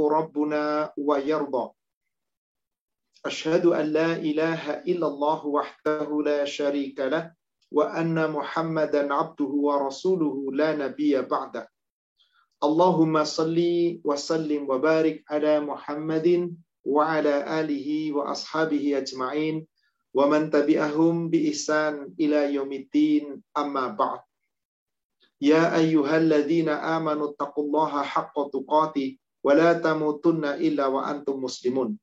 ربنا ويرضى. أشهد أن لا إله إلا الله وحده لا شريك له وأن محمدا عبده ورسوله لا نبي بعده. اللهم صل وسلم وبارك على محمد وعلى آله وأصحابه أجمعين ومن تبعهم بإحسان إلى يوم الدين أما بعد. يا أيها الذين آمنوا اتقوا الله حق تقاته. ولا تموتن إلا وأنتم مسلمون.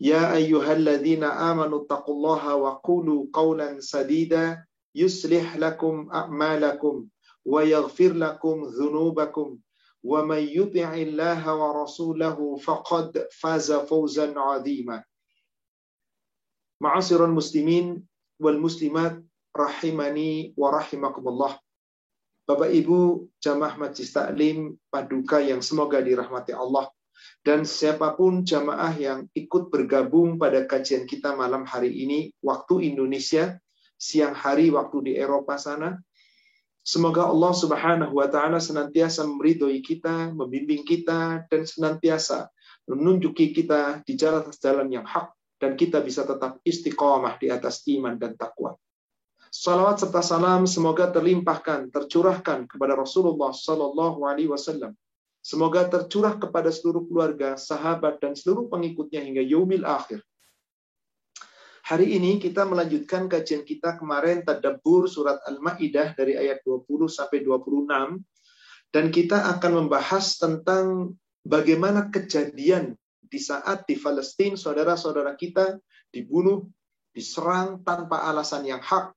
يا أيها الذين آمنوا اتقوا الله وقولوا قولا سديدا يصلح لكم أعمالكم ويغفر لكم ذنوبكم. ومن يطع الله ورسوله فقد فاز فوزا عظيما. معاشر المسلمين والمسلمات rahimani wa rahimakumullah. Bapak Ibu jamaah Majlis Taklim Paduka yang semoga dirahmati Allah dan siapa pun jamaah yang ikut bergabung pada kajian kita malam hari ini waktu Indonesia, siang hari waktu di Eropa sana. Semoga Allah Subhanahu wa taala senantiasa meridhoi kita, membimbing kita dan senantiasa menunjuki kita di jalan-jalan yang hak dan kita bisa tetap istiqomah di atas iman dan takwa. Salawat serta salam semoga terlimpahkan, tercurahkan kepada Rasulullah Sallallahu Alaihi Wasallam. Semoga tercurah kepada seluruh keluarga, sahabat, dan seluruh pengikutnya hingga yaumil akhir. Hari ini kita melanjutkan kajian kita kemarin Tadabbur surat Al-Maidah dari ayat 20 sampai 26 dan kita akan membahas tentang bagaimana kejadian di saat di Palestina saudara-saudara kita dibunuh, diserang tanpa alasan yang hak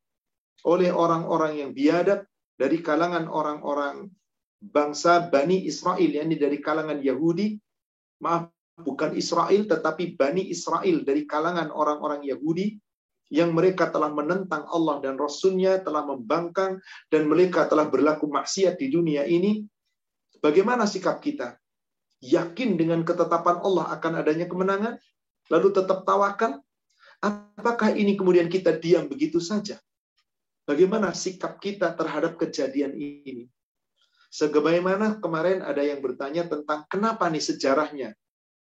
oleh orang-orang yang biadab dari kalangan orang-orang bangsa Bani Israel, yakni dari kalangan Yahudi, maaf bukan Israel tetapi Bani Israel dari kalangan orang-orang Yahudi yang mereka telah menentang Allah dan Rasulnya, telah membangkang dan mereka telah berlaku maksiat di dunia ini. Bagaimana sikap kita? Yakin dengan ketetapan Allah akan adanya kemenangan? Lalu tetap tawakal? Apakah ini kemudian kita diam begitu saja? Bagaimana sikap kita terhadap kejadian ini? Sebagaimana kemarin ada yang bertanya tentang kenapa nih sejarahnya.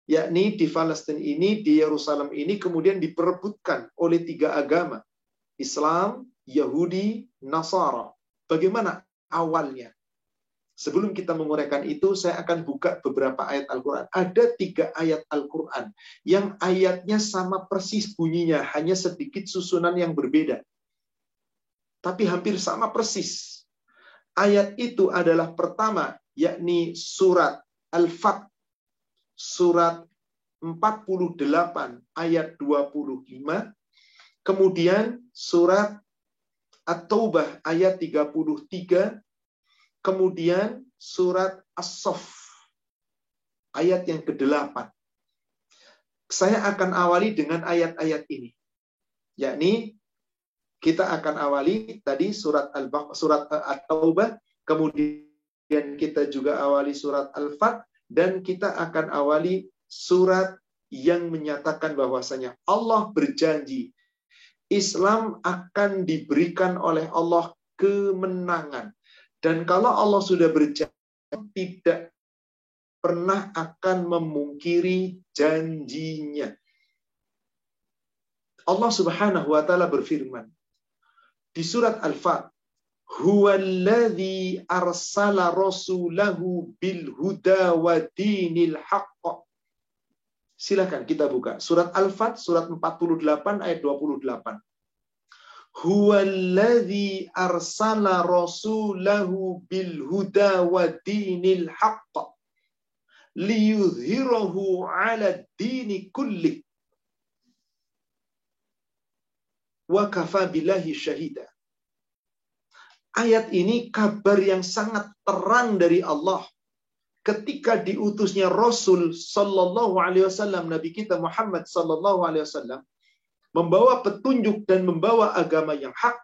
Yakni di Palestina ini, di Yerusalem ini kemudian diperebutkan oleh tiga agama. Islam, Yahudi, Nasara. Bagaimana awalnya? Sebelum kita menguraikan itu, saya akan buka beberapa ayat Al-Quran. Ada tiga ayat Al-Quran yang ayatnya sama persis bunyinya, hanya sedikit susunan yang berbeda tapi hampir sama persis. Ayat itu adalah pertama, yakni surat Al-Fat, surat 48 ayat 25, kemudian surat At-Taubah ayat 33, kemudian surat As-Sof ayat yang ke-8. Saya akan awali dengan ayat-ayat ini. Yakni kita akan awali tadi surat al surat At-Taubah, kemudian kita juga awali surat Al-Fat dan kita akan awali surat yang menyatakan bahwasanya Allah berjanji Islam akan diberikan oleh Allah kemenangan. Dan kalau Allah sudah berjanji tidak pernah akan memungkiri janjinya. Allah Subhanahu wa taala berfirman, di surat Al-Fat. Huwallazi arsala rasulahu bil huda wa dinil haqq. Silakan kita buka. Surat Al-Fat, surat 48 ayat 28. Huwallazi arsala rasulahu bil huda wa dinil haqq. Liyudhirahu ala dini kulli wa kafa billahi syahida. Ayat ini kabar yang sangat terang dari Allah ketika diutusnya Rasul sallallahu alaihi wasallam Nabi kita Muhammad sallallahu alaihi wasallam membawa petunjuk dan membawa agama yang hak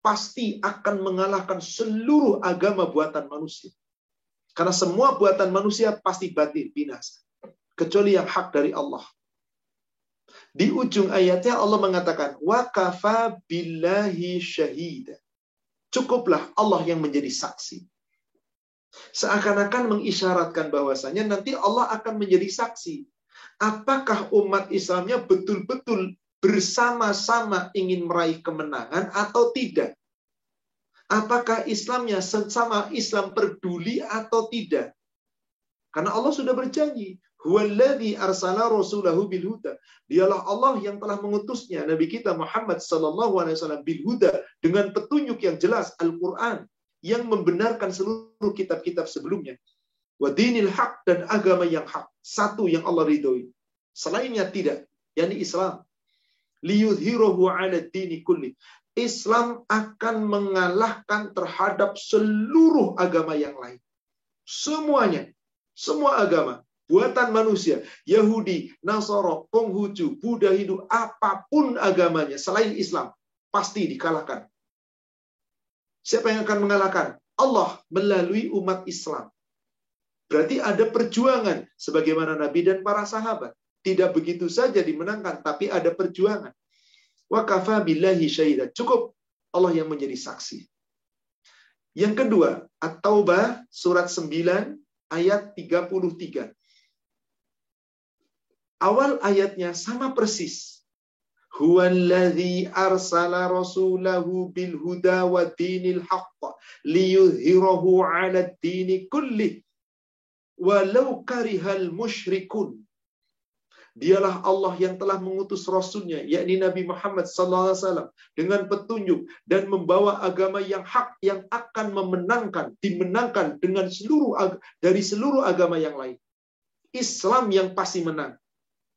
pasti akan mengalahkan seluruh agama buatan manusia. Karena semua buatan manusia pasti batil binasa kecuali yang hak dari Allah. Di ujung ayatnya Allah mengatakan, wa kafa billahi syahida. Cukuplah Allah yang menjadi saksi. Seakan-akan mengisyaratkan bahwasanya nanti Allah akan menjadi saksi. Apakah umat Islamnya betul-betul bersama-sama ingin meraih kemenangan atau tidak? Apakah Islamnya sesama Islam peduli atau tidak? Karena Allah sudah berjanji, Huwallazi arsala rasulahu bil huda. Dialah Allah yang telah mengutusnya Nabi kita Muhammad sallallahu alaihi wasallam bil huda dengan petunjuk yang jelas Al-Qur'an yang membenarkan seluruh kitab-kitab sebelumnya. Wa dinil haq dan agama yang hak. Satu yang Allah ridhoi. Selainnya tidak, yakni Islam. Liyudhirahu ala dini kulli. Islam akan mengalahkan terhadap seluruh agama yang lain. Semuanya. Semua agama buatan manusia, Yahudi, Nasoro, Konghucu, Buddha, Hindu, apa pun agamanya selain Islam, pasti dikalahkan. Siapa yang akan mengalahkan? Allah melalui umat Islam. Berarti ada perjuangan sebagaimana Nabi dan para sahabat. Tidak begitu saja dimenangkan, tapi ada perjuangan. Wa kafa billahi syahidah. Cukup Allah yang menjadi saksi. Yang kedua, At-Taubah surat 9 ayat 33. Awal ayatnya sama persis. Huwallazi arsala rasulahu bil huda wa dinil haqq liyudhhirahu 'ala dini kulli walau karihal musyrikun. Dialah Allah yang telah mengutus Rasulnya, yakni Nabi Muhammad SAW, dengan petunjuk dan membawa agama yang hak yang akan memenangkan, dimenangkan dengan seluruh dari seluruh agama yang lain. Islam yang pasti menang.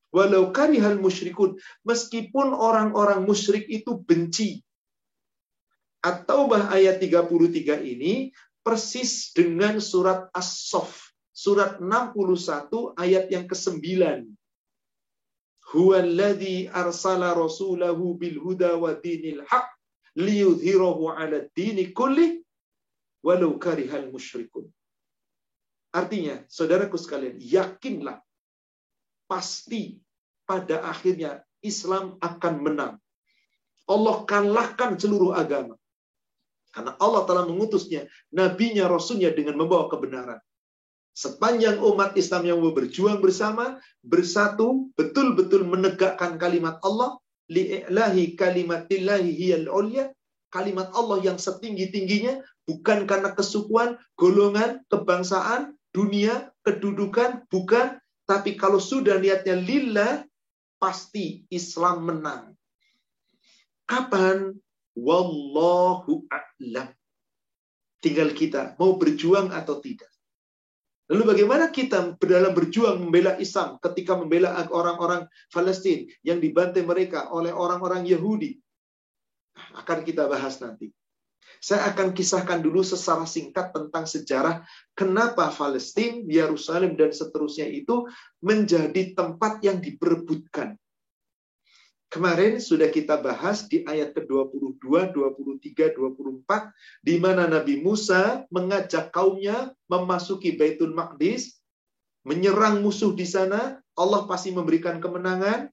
Walau karihal musyrikun. Meskipun orang-orang musyrik itu benci. At-Taubah ayat 33 ini persis dengan surat As-Sof. Surat 61 ayat yang ke-9. Huwallazi arsala rasulahu bil huda wa dinil haq liyudhirahu ala dini kulli walau karihal musyrikun. Artinya, saudaraku sekalian, yakinlah pasti pada akhirnya Islam akan menang. Allah kalahkan seluruh agama. Karena Allah telah mengutusnya, nabinya, rasulnya dengan membawa kebenaran. Sepanjang umat Islam yang berjuang bersama, bersatu, betul-betul menegakkan kalimat Allah, li'ilahi kalimatillahi hiyal ulya, kalimat Allah yang setinggi-tingginya, bukan karena kesukuan, golongan, kebangsaan, dunia, kedudukan, bukan, tapi kalau sudah niatnya lillah, pasti Islam menang. Kapan? Wallahu a'lam. Tinggal kita mau berjuang atau tidak. Lalu bagaimana kita dalam berjuang membela Islam ketika membela orang-orang Palestina yang dibantai mereka oleh orang-orang Yahudi? Akan kita bahas nanti. Saya akan kisahkan dulu secara singkat tentang sejarah kenapa Palestina, Yerusalem, dan seterusnya itu menjadi tempat yang diperebutkan. Kemarin sudah kita bahas di ayat ke-22, 23, 24, di mana Nabi Musa mengajak kaumnya memasuki Baitul Maqdis, menyerang musuh di sana, Allah pasti memberikan kemenangan.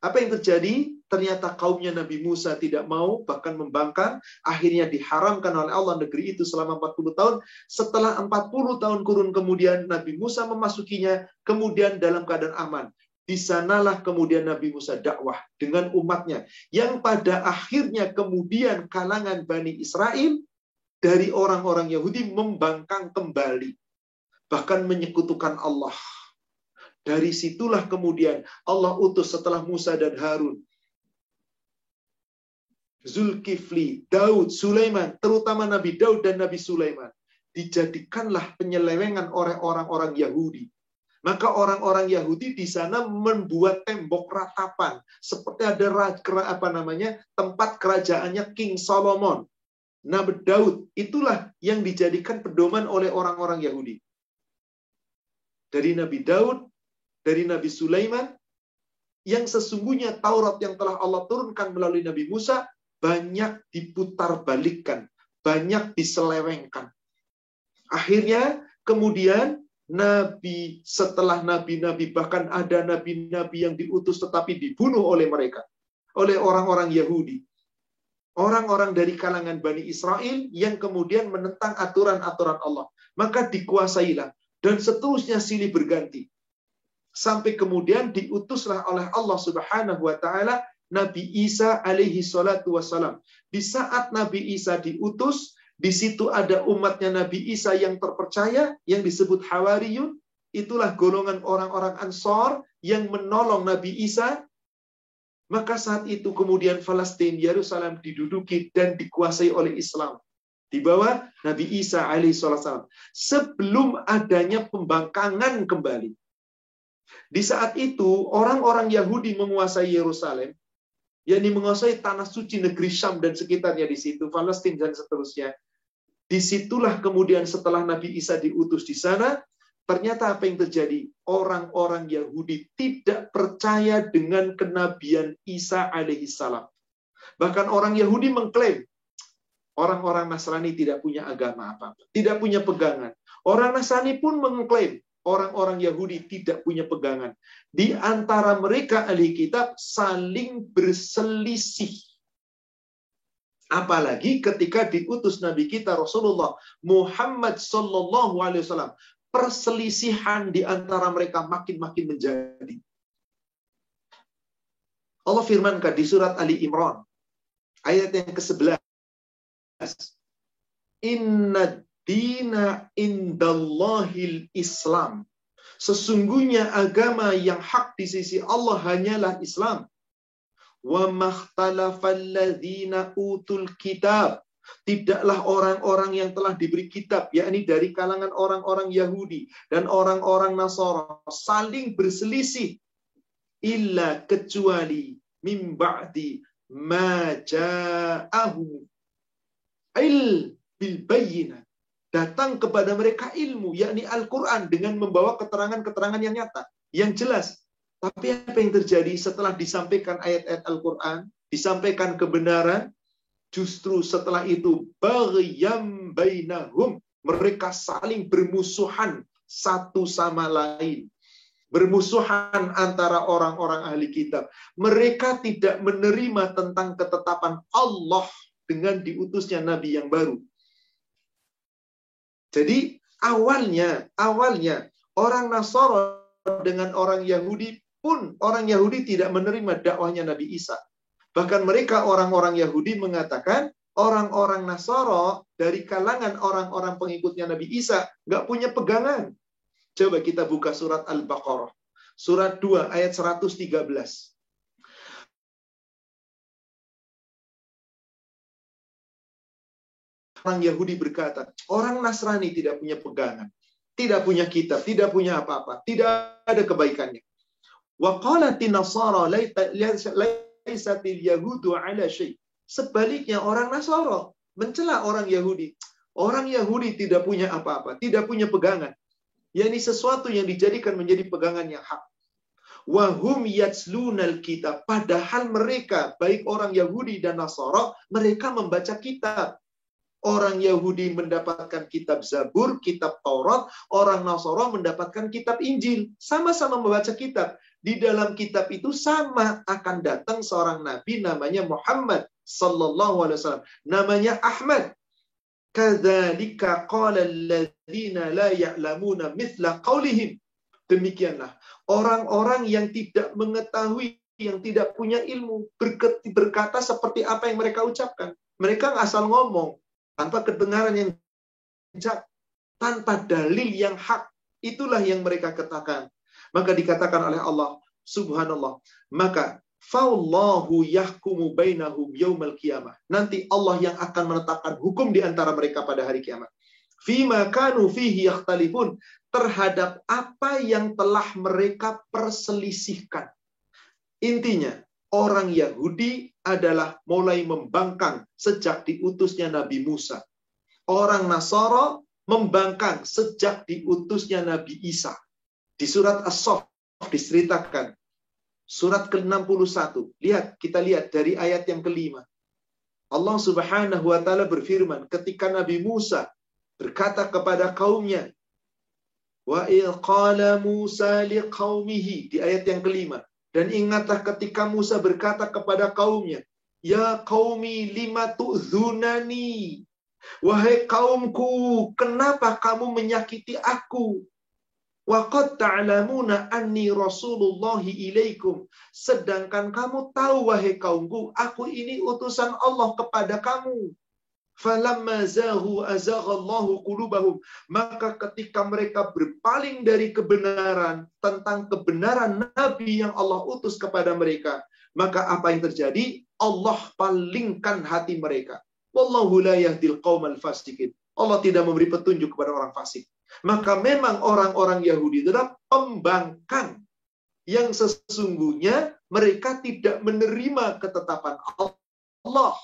Apa yang terjadi? Ternyata kaumnya Nabi Musa tidak mau, bahkan membangkang. Akhirnya diharamkan oleh Allah negeri itu selama 40 tahun. Setelah 40 tahun kurun kemudian Nabi Musa memasukinya, kemudian dalam keadaan aman. Di sanalah kemudian Nabi Musa dakwah dengan umatnya. Yang pada akhirnya kemudian kalangan Bani Israel dari orang-orang Yahudi membangkang kembali. Bahkan menyekutukan Allah. Dari situlah kemudian Allah utus setelah Musa dan Harun Zulkifli, Daud, Sulaiman, terutama Nabi Daud dan Nabi Sulaiman, dijadikanlah penyelewengan oleh orang-orang Yahudi. Maka orang-orang Yahudi di sana membuat tembok ratapan, seperti ada apa namanya tempat kerajaannya King Solomon. Nabi Daud itulah yang dijadikan pedoman oleh orang-orang Yahudi. Dari Nabi Daud, dari Nabi Sulaiman, yang sesungguhnya Taurat yang telah Allah turunkan melalui Nabi Musa banyak diputar balikkan, banyak diselewengkan. Akhirnya kemudian nabi setelah nabi-nabi bahkan ada nabi-nabi yang diutus tetapi dibunuh oleh mereka, oleh orang-orang Yahudi. Orang-orang dari kalangan Bani Israel yang kemudian menentang aturan-aturan Allah. maka dikuasailah dan seterusnya silih berganti. Sampai kemudian diutuslah oleh Allah Subhanahu wa taala Nabi Isa alaihi salatu wassalam. Di saat Nabi Isa diutus, di situ ada umatnya Nabi Isa yang terpercaya, yang disebut Hawariyun. Itulah golongan orang-orang Ansor yang menolong Nabi Isa. Maka saat itu kemudian Palestina, Yerusalem diduduki dan dikuasai oleh Islam di bawah Nabi Isa alaihissalam sebelum adanya pembangkangan kembali. Di saat itu orang-orang Yahudi menguasai Yerusalem, yakni menguasai tanah suci negeri Syam dan sekitarnya di situ, Palestina dan seterusnya. Di situlah kemudian setelah Nabi Isa diutus di sana, ternyata apa yang terjadi? Orang-orang Yahudi tidak percaya dengan kenabian Isa alaihissalam. Bahkan orang Yahudi mengklaim Orang-orang Nasrani tidak punya agama apa-apa, tidak punya pegangan. Orang Nasrani pun mengklaim orang-orang Yahudi tidak punya pegangan. Di antara mereka ahli kitab saling berselisih. Apalagi ketika diutus Nabi kita Rasulullah Muhammad Wasallam, perselisihan di antara mereka makin-makin menjadi. Allah firmankan di surat Ali Imran ayat yang ke-11 Inna dina indallahil Islam. Sesungguhnya agama yang hak di sisi Allah hanyalah Islam. Wa makhtalafalladzina utul kitab. Tidaklah orang-orang yang telah diberi kitab, yakni dari kalangan orang-orang Yahudi dan orang-orang Nasara, saling berselisih. Illa kecuali min ba'di ma ja'ahu il bil bayyinah. Datang kepada mereka ilmu, yakni Al-Quran dengan membawa keterangan-keterangan yang nyata, yang jelas. Tapi apa yang terjadi setelah disampaikan ayat-ayat Al-Quran, disampaikan kebenaran, justru setelah itu baghyam bainahum mereka saling bermusuhan satu sama lain bermusuhan antara orang-orang ahli kitab mereka tidak menerima tentang ketetapan Allah dengan diutusnya nabi yang baru. Jadi awalnya awalnya orang Nasara dengan orang Yahudi pun orang Yahudi tidak menerima dakwahnya Nabi Isa. Bahkan mereka orang-orang Yahudi mengatakan orang-orang Nasara dari kalangan orang-orang pengikutnya Nabi Isa nggak punya pegangan. Coba kita buka surat Al-Baqarah. Surat 2 ayat 113. Orang Yahudi berkata, orang Nasrani tidak punya pegangan, tidak punya kitab, tidak punya apa-apa, tidak ada kebaikannya. Wa qalatin nasara laisatil yahudu ala syai. Sebaliknya orang Nasara mencela orang Yahudi. Orang Yahudi tidak punya apa-apa, tidak punya pegangan. Yani sesuatu yang dijadikan menjadi pegangan yang hak. Wahum yatslunal kitab. Padahal mereka, baik orang Yahudi dan Nasara, mereka membaca kitab. Orang Yahudi mendapatkan kitab Zabur, kitab Taurat, orang Nasara mendapatkan kitab Injil. Sama-sama membaca kitab. Di dalam kitab itu sama akan datang seorang nabi namanya Muhammad sallallahu alaihi wasallam. Namanya Ahmad. Kadzalika qala alladziina la ya'lamuna mithla qaulihim. Demikianlah orang-orang yang tidak mengetahui, yang tidak punya ilmu berkata seperti apa yang mereka ucapkan. Mereka asal ngomong, tanpa kebenaran yang bijak, tanpa dalil yang hak. Itulah yang mereka katakan. Maka dikatakan oleh Allah, subhanallah. Maka Fallahu yahkumu bainahum yaumal qiyamah. Nanti Allah yang akan menetapkan hukum di antara mereka pada hari kiamat. Fima kanu fihi yakhtalifun. Terhadap apa yang telah mereka perselisihkan. Intinya, orang Yahudi adalah mulai membangkang sejak diutusnya Nabi Musa. Orang Nasara membangkang sejak diutusnya Nabi Isa. Di surat As-Sof diceritakan. Surat ke-61. Lihat, kita lihat dari ayat yang kelima. Allah subhanahu wa ta'ala berfirman ketika Nabi Musa berkata kepada kaumnya, Wa qala Musa liqaumihi di ayat yang kelima. Dan ingatlah ketika Musa berkata kepada kaumnya, Ya qaumi lima tu'zunani. Wahai kaumku, kenapa kamu menyakiti aku? Waqad ta'lamuna anni rasulullahi ilaikum. Sedangkan kamu tahu wahai kaumku, aku ini utusan Allah kepada kamu. Falamma zahu azaghallahu qulubahum. Maka ketika mereka berpaling dari kebenaran tentang kebenaran nabi yang Allah utus kepada mereka, maka apa yang terjadi? Allah palingkan hati mereka. Wallahu la yahdil qaumal fasikin. Allah tidak memberi petunjuk kepada orang fasik. Maka memang orang-orang Yahudi adalah pembangkang yang sesungguhnya mereka tidak menerima ketetapan Allah.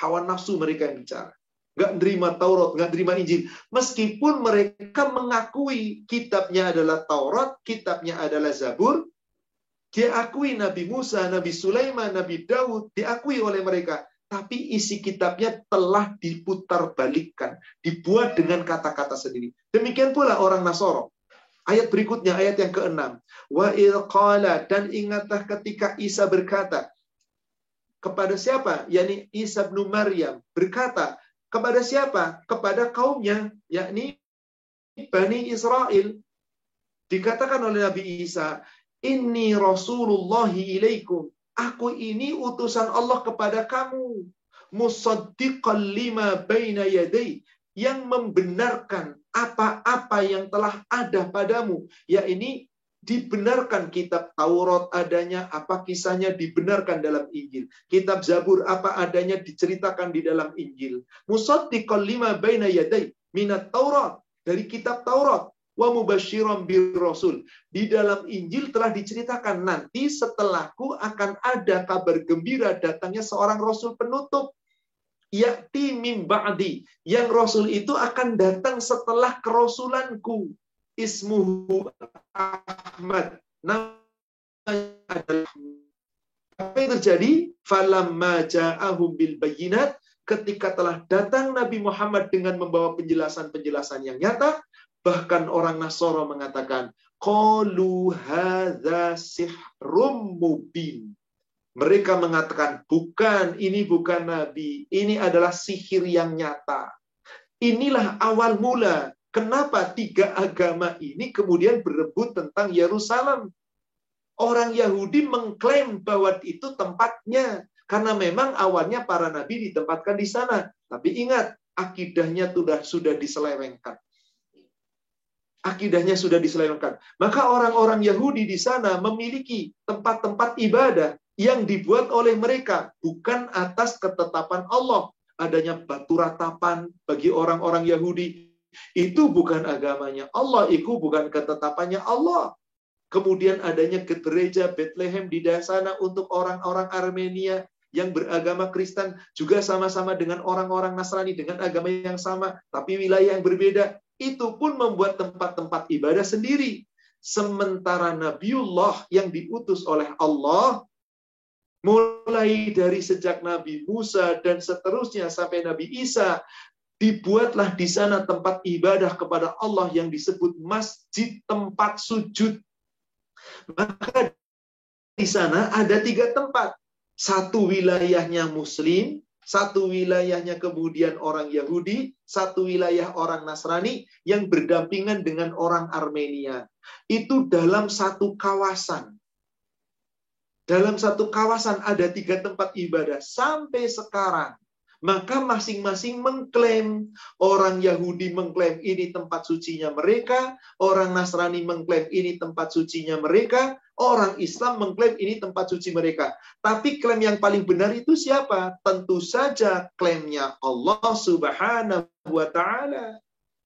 Hawa nafsu mereka yang bicara. Nggak nerima Taurat, nggak nerima Injil. Meskipun mereka mengakui kitabnya adalah Taurat, kitabnya adalah Zabur, diakui Nabi Musa, Nabi Sulaiman, Nabi Daud, diakui oleh mereka tapi isi kitabnya telah diputar balikkan, dibuat dengan kata-kata sendiri. Demikian pula orang Nasoro. Ayat berikutnya, ayat yang keenam. Wa qala dan ingatlah ketika Isa berkata kepada siapa? yakni Isa bin Maryam berkata kepada siapa? Kepada kaumnya, yakni Bani Israel. Dikatakan oleh Nabi Isa, Inni Rasulullahi ilaikum Aku ini utusan Allah kepada kamu. Musaddiqan lima baina yadai. Yang membenarkan apa-apa yang telah ada padamu. Ya ini dibenarkan kitab Taurat adanya, apa kisahnya dibenarkan dalam Injil. Kitab Zabur apa adanya diceritakan di dalam Injil. Musaddiqan lima baina yadai minat Taurat. Dari kitab Taurat wa mubasyiran bir rasul. Di dalam Injil telah diceritakan nanti setelahku akan ada kabar gembira datangnya seorang rasul penutup yakti mim ba'di. Yang rasul itu akan datang setelah kerasulanku. Ismuhu Ahmad. Namanya adalah apa yang terjadi? Falamma ja'ahum bil bayinat ketika telah datang Nabi Muhammad dengan membawa penjelasan-penjelasan yang nyata, Bahkan orang Nasoro mengatakan, Qalu hadza sihrum mubin. Mereka mengatakan, bukan, ini bukan Nabi. Ini adalah sihir yang nyata. Inilah awal mula. Kenapa tiga agama ini kemudian berebut tentang Yerusalem? Orang Yahudi mengklaim bahwa itu tempatnya. Karena memang awalnya para nabi ditempatkan di sana. Tapi ingat, akidahnya sudah sudah diselewengkan akidahnya sudah diselewengkan. Maka orang-orang Yahudi di sana memiliki tempat-tempat ibadah yang dibuat oleh mereka bukan atas ketetapan Allah. Adanya batu ratapan bagi orang-orang Yahudi itu bukan agamanya Allah, itu bukan ketetapannya Allah. Kemudian adanya gereja Bethlehem di sana untuk orang-orang Armenia yang beragama Kristen juga sama-sama dengan orang-orang Nasrani dengan agama yang sama tapi wilayah yang berbeda itu pun membuat tempat-tempat ibadah sendiri. Sementara Nabiullah yang diutus oleh Allah, mulai dari sejak Nabi Musa dan seterusnya sampai Nabi Isa, dibuatlah di sana tempat ibadah kepada Allah yang disebut masjid tempat sujud. Maka di sana ada tiga tempat. Satu wilayahnya Muslim, satu wilayahnya kemudian orang Yahudi, satu wilayah orang Nasrani yang berdampingan dengan orang Armenia. Itu dalam satu kawasan. Dalam satu kawasan ada tiga tempat ibadah. Sampai sekarang maka masing-masing mengklaim. Orang Yahudi mengklaim ini tempat sucinya mereka, orang Nasrani mengklaim ini tempat sucinya mereka, orang Islam mengklaim ini tempat suci mereka. Tapi klaim yang paling benar itu siapa? Tentu saja klaimnya Allah Subhanahu wa taala.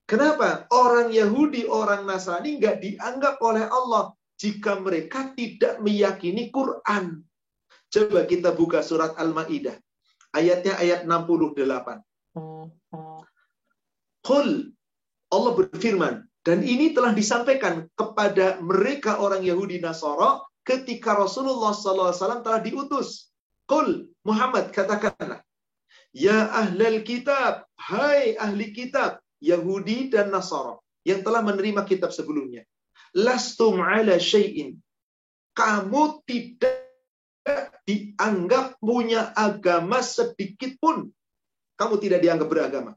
Kenapa? Orang Yahudi, orang Nasrani nggak dianggap oleh Allah jika mereka tidak meyakini Quran. Coba kita buka surat Al-Maidah. Ayatnya ayat 68. Qul Allah berfirman dan ini telah disampaikan kepada mereka orang Yahudi Nasara ketika Rasulullah SAW telah diutus. Qul Muhammad katakanlah Ya ahlal kitab, hai ahli kitab, Yahudi dan Nasara yang telah menerima kitab sebelumnya. Lastum ala syai'in. Kamu tidak dianggap punya agama sedikit pun. Kamu tidak dianggap beragama.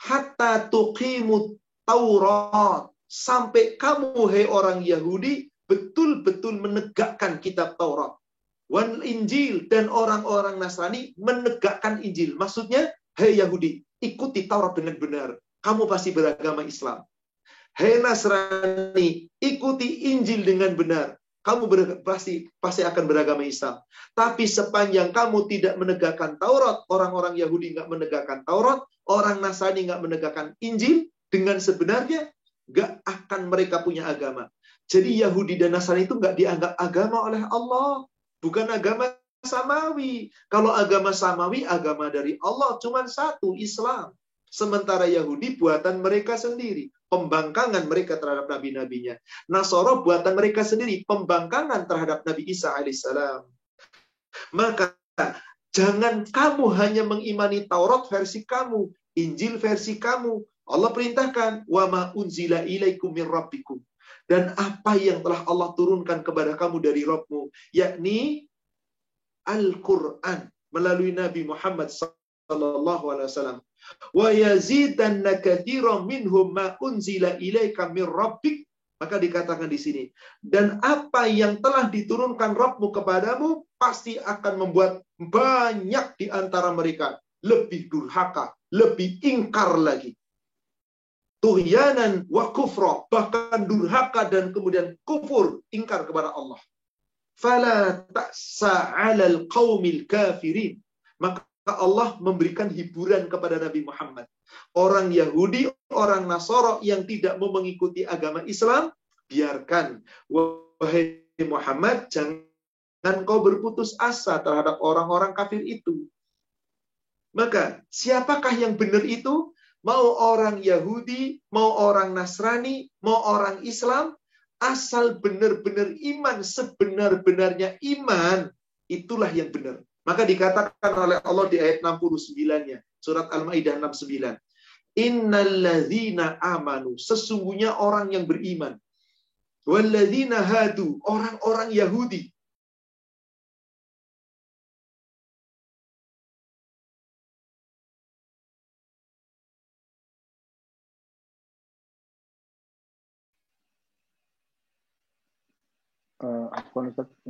hatta tuqimut Taurat sampai kamu hai orang Yahudi betul-betul menegakkan kitab Taurat. Wan Injil dan orang-orang Nasrani menegakkan Injil. Maksudnya, hei Yahudi, ikuti Taurat dengan benar. Kamu pasti beragama Islam. Hei Nasrani, ikuti Injil dengan benar. Kamu ber, pasti pasti akan beragama Islam. Tapi sepanjang kamu tidak menegakkan Taurat, orang-orang Yahudi nggak menegakkan Taurat, orang Nasrani nggak menegakkan Injil dengan sebenarnya, nggak akan mereka punya agama. Jadi Yahudi dan Nasrani itu nggak dianggap agama oleh Allah. Bukan agama samawi. Kalau agama samawi, agama dari Allah cuma satu, Islam. Sementara Yahudi buatan mereka sendiri. Pembangkangan mereka terhadap nabi-nabinya. Nasoro buatan mereka sendiri. Pembangkangan terhadap Nabi Isa alaihissalam. Maka jangan kamu hanya mengimani Taurat versi kamu. Injil versi kamu. Allah perintahkan. Wa ma unzila ilaikum min rabbikum dan apa yang telah Allah turunkan kepada kamu dari Rabbmu, yakni Al-Quran melalui Nabi Muhammad sallallahu alaihi wasallam. Wa yazidanna katsiran minhum ma unzila ilaika min rabbik maka dikatakan di sini, dan apa yang telah diturunkan Rabbmu kepadamu pasti akan membuat banyak di antara mereka lebih durhaka, lebih ingkar lagi tuhyanan wa kufra, bahkan durhaka dan kemudian kufur, ingkar kepada Allah. Fala ta'sa 'alal qaumil kafirin. Maka Allah memberikan hiburan kepada Nabi Muhammad. Orang Yahudi, orang Nasoro yang tidak mau mengikuti agama Islam, biarkan. Wahai Muhammad, jangan kau berputus asa terhadap orang-orang kafir itu. Maka, siapakah yang benar itu? mau orang Yahudi, mau orang Nasrani, mau orang Islam, asal benar-benar iman, sebenar-benarnya iman, itulah yang benar. Maka dikatakan oleh Allah di ayat 69-nya, surat Al-Maidah 69. Innalladzina amanu, sesungguhnya orang yang beriman. Walladzina hadu, orang-orang Yahudi. uh?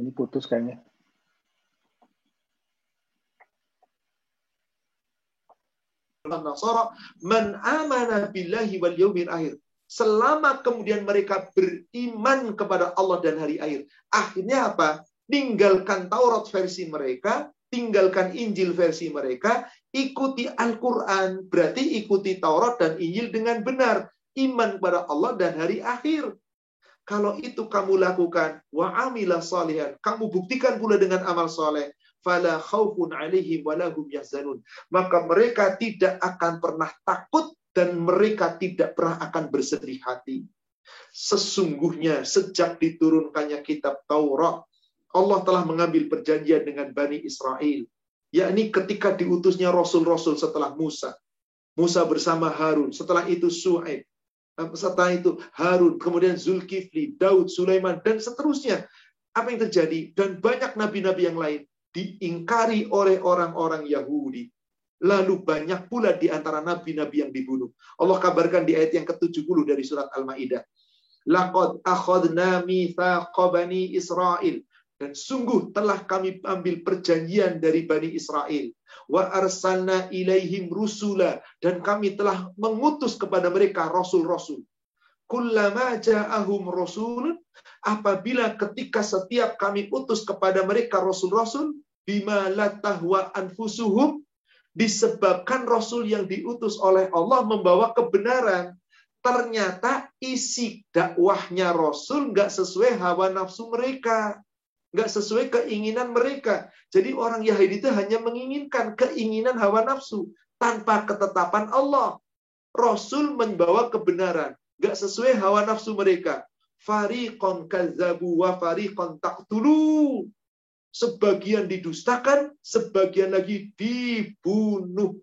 Ini putus kayaknya. Nasara man amana billahi wal yaumil akhir. Selama kemudian mereka beriman kepada Allah dan hari akhir. Akhirnya apa? Tinggalkan Taurat versi mereka, tinggalkan Injil versi mereka, ikuti Al-Quran. Berarti ikuti Taurat dan Injil dengan benar. Iman kepada Allah dan hari akhir. Kalau itu kamu lakukan, wa amila salihan, kamu buktikan pula dengan amal soleh, fala khaufun alaihim walahum yahzanun. Maka mereka tidak akan pernah takut dan mereka tidak pernah akan bersedih hati. Sesungguhnya sejak diturunkannya kitab Taurat, Allah telah mengambil perjanjian dengan Bani Israel. Yakni ketika diutusnya Rasul-Rasul setelah Musa. Musa bersama Harun. Setelah itu Su'aib setelah itu Harun, kemudian Zulkifli, Daud, Sulaiman, dan seterusnya. Apa yang terjadi? Dan banyak nabi-nabi yang lain diingkari oleh orang-orang Yahudi. Lalu banyak pula di antara nabi-nabi yang dibunuh. Allah kabarkan di ayat yang ke-70 dari surat Al-Maidah. Laqad akhadna mithaqa bani Israel. Dan sungguh telah kami ambil perjanjian dari Bani Israel. Wa arsalna ilaihim rusula. Dan kami telah mengutus kepada mereka rasul-rasul. Kullama ja'ahum rasul. Apabila ketika setiap kami utus kepada mereka rasul-rasul. Bima latahwa anfusuhum. Disebabkan rasul yang diutus oleh Allah membawa kebenaran. Ternyata isi dakwahnya rasul nggak sesuai hawa nafsu mereka nggak sesuai keinginan mereka. Jadi orang Yahudi itu hanya menginginkan keinginan hawa nafsu tanpa ketetapan Allah. Rasul membawa kebenaran, nggak sesuai hawa nafsu mereka. Fariqon kazabu wa fariqon taqtulu. Sebagian didustakan, sebagian lagi dibunuh.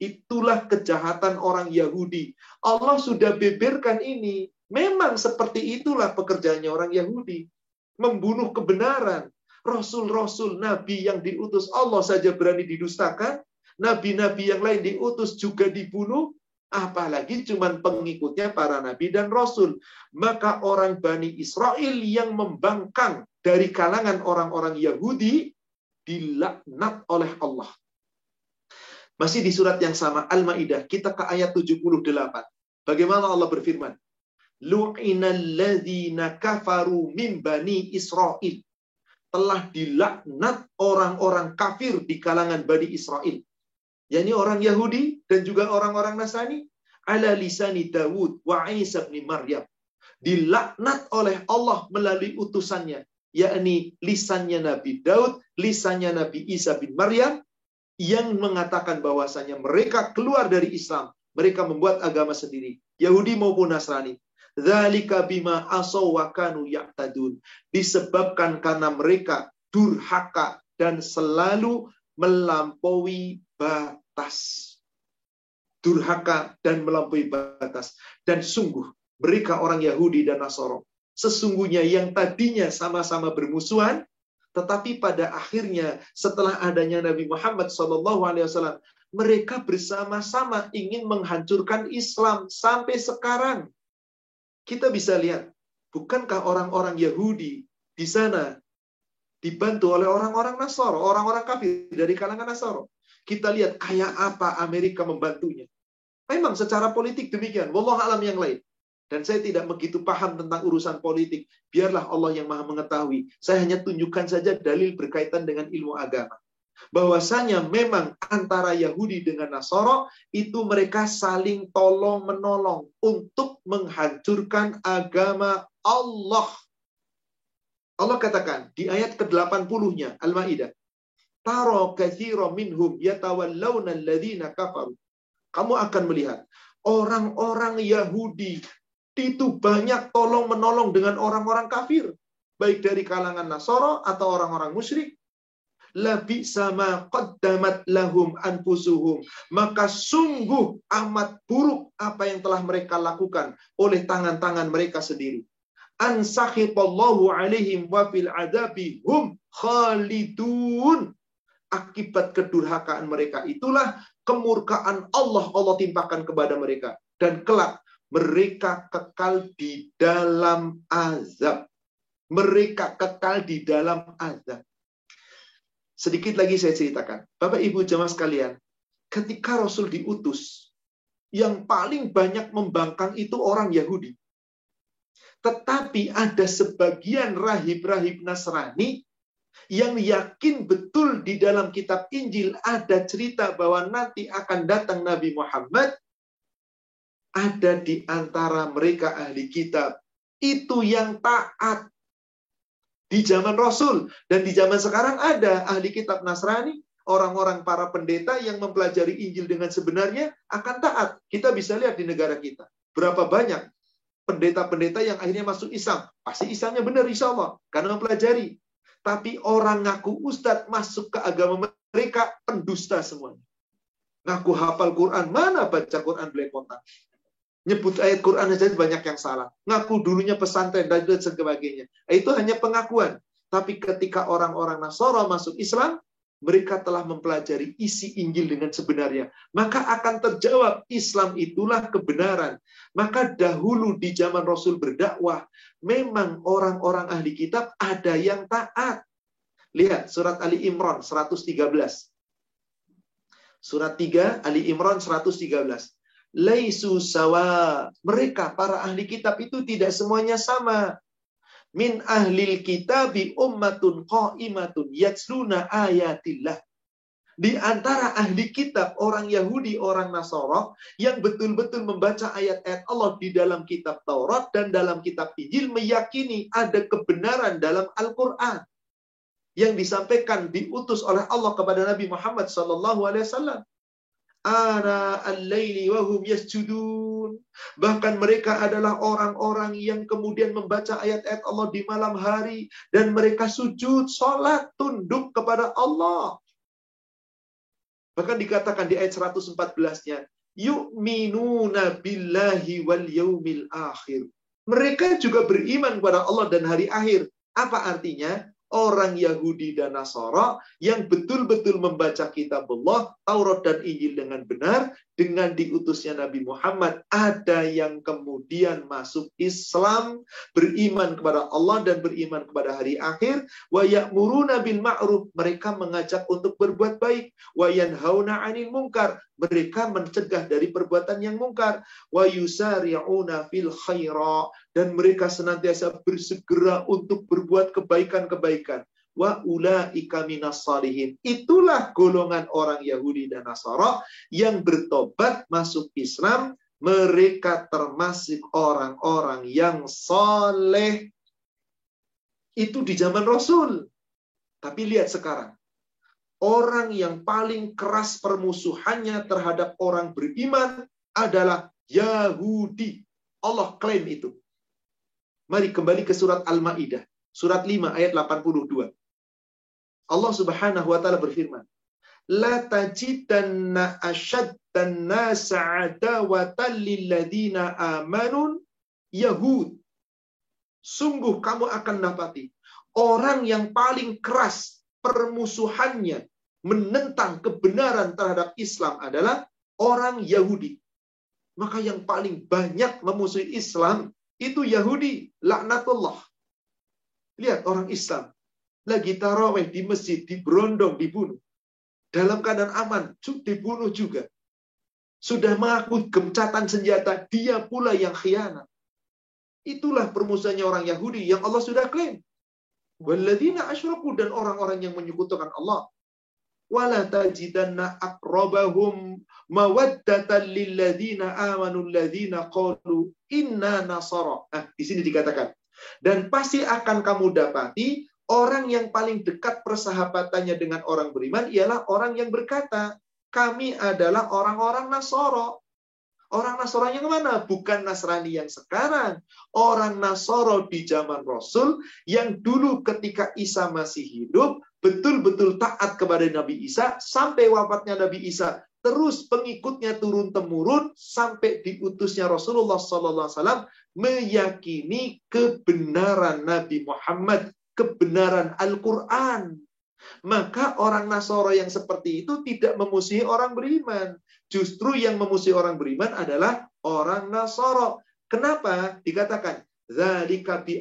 Itulah kejahatan orang Yahudi. Allah sudah beberkan ini. Memang seperti itulah pekerjaannya orang Yahudi membunuh kebenaran. Rasul-rasul, nabi yang diutus Allah saja berani didustakan. Nabi-nabi yang lain diutus juga dibunuh. Apalagi cuman pengikutnya para nabi dan rasul. Maka orang Bani Israel yang membangkang dari kalangan orang-orang Yahudi dilaknat oleh Allah. Masih di surat yang sama Al-Maidah, kita ke ayat 78. Bagaimana Allah berfirman? Lu'inalladzina kafaru min bani Israel. Telah dilaknat orang-orang kafir di kalangan Bani Israel yakni orang Yahudi dan juga orang-orang Nasrani ala lisani Dawud wa Isa bin Maryam dilaknat oleh Allah melalui utusannya yakni lisannya Nabi Daud, lisannya Nabi Isa bin Maryam yang mengatakan bahwasanya mereka keluar dari Islam, mereka membuat agama sendiri, Yahudi maupun Nasrani. Dzalika bima asaw ya'tadun. Disebabkan karena mereka durhaka dan selalu melampaui batas. Durhaka dan melampaui batas. Dan sungguh, mereka orang Yahudi dan Nasoro. Sesungguhnya yang tadinya sama-sama bermusuhan, tetapi pada akhirnya setelah adanya Nabi Muhammad SAW, mereka bersama-sama ingin menghancurkan Islam sampai sekarang. Kita bisa lihat, bukankah orang-orang Yahudi di sana dibantu oleh orang-orang Nasoro, orang-orang kafir dari kalangan Nasoro. Kita lihat kayak apa Amerika membantunya. Memang secara politik demikian. Wallah alam yang lain. Dan saya tidak begitu paham tentang urusan politik. Biarlah Allah yang maha mengetahui. Saya hanya tunjukkan saja dalil berkaitan dengan ilmu agama. Bahwasanya memang antara Yahudi dengan Nasoro itu mereka saling tolong menolong untuk menghancurkan agama Allah. Allah katakan di ayat ke-80-nya Al-Maidah, "Taro katsira minhum yatawallawna alladziina kafaru." Kamu akan melihat orang-orang Yahudi itu banyak tolong menolong dengan orang-orang kafir, baik dari kalangan Nasoro atau orang-orang musyrik. Labi sama qaddamat lahum anfusuhum. Maka sungguh amat buruk apa yang telah mereka lakukan oleh tangan-tangan mereka sendiri an sakhitallahu alaihim wa fil adabi hum khalidun. Akibat kedurhakaan mereka itulah kemurkaan Allah Allah timpakan kepada mereka dan kelak mereka kekal di dalam azab. Mereka kekal di dalam azab. Sedikit lagi saya ceritakan. Bapak Ibu jemaah sekalian, ketika Rasul diutus, yang paling banyak membangkang itu orang Yahudi. Tetapi ada sebagian rahib-rahib Nasrani yang yakin betul di dalam kitab Injil ada cerita bahwa nanti akan datang Nabi Muhammad. Ada di antara mereka ahli kitab. Itu yang taat. Di zaman Rasul. Dan di zaman sekarang ada ahli kitab Nasrani. Orang-orang para pendeta yang mempelajari Injil dengan sebenarnya akan taat. Kita bisa lihat di negara kita. Berapa banyak pendeta-pendeta yang akhirnya masuk Islam. Pasti Islamnya benar insya Allah. Karena mempelajari. Tapi orang ngaku ustadz masuk ke agama mereka pendusta semuanya. Ngaku hafal Quran. Mana baca Quran belepotan? Nyebut ayat Quran saja banyak yang salah. Ngaku dulunya pesantren dan sebagainya. Itu hanya pengakuan. Tapi ketika orang-orang Nasoro masuk Islam, mereka telah mempelajari isi Injil dengan sebenarnya. Maka akan terjawab Islam itulah kebenaran. Maka dahulu di zaman Rasul berdakwah, memang orang-orang ahli kitab ada yang taat. Lihat surat Ali Imran 113. Surat 3 Ali Imran 113. Laisu sawa. Mereka para ahli kitab itu tidak semuanya sama min ahlil kitabi ummatun qa'imatun yatsluna ayatillah. Di antara ahli kitab, orang Yahudi, orang Nasoro, yang betul-betul membaca ayat-ayat Allah di dalam kitab Taurat dan dalam kitab Injil, meyakini ada kebenaran dalam Al-Quran. Yang disampaikan, diutus oleh Allah kepada Nabi Muhammad SAW. Ana al-laili wahum yasjudun. Bahkan mereka adalah orang-orang yang kemudian membaca ayat-ayat Allah di malam hari. Dan mereka sujud, sholat, tunduk kepada Allah. Bahkan dikatakan di ayat 114-nya, yu'minuna billahi wal yaumil akhir. Mereka juga beriman kepada Allah dan hari akhir. Apa artinya? Orang Yahudi dan Nasara yang betul-betul membaca kitab Allah, Taurat dan Injil dengan benar, dengan diutusnya Nabi Muhammad, ada yang kemudian masuk Islam, beriman kepada Allah dan beriman kepada hari akhir, wa ya'muruna bil ma'ruf, mereka mengajak untuk berbuat baik, wa yanhauna 'anil munkar, mereka mencegah dari perbuatan yang mungkar, wa yusari'una fil khaira, dan mereka senantiasa bersegera untuk berbuat kebaikan-kebaikan. Wa ulaika salihin. Itulah golongan orang Yahudi dan Nasara yang bertobat masuk Islam. Mereka termasuk orang-orang yang soleh. Itu di zaman Rasul. Tapi lihat sekarang. Orang yang paling keras permusuhannya terhadap orang beriman adalah Yahudi. Allah klaim itu. Mari kembali ke surat Al-Maidah, surat 5 ayat 82. Allah Subhanahu wa taala berfirman, "La tajidanna ashaddan nas adawatan amanun yahud." Sungguh kamu akan dapati orang yang paling keras permusuhannya menentang kebenaran terhadap Islam adalah orang Yahudi. Maka yang paling banyak memusuhi Islam itu Yahudi, laknatullah. Lihat orang Islam. Lagi taraweh di masjid, diberondong, dibunuh. Dalam keadaan aman, dibunuh juga. Sudah mengaku gemcatan senjata, dia pula yang khianat. Itulah permusuhannya orang Yahudi yang Allah sudah klaim. Dan orang-orang yang menyekutukan Allah. Wala tajidanna mawaddatan lilladzina amanu alladzina qalu inna nasara. Nah, di sini dikatakan. Dan pasti akan kamu dapati orang yang paling dekat persahabatannya dengan orang beriman ialah orang yang berkata, kami adalah orang-orang Nasoro. Orang Nasoro yang mana? Bukan Nasrani yang sekarang. Orang Nasoro di zaman Rasul yang dulu ketika Isa masih hidup, betul-betul taat kepada Nabi Isa, sampai wafatnya Nabi Isa terus pengikutnya turun temurun sampai diutusnya Rasulullah SAW meyakini kebenaran Nabi Muhammad, kebenaran Al-Quran. Maka orang Nasoro yang seperti itu tidak memusuhi orang beriman. Justru yang memusuhi orang beriman adalah orang Nasoro. Kenapa? Dikatakan, Zalika bi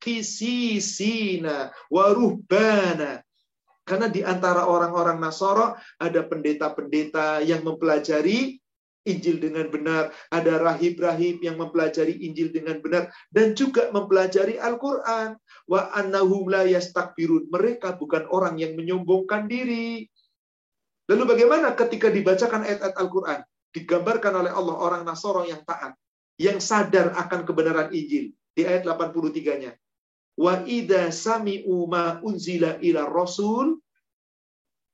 kisisina waruhbana. Karena di antara orang-orang Nasoro ada pendeta-pendeta yang mempelajari Injil dengan benar, ada rahib-rahib yang mempelajari Injil dengan benar dan juga mempelajari Al-Qur'an. Wa annahum la yastakbirun. Mereka bukan orang yang menyombongkan diri. Lalu bagaimana ketika dibacakan ayat-ayat Al-Qur'an? Digambarkan oleh Allah orang Nasoro yang taat, yang sadar akan kebenaran Injil di ayat 83-nya. Wa idza sami'u ma unzila ila rasul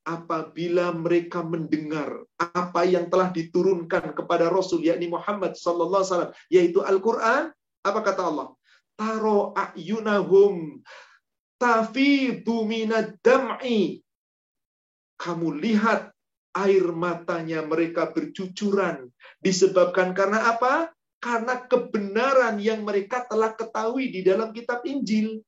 apabila mereka mendengar apa yang telah diturunkan kepada Rasul yakni Muhammad sallallahu alaihi wasallam yaitu Al-Qur'an apa kata Allah? Taro ayunahum tafidu minad dam'i. Kamu lihat air matanya mereka bercucuran disebabkan karena apa karena kebenaran yang mereka telah ketahui di dalam kitab Injil.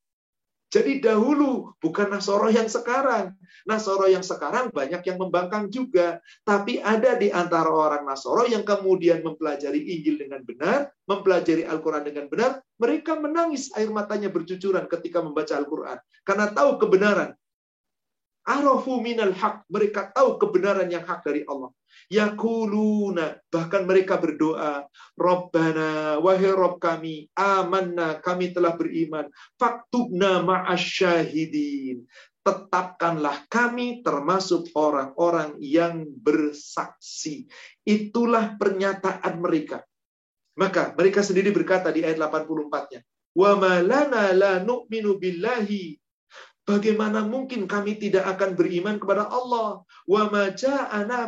Jadi dahulu bukan Nasoro yang sekarang. Nasoro yang sekarang banyak yang membangkang juga. Tapi ada di antara orang Nasoro yang kemudian mempelajari Injil dengan benar, mempelajari Al-Quran dengan benar. Mereka menangis air matanya bercucuran ketika membaca Al-Quran. Karena tahu kebenaran. Arafu minal haq. Mereka tahu kebenaran yang hak dari Allah. Yakuluna. Bahkan mereka berdoa. Rabbana. Wahai Rabb kami. Amanna. Kami telah beriman. Faktubna ma'asyahidin. Tetapkanlah kami termasuk orang-orang yang bersaksi. Itulah pernyataan mereka. Maka mereka sendiri berkata di ayat 84-nya. Wa malana la nu'minu billahi Bagaimana mungkin kami tidak akan beriman kepada Allah? Wa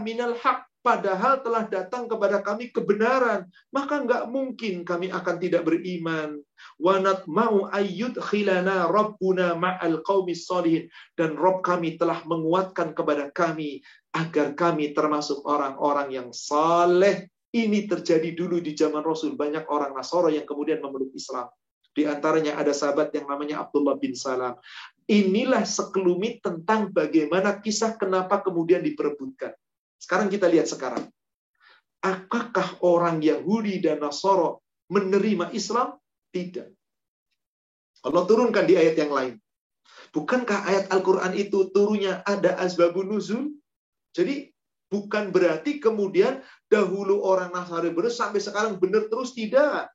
minal haq. Padahal telah datang kepada kami kebenaran. Maka nggak mungkin kami akan tidak beriman. Wanat mau ayyud khilana rabbuna ma'al qawmis solihin. Dan Rob kami telah menguatkan kepada kami agar kami termasuk orang-orang yang saleh. Ini terjadi dulu di zaman Rasul. Banyak orang Nasoro yang kemudian memeluk Islam. Di antaranya ada sahabat yang namanya Abdullah bin Salam. Inilah sekelumit tentang bagaimana kisah kenapa kemudian diperebutkan. Sekarang kita lihat sekarang. Apakah orang Yahudi dan Nasoro menerima Islam? Tidak. Allah turunkan di ayat yang lain. Bukankah ayat Al-Quran itu turunnya ada asbabun nuzul? Jadi bukan berarti kemudian dahulu orang Nasrani benar sampai sekarang benar terus tidak.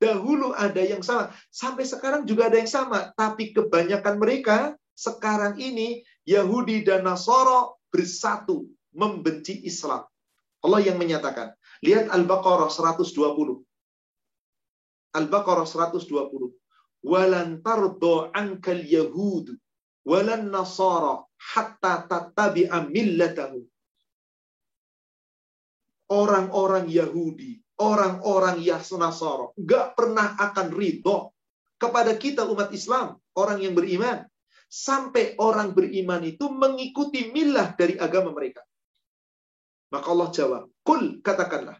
Dahulu ada yang sama, sampai sekarang juga ada yang sama, tapi kebanyakan mereka sekarang ini Yahudi dan Nasoro bersatu membenci Islam. Allah yang menyatakan. Lihat Al-Baqarah 120. Al-Baqarah 120. Walan tardo ankal yahud walan nasara hatta tattabi'a millatahu. Orang-orang Yahudi orang-orang Nasara nggak pernah akan ridho kepada kita umat Islam, orang yang beriman. Sampai orang beriman itu mengikuti milah dari agama mereka. Maka Allah jawab, Kul katakanlah,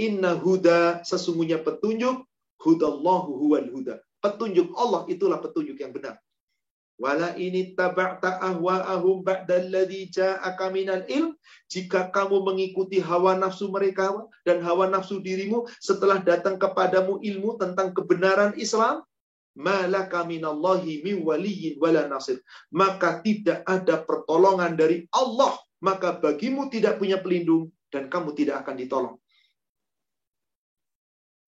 Inna huda sesungguhnya petunjuk, hudallahu huwal huda. Petunjuk Allah itulah petunjuk yang benar. Wala ini taba'ta ahwa'ahum ba'dalladhi ja'aka minal ilm. Jika kamu mengikuti hawa nafsu mereka dan hawa nafsu dirimu setelah datang kepadamu ilmu tentang kebenaran Islam, malaka minallahi min waliyin wala. Maka tidak ada pertolongan dari Allah. Maka bagimu tidak punya pelindung dan kamu tidak akan ditolong.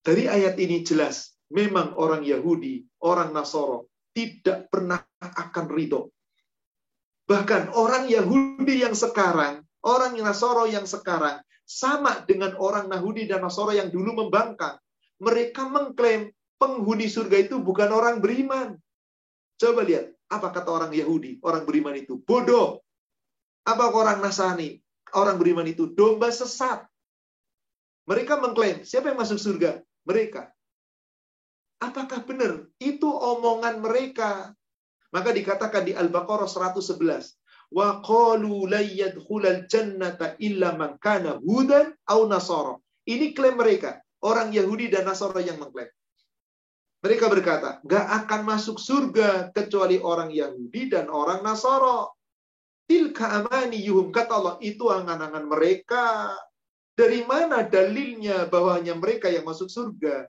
Dari ayat ini jelas, memang orang Yahudi, orang Nasoro, tidak pernah akan ridho. Bahkan orang Yahudi yang sekarang, orang Nasoro yang sekarang, sama dengan orang Yahudi dan Nasoro yang dulu membangkang. Mereka mengklaim penghuni surga itu bukan orang beriman. Coba lihat, apa kata orang Yahudi, orang beriman itu? Bodoh. Apa orang Nasani, orang beriman itu? Domba sesat. Mereka mengklaim, siapa yang masuk surga? Mereka. Apakah benar? Itu omongan mereka. Maka dikatakan di Al-Baqarah 111. Wa qalu la jannata illa man kana hudan au nasara. Ini klaim mereka. Orang Yahudi dan Nasara yang mengklaim. Mereka berkata, gak akan masuk surga kecuali orang Yahudi dan orang Nasara. Tilka amani yuhum. Kata Allah, itu angan-angan mereka. Dari mana dalilnya bahwanya mereka yang masuk surga?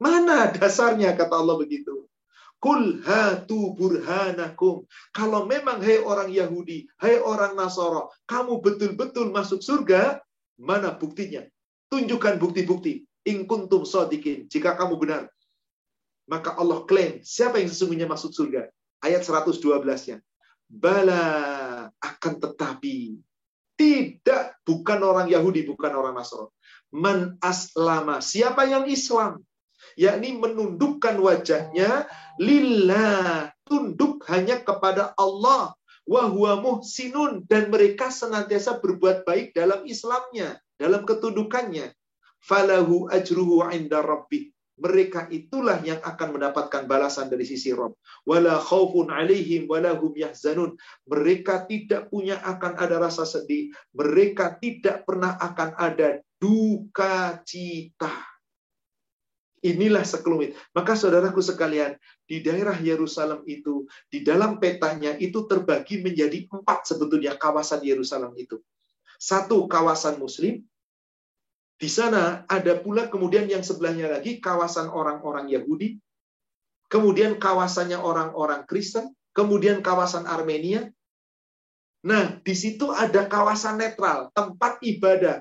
Mana dasarnya kata Allah begitu? Kul hatu burhanakum. Kalau memang hai orang Yahudi, hai orang Nasara, kamu betul-betul masuk surga, mana buktinya? Tunjukkan bukti-bukti. In kuntum sodikin. Jika kamu benar. Maka Allah klaim, siapa yang sesungguhnya masuk surga? Ayat 112-nya. Bala akan tetapi. Tidak, bukan orang Yahudi, bukan orang Nasara. Man aslama. Siapa yang Islam? yakni menundukkan wajahnya lillah, tunduk hanya kepada Allah wa huwa muhsinun dan mereka senantiasa berbuat baik dalam Islamnya, dalam ketundukannya. Falahu ajruhu inda rabbih. Mereka itulah yang akan mendapatkan balasan dari sisi Rob. Wala khaufun alaihim wala hum yahzanun. Mereka tidak punya akan ada rasa sedih. Mereka tidak pernah akan ada duka cita. Inilah sekelumit. Maka saudaraku sekalian, di daerah Yerusalem itu, di dalam petanya itu terbagi menjadi empat sebetulnya kawasan Yerusalem itu. Satu kawasan Muslim, di sana ada pula kemudian yang sebelahnya lagi kawasan orang-orang Yahudi, kemudian kawasannya orang-orang Kristen, kemudian kawasan Armenia. Nah, di situ ada kawasan netral, tempat ibadah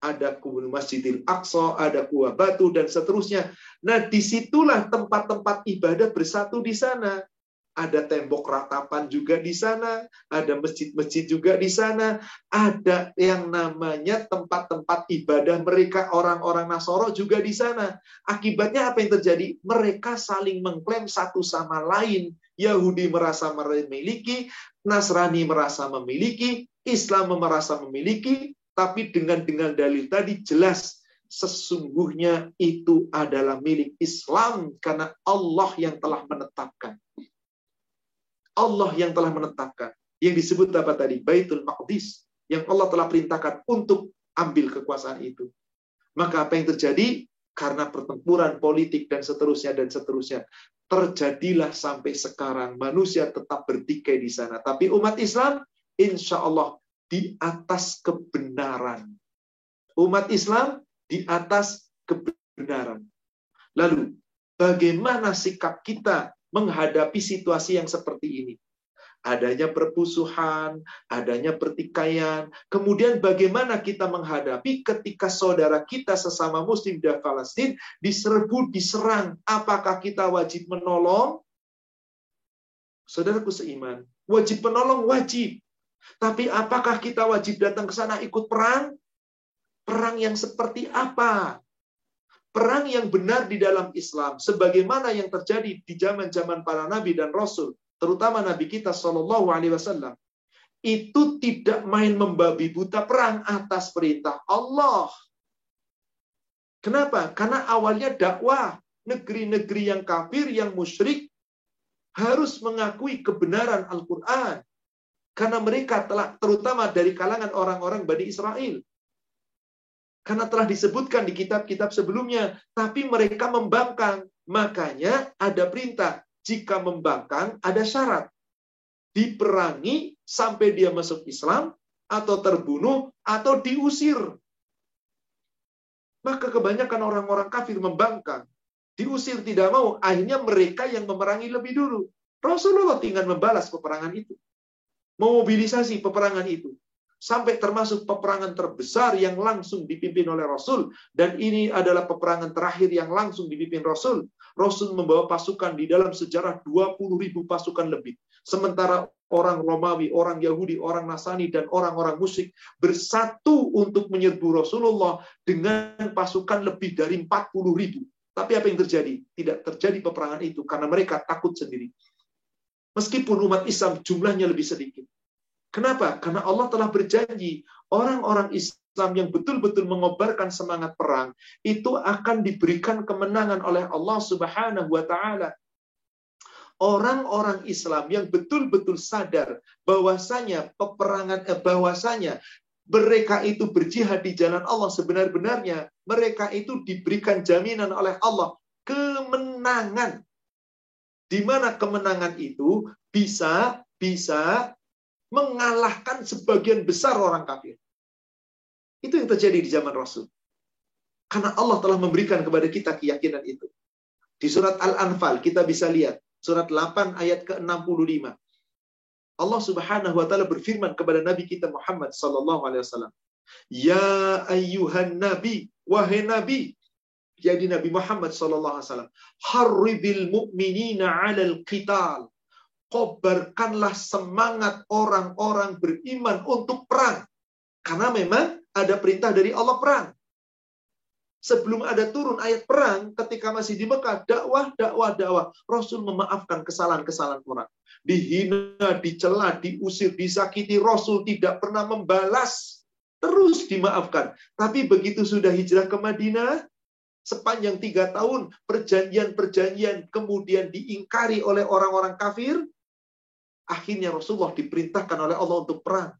ada Masjidil Aqsa, ada Gua Batu, dan seterusnya. Nah, di situlah tempat-tempat ibadah bersatu di sana. Ada tembok ratapan juga di sana, ada masjid-masjid juga di sana, ada yang namanya tempat-tempat ibadah mereka orang-orang Nasoro juga di sana. Akibatnya apa yang terjadi? Mereka saling mengklaim satu sama lain. Yahudi merasa memiliki, Nasrani merasa memiliki, Islam merasa memiliki, tapi dengan dengan dalil tadi jelas sesungguhnya itu adalah milik Islam karena Allah yang telah menetapkan. Allah yang telah menetapkan. Yang disebut apa tadi? Baitul Maqdis. Yang Allah telah perintahkan untuk ambil kekuasaan itu. Maka apa yang terjadi? karena pertempuran politik dan seterusnya dan seterusnya terjadilah sampai sekarang manusia tetap bertikai di sana tapi umat Islam insya Allah di atas kebenaran umat Islam di atas kebenaran lalu bagaimana sikap kita menghadapi situasi yang seperti ini adanya perpusuhan, adanya pertikaian. Kemudian bagaimana kita menghadapi ketika saudara kita sesama muslim di Palestina diserbu, diserang. Apakah kita wajib menolong? Saudaraku seiman, wajib menolong wajib. Tapi apakah kita wajib datang ke sana ikut perang? Perang yang seperti apa? Perang yang benar di dalam Islam, sebagaimana yang terjadi di zaman-zaman para nabi dan rasul, terutama Nabi kita Shallallahu Alaihi Wasallam, itu tidak main membabi buta perang atas perintah Allah. Kenapa? Karena awalnya dakwah negeri-negeri yang kafir, yang musyrik harus mengakui kebenaran Al-Quran. Karena mereka telah, terutama dari kalangan orang-orang Bani Israel. Karena telah disebutkan di kitab-kitab sebelumnya, tapi mereka membangkang. Makanya ada perintah, jika membangkang ada syarat. Diperangi sampai dia masuk Islam, atau terbunuh, atau diusir. Maka kebanyakan orang-orang kafir membangkang. Diusir tidak mau, akhirnya mereka yang memerangi lebih dulu. Rasulullah tinggal membalas peperangan itu. Memobilisasi peperangan itu sampai termasuk peperangan terbesar yang langsung dipimpin oleh Rasul dan ini adalah peperangan terakhir yang langsung dipimpin Rasul. Rasul membawa pasukan di dalam sejarah 20 ribu pasukan lebih. Sementara orang Romawi, orang Yahudi, orang Nasani, dan orang-orang musyrik bersatu untuk menyerbu Rasulullah dengan pasukan lebih dari 40 ribu. Tapi apa yang terjadi? Tidak terjadi peperangan itu karena mereka takut sendiri. Meskipun umat Islam jumlahnya lebih sedikit. Kenapa? Karena Allah telah berjanji orang-orang Islam yang betul-betul mengobarkan semangat perang itu akan diberikan kemenangan oleh Allah Subhanahu wa taala. Orang-orang Islam yang betul-betul sadar bahwasanya peperangan eh, bahwasanya mereka itu berjihad di jalan Allah sebenar-benarnya, mereka itu diberikan jaminan oleh Allah kemenangan. Di mana kemenangan itu bisa bisa mengalahkan sebagian besar orang kafir. Itu yang terjadi di zaman Rasul. Karena Allah telah memberikan kepada kita keyakinan itu. Di surat Al-Anfal kita bisa lihat surat 8 ayat ke-65. Allah Subhanahu wa taala berfirman kepada nabi kita Muhammad sallallahu alaihi wasallam, "Ya ayyuhan nabi, wahai nabi, jadi Nabi Muhammad sallallahu alaihi wasallam, harribil mu'minina 'alal qital." Kobarkanlah semangat orang-orang beriman untuk perang. Karena memang ada perintah dari Allah perang. Sebelum ada turun ayat perang, ketika masih di Mekah, dakwah, dakwah, dakwah. Rasul memaafkan kesalahan-kesalahan orang. Dihina, dicela, diusir, disakiti. Rasul tidak pernah membalas. Terus dimaafkan. Tapi begitu sudah hijrah ke Madinah, sepanjang tiga tahun, perjanjian-perjanjian kemudian diingkari oleh orang-orang kafir, Akhirnya Rasulullah diperintahkan oleh Allah untuk perang.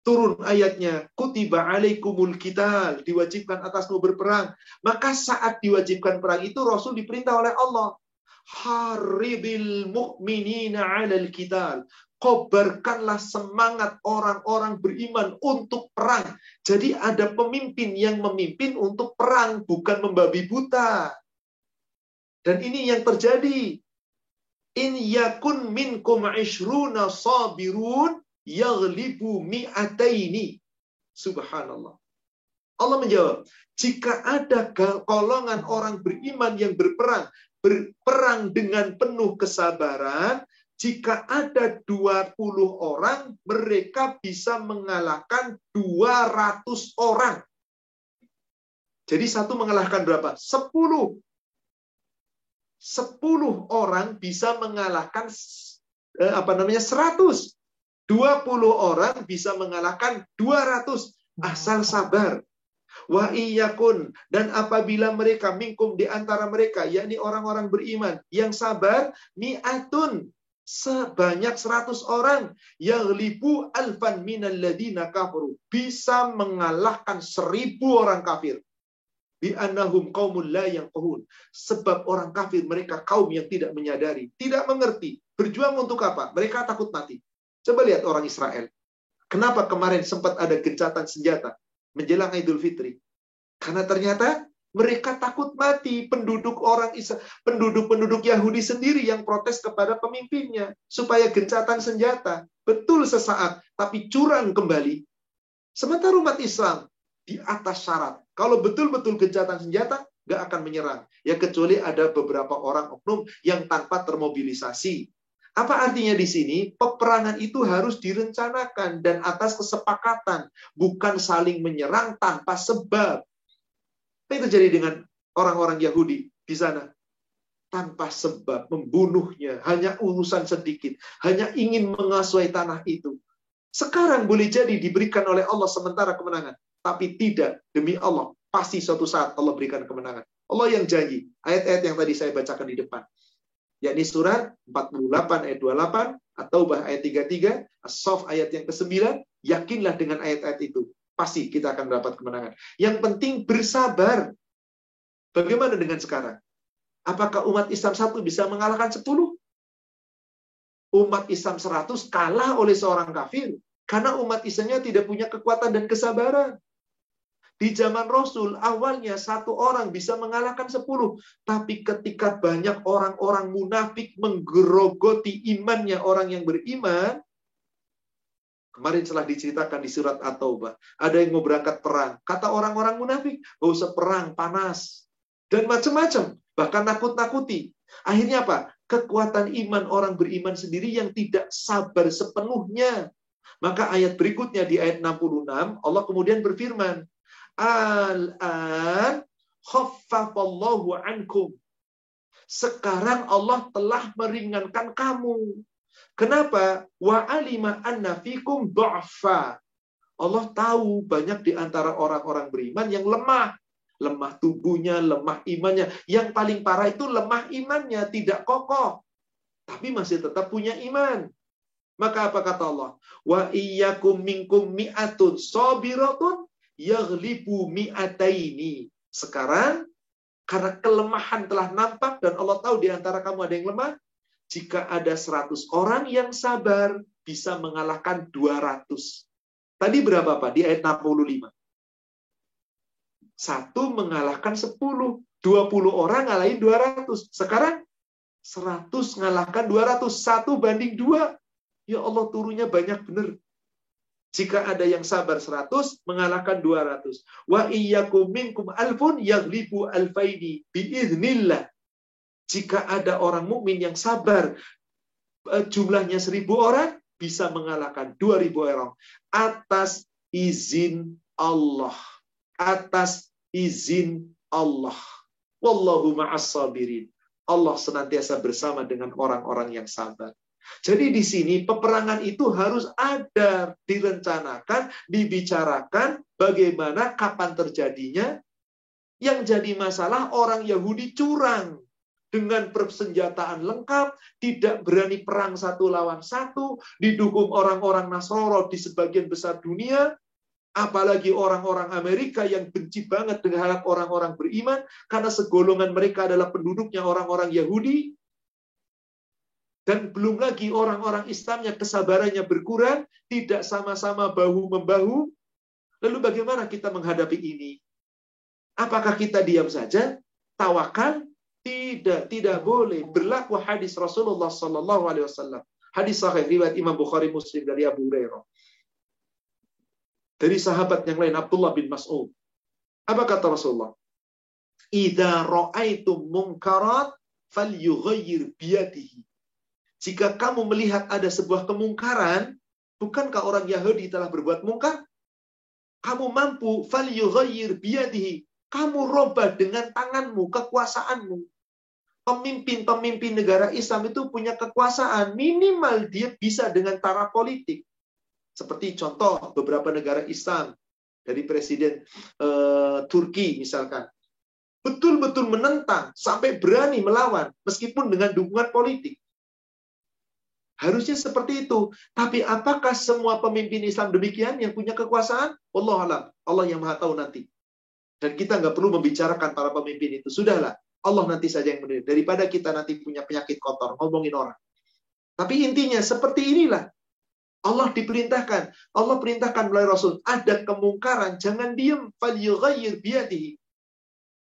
Turun ayatnya, kutiba alaikumul kital, diwajibkan atasmu berperang. Maka saat diwajibkan perang itu Rasul diperintah oleh Allah. Haribil mu'minina alal kital. Kobarkanlah semangat orang-orang beriman untuk perang. Jadi ada pemimpin yang memimpin untuk perang, bukan membabi buta. Dan ini yang terjadi in yakun minkum ishruna sabirun yaghlibu mi'ataini. Subhanallah. Allah menjawab, jika ada golongan orang beriman yang berperang, berperang dengan penuh kesabaran, jika ada 20 orang, mereka bisa mengalahkan 200 orang. Jadi satu mengalahkan berapa? 10. 10 orang bisa mengalahkan eh, apa namanya 100. 20 orang bisa mengalahkan 200 asal sabar. Wa iyakun dan apabila mereka mingkum di antara mereka yakni orang-orang beriman yang sabar mi'atun sebanyak 100 orang yang libu alfan minal ladina kafaru bisa mengalahkan seribu orang kafir. Bi annahum qaumun la pohon. Sebab orang kafir mereka kaum yang tidak menyadari, tidak mengerti. Berjuang untuk apa? Mereka takut mati. Coba lihat orang Israel. Kenapa kemarin sempat ada gencatan senjata menjelang Idul Fitri? Karena ternyata mereka takut mati penduduk orang Israel, penduduk-penduduk Yahudi sendiri yang protes kepada pemimpinnya supaya gencatan senjata betul sesaat tapi curang kembali. Sementara umat Islam di atas syarat kalau betul-betul gencatan senjata, nggak akan menyerang. Ya kecuali ada beberapa orang oknum yang tanpa termobilisasi. Apa artinya di sini? Peperangan itu harus direncanakan dan atas kesepakatan, bukan saling menyerang tanpa sebab. Apa yang terjadi dengan orang-orang Yahudi di sana? Tanpa sebab membunuhnya, hanya urusan sedikit, hanya ingin menguasai tanah itu. Sekarang boleh jadi diberikan oleh Allah sementara kemenangan. Tapi tidak, demi Allah, pasti suatu saat Allah berikan kemenangan. Allah yang janji. Ayat-ayat yang tadi saya bacakan di depan. Yakni surat 48 ayat 28, atau bah ayat 33, As-Sof ayat yang ke-9, yakinlah dengan ayat-ayat itu. Pasti kita akan mendapat kemenangan. Yang penting bersabar. Bagaimana dengan sekarang? Apakah umat Islam satu bisa mengalahkan 10? Umat Islam 100 kalah oleh seorang kafir. Karena umat Islamnya tidak punya kekuatan dan kesabaran. Di zaman Rasul, awalnya satu orang bisa mengalahkan sepuluh. Tapi ketika banyak orang-orang munafik menggerogoti imannya orang yang beriman, Kemarin telah diceritakan di surat At-Taubah. Ada yang mau berangkat perang. Kata orang-orang munafik, gak usah perang, panas. Dan macam-macam. Bahkan nakut-nakuti. Akhirnya apa? Kekuatan iman orang beriman sendiri yang tidak sabar sepenuhnya. Maka ayat berikutnya di ayat 66, Allah kemudian berfirman, Al-an khaffafallahu ankum. Sekarang Allah telah meringankan kamu. Kenapa? Wa alima anna fikum du'fa. Allah tahu banyak di antara orang-orang beriman yang lemah. Lemah tubuhnya, lemah imannya. Yang paling parah itu lemah imannya, tidak kokoh. Tapi masih tetap punya iman. Maka apa kata Allah? Wa iyyakum minkum mi'atun sabiratun yaghlibu mi'ataini. Sekarang karena kelemahan telah nampak dan Allah tahu di antara kamu ada yang lemah, jika ada 100 orang yang sabar bisa mengalahkan 200. Tadi berapa Pak? Di ayat 65. Satu mengalahkan 10. 20 orang ngalahin 200. Sekarang 100 mengalahkan 200. Satu banding dua. Ya Allah turunnya banyak benar. Jika ada yang sabar 100, mengalahkan 200. Wa iyyakum minkum alfun yaghlibu alfaini biiznillah. Jika ada orang mukmin yang sabar, eh, jumlahnya 1000 orang, bisa mengalahkan 2000 orang. Atas izin Allah. Atas izin Allah. Wallahu ma'as sabirin. Allah senantiasa bersama dengan orang-orang yang sabar. Jadi di sini peperangan itu harus ada, direncanakan, dibicarakan bagaimana kapan terjadinya. Yang jadi masalah orang Yahudi curang dengan persenjataan lengkap, tidak berani perang satu lawan satu, didukung orang-orang Nasroro di sebagian besar dunia, apalagi orang-orang Amerika yang benci banget dengan orang-orang beriman, karena segolongan mereka adalah penduduknya orang-orang Yahudi, dan belum lagi orang-orang Islamnya kesabarannya berkurang, tidak sama-sama bahu-membahu. Lalu bagaimana kita menghadapi ini? Apakah kita diam saja? Tawakal? Tidak, tidak boleh. Berlaku hadis Rasulullah Sallallahu Alaihi Wasallam. Hadis sahih riwayat Imam Bukhari Muslim dari Abu Hurairah. Dari sahabat yang lain Abdullah bin Mas'ud. Apa kata Rasulullah? Idza ra'aitum munkarat falyughayyir biyadihi jika kamu melihat ada sebuah kemungkaran, bukankah orang Yahudi telah berbuat mungkar? Kamu mampu falyughayyir biyadihi. Kamu robah dengan tanganmu, kekuasaanmu. Pemimpin-pemimpin negara Islam itu punya kekuasaan. Minimal dia bisa dengan cara politik. Seperti contoh beberapa negara Islam dari Presiden uh, Turki misalkan. Betul-betul menentang sampai berani melawan meskipun dengan dukungan politik. Harusnya seperti itu. Tapi apakah semua pemimpin Islam demikian yang punya kekuasaan? Allah alam. Allah yang maha tahu nanti. Dan kita nggak perlu membicarakan para pemimpin itu. Sudahlah, Allah nanti saja yang menilai. Daripada kita nanti punya penyakit kotor, ngomongin orang. Tapi intinya seperti inilah. Allah diperintahkan. Allah perintahkan melalui Rasul. Ada kemungkaran, jangan diem. Falyughayyir biyadihi.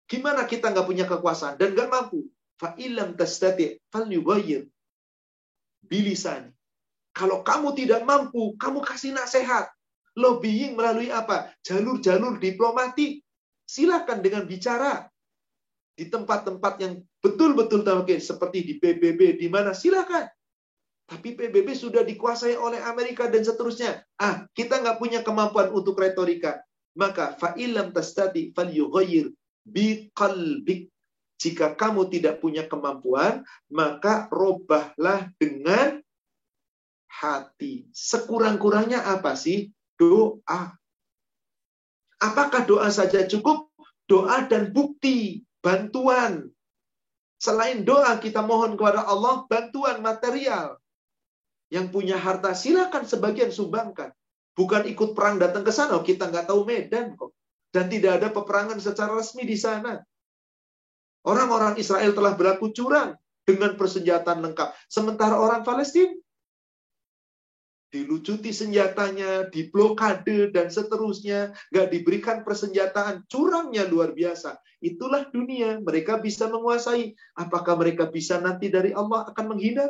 Gimana kita nggak punya kekuasaan dan nggak mampu? Fa'ilam tastati falyughayyir bilisani. Kalau kamu tidak mampu, kamu kasih nasihat. Lobbying melalui apa? Jalur-jalur diplomatik. Silakan dengan bicara di tempat-tempat yang betul-betul mungkin seperti di PBB di mana silakan. Tapi PBB sudah dikuasai oleh Amerika dan seterusnya. Ah, kita nggak punya kemampuan untuk retorika. Maka fa'ilam tastati falyughayyir biqalbik. Jika kamu tidak punya kemampuan, maka robahlah dengan hati. Sekurang-kurangnya apa sih? Doa. Apakah doa saja cukup? Doa dan bukti, bantuan. Selain doa, kita mohon kepada Allah bantuan material. Yang punya harta, silakan sebagian sumbangkan. Bukan ikut perang datang ke sana, kita nggak tahu medan kok. Dan tidak ada peperangan secara resmi di sana. Orang-orang Israel telah berlaku curang dengan persenjataan lengkap. Sementara orang Palestina dilucuti senjatanya, diblokade, dan seterusnya. Nggak diberikan persenjataan. Curangnya luar biasa. Itulah dunia. Mereka bisa menguasai. Apakah mereka bisa nanti dari Allah akan menghina?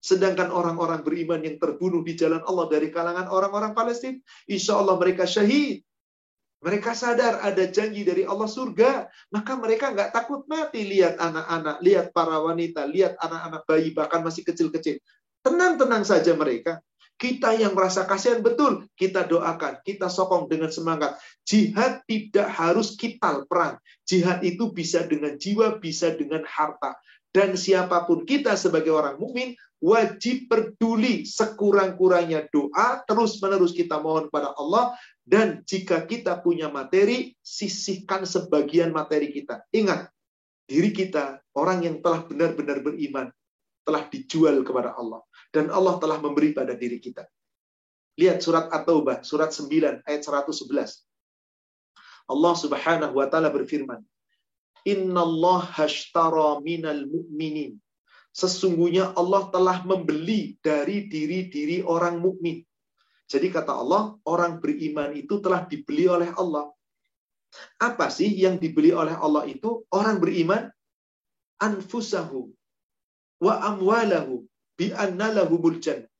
Sedangkan orang-orang beriman yang terbunuh di jalan Allah dari kalangan orang-orang Palestina, insya Allah mereka syahid. Mereka sadar ada janji dari Allah surga. Maka mereka nggak takut mati. Lihat anak-anak, lihat para wanita, lihat anak-anak bayi, bahkan masih kecil-kecil. Tenang-tenang saja mereka. Kita yang merasa kasihan betul, kita doakan, kita sokong dengan semangat. Jihad tidak harus kital perang. Jihad itu bisa dengan jiwa, bisa dengan harta. Dan siapa pun kita sebagai orang mukmin wajib peduli sekurang-kurangnya doa terus-menerus kita mohon pada Allah dan jika kita punya materi, sisihkan sebagian materi kita. Ingat, diri kita, orang yang telah benar-benar beriman, telah dijual kepada Allah. Dan Allah telah memberi pada diri kita. Lihat surat At-Taubah, surat 9, ayat 111. Allah subhanahu wa ta'ala berfirman, Inna Allah hashtara minal mu'minin. Sesungguhnya Allah telah membeli dari diri-diri orang mukmin jadi kata Allah, orang beriman itu telah dibeli oleh Allah. Apa sih yang dibeli oleh Allah itu? Orang beriman anfusahu wa amwalahu bi anna lahumul jannah.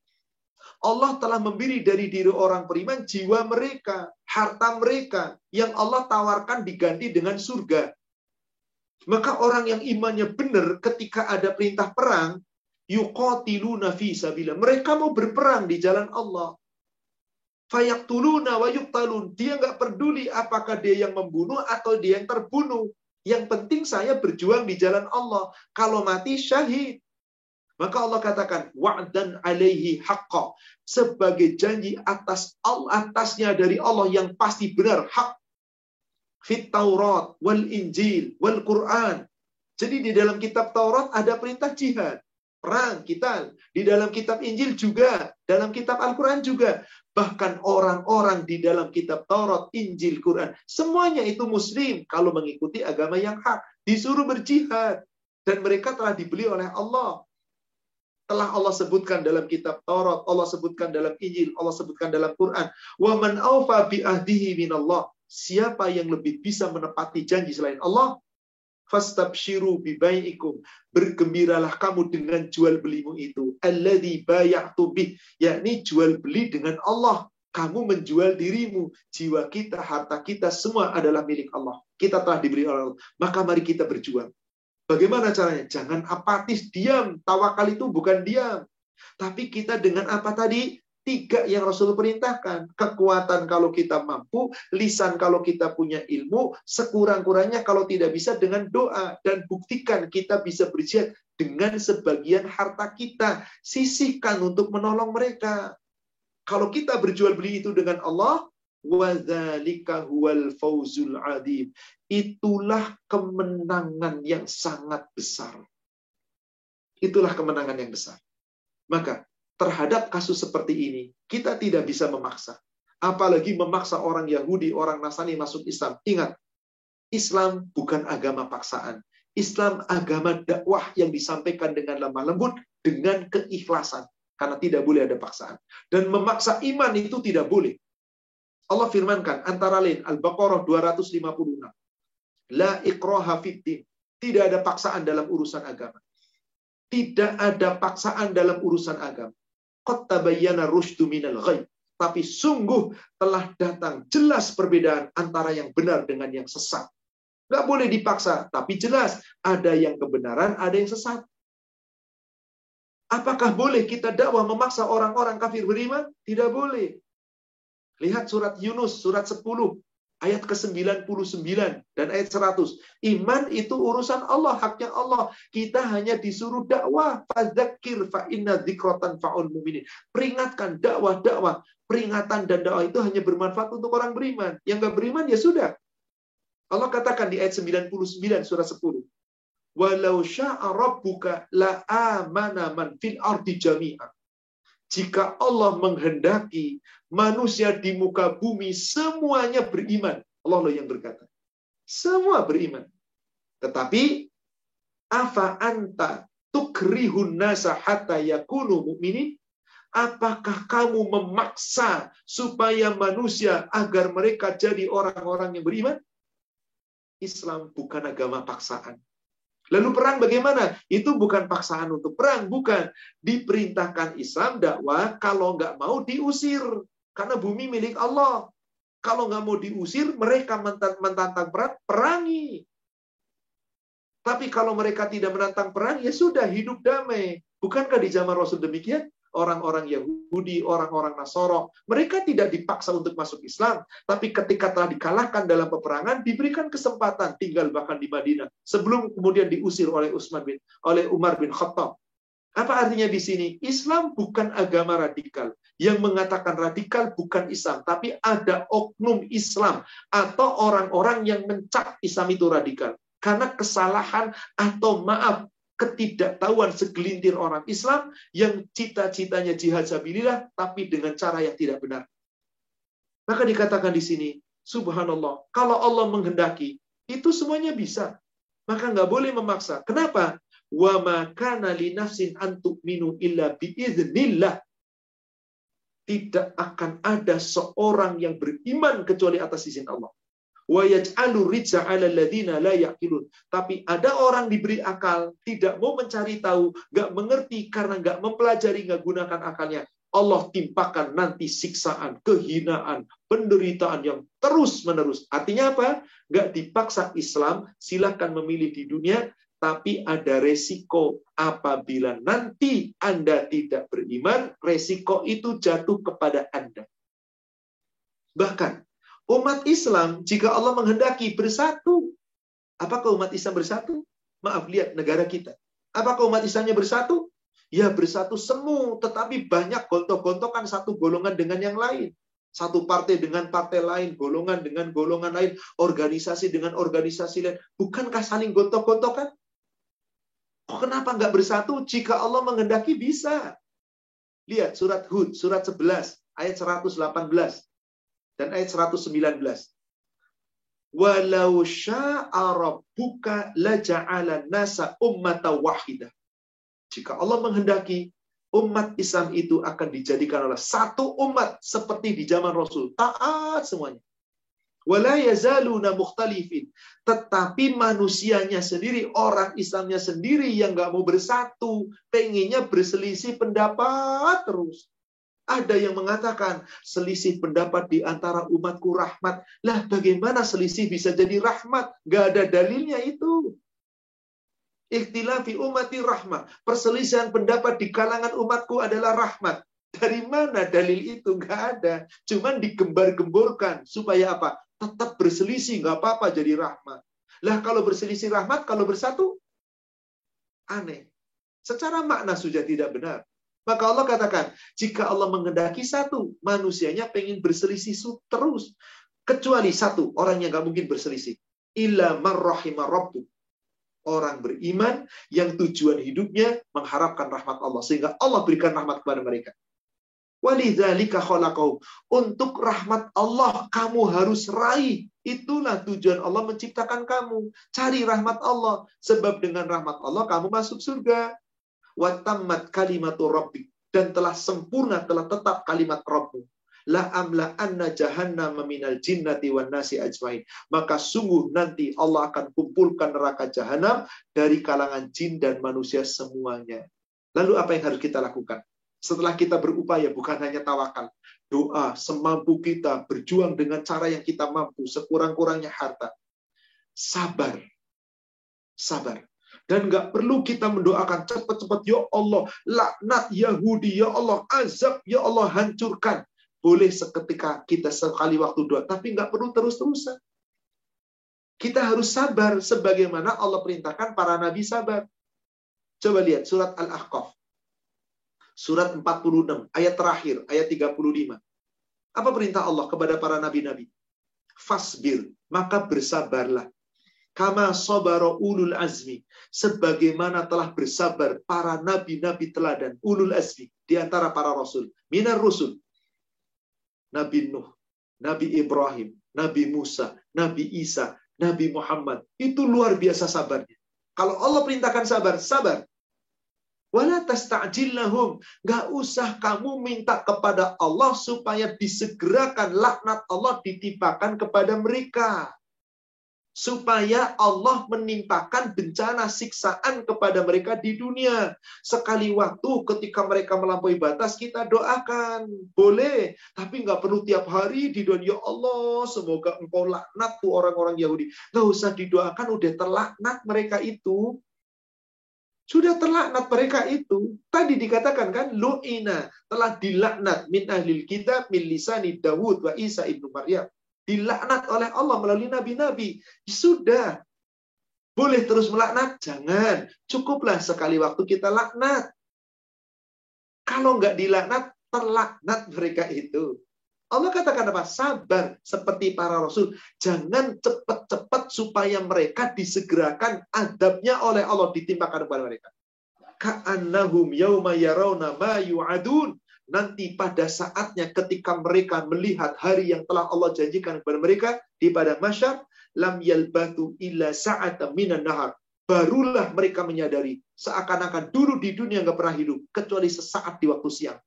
Allah telah memberi dari diri orang beriman jiwa mereka, harta mereka yang Allah tawarkan diganti dengan surga. Maka orang yang imannya benar ketika ada perintah perang, yuqatiluna fi sabilillah. Mereka mau berperang di jalan Allah. Fayaktuluna wa yuktalun. Dia nggak peduli apakah dia yang membunuh atau dia yang terbunuh. Yang penting saya berjuang di jalan Allah. Kalau mati syahid. Maka Allah katakan wa'dan alaihi haqqa sebagai janji atas atasnya dari Allah yang pasti benar hak fit Taurat wal Injil wal Quran. Jadi di dalam kitab Taurat ada perintah jihad, perang kita. Di dalam kitab Injil juga, dalam kitab Al-Quran juga. Bahkan orang-orang di dalam kitab Taurat, Injil, Quran, semuanya itu muslim kalau mengikuti agama yang hak. Disuruh berjihad. Dan mereka telah dibeli oleh Allah. Telah Allah sebutkan dalam kitab Taurat, Allah sebutkan dalam Injil, Allah sebutkan dalam Quran. Wa man awfa bi ahdihi minallah. Siapa yang lebih bisa menepati janji selain Allah, fastabshiru bibai'ikum. Bergembiralah kamu dengan jual belimu itu. Alladhi baya'tu bih. Yakni jual beli dengan Allah. Kamu menjual dirimu, jiwa kita, harta kita, semua adalah milik Allah. Kita telah diberi oleh Allah. Maka mari kita berjuang. Bagaimana caranya? Jangan apatis, diam. Tawakal itu bukan diam. Tapi kita dengan apa tadi? Tiga yang Rasul perintahkan. Kekuatan kalau kita mampu, lisan kalau kita punya ilmu, sekurang-kurangnya kalau tidak bisa dengan doa. Dan buktikan kita bisa berjihad dengan sebagian harta kita. Sisihkan untuk menolong mereka. Kalau kita berjual beli itu dengan Allah, wadzalika huwal fauzul adim. Itulah kemenangan yang sangat besar. Itulah kemenangan yang besar. Maka terhadap kasus seperti ini, kita tidak bisa memaksa. Apalagi memaksa orang Yahudi, orang Nasrani masuk Islam. Ingat, Islam bukan agama paksaan. Islam agama dakwah yang disampaikan dengan lemah lembut dengan keikhlasan karena tidak boleh ada paksaan. Dan memaksa iman itu tidak boleh. Allah firmankan antara lain Al-Baqarah 256. La ikraha fiddin. Tidak ada paksaan dalam urusan agama. Tidak ada paksaan dalam urusan agama. Qad tabayyana rusydu minal. Tapi sungguh telah datang jelas perbedaan antara yang benar dengan yang sesat. Nggak boleh dipaksa, tapi jelas ada yang kebenaran, ada yang sesat. Apakah boleh kita dakwah memaksa orang-orang kafir beriman? Tidak boleh. Lihat surat Yunus, surat 10, ayat ke-99 dan ayat 100. Iman itu urusan Allah, haknya Allah. Kita hanya disuruh dakwah. Fadzakir fa inna dzikratan fa'ul mu'minin. Peringatkan dakwah, dakwah. Peringatan dan dakwah itu hanya bermanfaat untuk orang beriman. Yang nggak beriman ya sudah. Allah katakan di ayat 99 surah 10. Walau sya'a rabbuka la amana man fil ardi jami'a. Jika Allah menghendaki manusia di muka bumi semuanya beriman. Allah yang berkata. Semua beriman. Tetapi afa anta tukrihun nasa hatta yakunu mu'minin? Apakah kamu memaksa supaya manusia agar mereka jadi orang-orang yang beriman? Islam bukan agama paksaan. Lalu perang bagaimana? Itu bukan paksaan untuk perang, bukan. Diperintahkan Islam dakwah kalau nggak mau diusir. Karena bumi milik Allah. Kalau nggak mau diusir, mereka mentantang perang, perangi. Tapi kalau mereka tidak menantang perang, ya sudah hidup damai. Bukankah di zaman Rasul demikian? Orang-orang Yahudi, orang-orang Nasoro. Mereka tidak dipaksa untuk masuk Islam, tapi ketika telah dikalahkan dalam peperangan, diberikan kesempatan tinggal bahkan di Madinah sebelum kemudian diusir oleh Utsman bin oleh Umar bin Khattab. Apa artinya di sini? Islam bukan agama radikal. Yang mengatakan radikal bukan Islam, tapi ada oknum Islam atau orang-orang yang mencap Islam itu radikal. Karena kesalahan atau maaf ketidaktahuan segelintir orang Islam yang cita-citanya jihad sabilillah tapi dengan cara yang tidak benar. Maka dikatakan di sini, subhanallah, kalau Allah menghendaki, itu semuanya bisa. Maka nggak boleh memaksa. Kenapa? Wa makana li nafsin antuk minu illa biiznillah. Tidak akan ada seorang yang beriman kecuali atas izin Allah wa yaj'alu rijza 'ala alladziina la yaqilun. Tapi ada orang diberi akal, tidak mau mencari tahu, nggak mengerti karena nggak mempelajari, nggak gunakan akalnya. Allah timpakan nanti siksaan, kehinaan, penderitaan yang terus-menerus. Artinya apa? Nggak dipaksa Islam, silakan memilih di dunia, tapi ada resiko apabila nanti Anda tidak beriman, resiko itu jatuh kepada Anda. Bahkan Umat Islam, jika Allah menghendaki bersatu, apakah umat Islam bersatu? Maaf, lihat negara kita. Apakah umat Islamnya bersatu? Ya bersatu semu, tetapi banyak gontok-gontokan satu golongan dengan yang lain. Satu partai dengan partai lain, golongan dengan golongan lain, organisasi dengan organisasi lain. Bukankah saling gontok-gontokan? Oh, kenapa nggak bersatu? Jika Allah menghendaki bisa. Lihat surat Hud, surat 11, ayat 118 dan ayat 119. Walau sya'a rabbuka laja'ala nasa ummata wahidah. Jika Allah menghendaki, umat Islam itu akan dijadikan oleh satu umat seperti di zaman Rasul. Taat semuanya. Wala yazaluna mukhtalifin. Tetapi manusianya sendiri, orang Islamnya sendiri yang nggak mau bersatu. Pengennya berselisih pendapat terus. Ada yang mengatakan selisih pendapat di antara umatku rahmat. Lah bagaimana selisih bisa jadi rahmat? Gak ada dalilnya itu. Ikhtilafi umati rahmat. Perselisihan pendapat di kalangan umatku adalah rahmat. Dari mana dalil itu? Gak ada. Cuman digembar-gemborkan. Supaya apa? Tetap berselisih. Gak apa-apa jadi rahmat. Lah kalau berselisih rahmat, kalau bersatu, aneh. Secara makna sudah tidak benar. Maka Allah katakan, jika Allah mengendaki satu, manusianya pengen berselisih terus. Kecuali satu, orang yang gak mungkin berselisih. Illa marrahimah rabbu. Orang beriman yang tujuan hidupnya mengharapkan rahmat Allah. Sehingga Allah berikan rahmat kepada mereka. Walidzalika khalaqahum. Untuk rahmat Allah kamu harus raih. Itulah tujuan Allah menciptakan kamu. Cari rahmat Allah. Sebab dengan rahmat Allah kamu masuk surga. Watammat kalimatu rabbik. Dan telah sempurna, telah tetap kalimat Rabbu. La amla anna jahannam minal jinnati wan nasi ajmain. Maka sungguh nanti Allah akan kumpulkan neraka jahanam dari kalangan jin dan manusia semuanya. Lalu apa yang harus kita lakukan? Setelah kita berupaya bukan hanya tawakal, doa semampu kita, berjuang dengan cara yang kita mampu, sekurang-kurangnya harta. Sabar. Sabar. Dan nggak perlu kita mendoakan cepat-cepat, ya Allah, laknat Yahudi, ya Allah, azab, ya Allah, hancurkan. Boleh seketika kita sekali waktu doa, tapi nggak perlu terus-terusan. Kita harus sabar sebagaimana Allah perintahkan para nabi sabar. Coba lihat surat Al-Ahqaf. Surat 46, ayat terakhir, ayat 35. Apa perintah Allah kepada para nabi-nabi? Fasbir, maka bersabarlah. Kama sobaro ulul azmi. Sebagaimana telah bersabar para nabi-nabi teladan. Ulul azmi. Di antara para rasul. Minar rusul. Nabi Nuh. Nabi Ibrahim. Nabi Musa. Nabi Isa. Nabi Muhammad. Itu luar biasa sabarnya. Kalau Allah perintahkan sabar, sabar. Wala. Gak usah kamu minta kepada Allah supaya disegerakan laknat Allah ditimpakan kepada mereka. Supaya Allah menimpakan bencana siksaan kepada mereka di dunia. Sekali waktu ketika mereka melampaui batas, kita doakan. Boleh. Tapi nggak perlu tiap hari di dunia. Ya Allah, semoga engkau laknat tuh orang-orang Yahudi. Nggak usah didoakan, udah terlaknat mereka itu. Sudah terlaknat mereka itu. Tadi dikatakan kan, lu'ina telah dilaknat min ahlil kitab min lisani Dawud wa Isa ibnu Maryam. Dilaknat oleh Allah melalui nabi-nabi. Sudah. Boleh terus melaknat? Jangan. Cukuplah sekali waktu kita laknat. Kalau nggak dilaknat, terlaknat mereka itu. Allah katakan apa? Sabar seperti para rasul. Jangan cepat-cepat supaya mereka disegerakan adabnya oleh Allah ditimpakan kepada mereka. Ka'annahum yauma yarawna ma yu'adun. Nanti pada saatnya ketika mereka melihat hari yang telah Allah janjikan kepada mereka di pada masyar, lam yalbatu illa sa'ata minan nahar. Barulah mereka menyadari seakan-akan dulu di dunia nggak pernah hidup kecuali sesaat di waktu siang.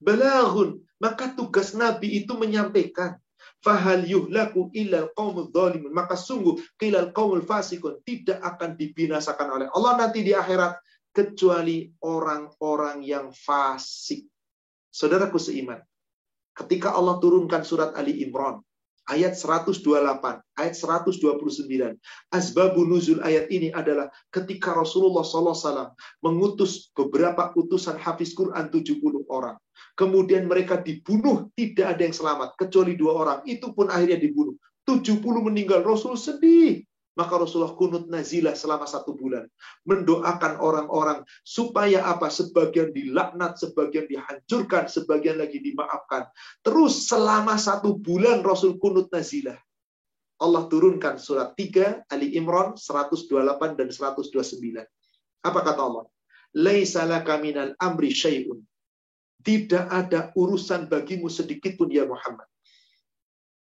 Balaghun, maka tugas Nabi itu menyampaikan fahal yuhlaku ilal qaumul zalimun maka sungguh qilal qaumul fasikun tidak akan dibinasakan oleh Allah nanti di akhirat kecuali orang-orang yang fasik. Saudaraku seiman, ketika Allah turunkan surat Ali Imran ayat 128, ayat 129. Asbabun nuzul ayat ini adalah ketika Rasulullah SAW mengutus beberapa utusan hafiz Quran 70 orang. Kemudian mereka dibunuh, tidak ada yang selamat, kecuali dua orang. Itu pun akhirnya dibunuh. 70 meninggal, Rasul sedih. Maka Rasulullah kunut nazilah selama satu bulan. Mendoakan orang-orang supaya apa? Sebagian dilaknat, sebagian dihancurkan, sebagian lagi dimaafkan. Terus selama satu bulan Rasul kunut nazilah. Allah turunkan surat 3 Ali Imran 128 dan 129. Apa kata Allah? Laisa laka minal amri syai'un. Tidak ada urusan bagimu sedikit pun ya Muhammad.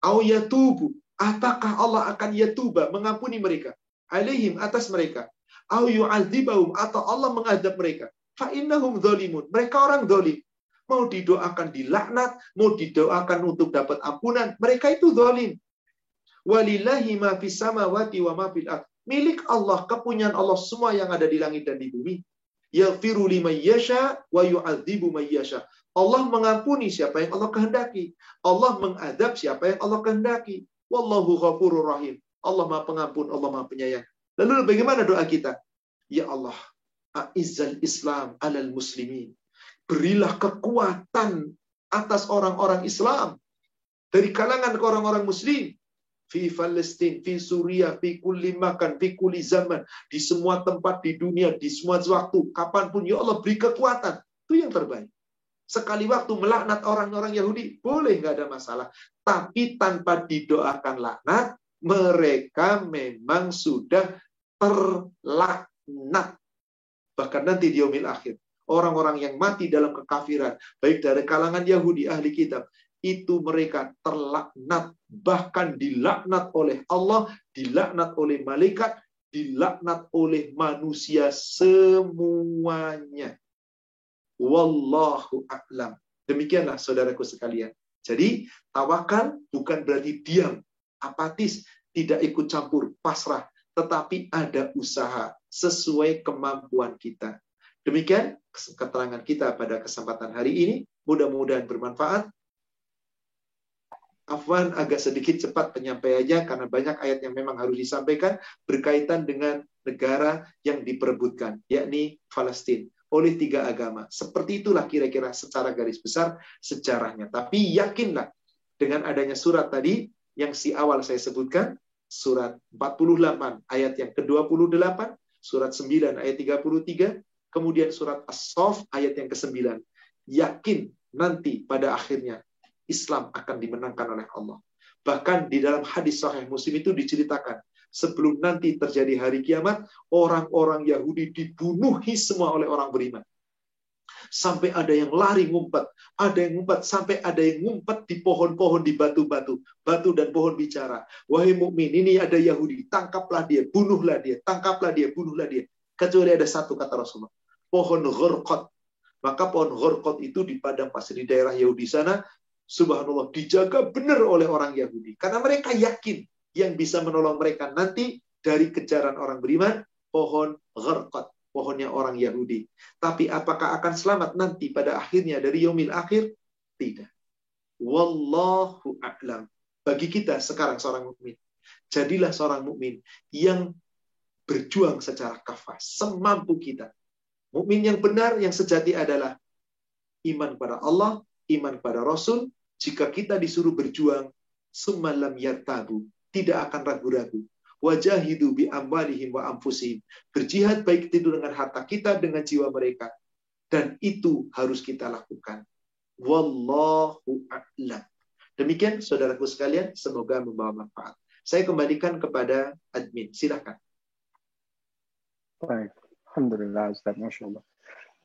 Au yatubu Apakah Allah akan yatuba, mengampuni mereka? Alaihim, atas mereka. Au yu'adzibahum, atau Allah mengadab mereka. Fa'innahum zalimun. Mereka orang zalim. Mau didoakan dilaknat, mau didoakan untuk dapat ampunan. Mereka itu zalim. Walillahi ma fis samawati wa ma fil Milik Allah, kepunyaan Allah semua yang ada di langit dan di bumi. Yaghfiru liman yasha wa yu'adzibu man yasha. Allah mengampuni siapa yang Allah kehendaki. Allah mengadab siapa yang Allah kehendaki. Wallahu ghafurur rahim. Allah Maha Pengampun, Allah Maha Penyayang. Lalu bagaimana doa kita? Ya Allah, a'izzal Islam alal muslimin. Berilah kekuatan atas orang-orang Islam dari kalangan orang-orang muslim fi Palestina, fi Suriah, fi kulli makan, fi kulli zaman, di semua tempat di dunia, di semua waktu, kapan pun ya Allah beri kekuatan. Itu yang terbaik. Sekali waktu melaknat orang-orang Yahudi, boleh nggak ada masalah. Tapi tanpa didoakan laknat, mereka memang sudah terlaknat. Bahkan nanti di yaumil akhir. Orang-orang yang mati dalam kekafiran, baik dari kalangan Yahudi, ahli kitab, itu mereka terlaknat, bahkan dilaknat oleh Allah, dilaknat oleh malaikat, dilaknat oleh manusia semuanya. Wallahu a'lam. Demikianlah saudaraku sekalian. Jadi tawakal bukan berarti diam, apatis, tidak ikut campur, pasrah, tetapi ada usaha sesuai kemampuan kita. Demikian keterangan kita pada kesempatan hari ini. Mudah-mudahan bermanfaat. Afwan agak sedikit cepat penyampaiannya karena banyak ayat yang memang harus disampaikan berkaitan dengan negara yang diperebutkan, yakni Palestina oleh tiga agama. Seperti itulah kira-kira secara garis besar sejarahnya. Tapi yakinlah dengan adanya surat tadi yang si awal saya sebutkan, surat 48 ayat yang ke-28, surat 9 ayat 33, kemudian surat As-Saff ayat yang ke-9. Yakin nanti pada akhirnya Islam akan dimenangkan oleh Allah. Bahkan di dalam hadis sahih Muslim itu diceritakan, sebelum nanti terjadi hari kiamat, orang-orang Yahudi dibunuhi semua oleh orang beriman. Sampai ada yang lari ngumpet, ada yang ngumpet sampai ada yang ngumpet di pohon-pohon di batu-batu, batu dan pohon bicara. Wahai mukmin, ini ada Yahudi, tangkaplah dia, bunuhlah dia, tangkaplah dia, bunuhlah dia. Kecuali ada satu kata Rasulullah, pohon ghurqat. Maka pohon ghurqat itu di padang pasir di daerah Yahudi sana subhanallah dijaga benar oleh orang Yahudi karena mereka yakin yang bisa menolong mereka nanti dari kejaran orang beriman pohon gharqat pohonnya orang Yahudi. Tapi apakah akan selamat nanti pada akhirnya dari yaumil akhir? Tidak. Wallahu a'lam. Bagi kita sekarang seorang mukmin jadilah seorang mukmin yang berjuang secara kafah semampu kita. Mukmin yang benar yang sejati adalah iman pada Allah iman pada Rasul. Jika kita disuruh berjuang, semalam yartabu, tidak akan ragu-ragu. Wajahidu bi amwalihim wa amfusihim. Berjihad baik itu dengan harta kita, dengan jiwa mereka. Dan itu harus kita lakukan. Wallahu a'lam. Demikian saudaraku sekalian, semoga membawa manfaat. Saya kembalikan kepada admin. Silakan. Baik. Alhamdulillah Ustaz, Masya Allah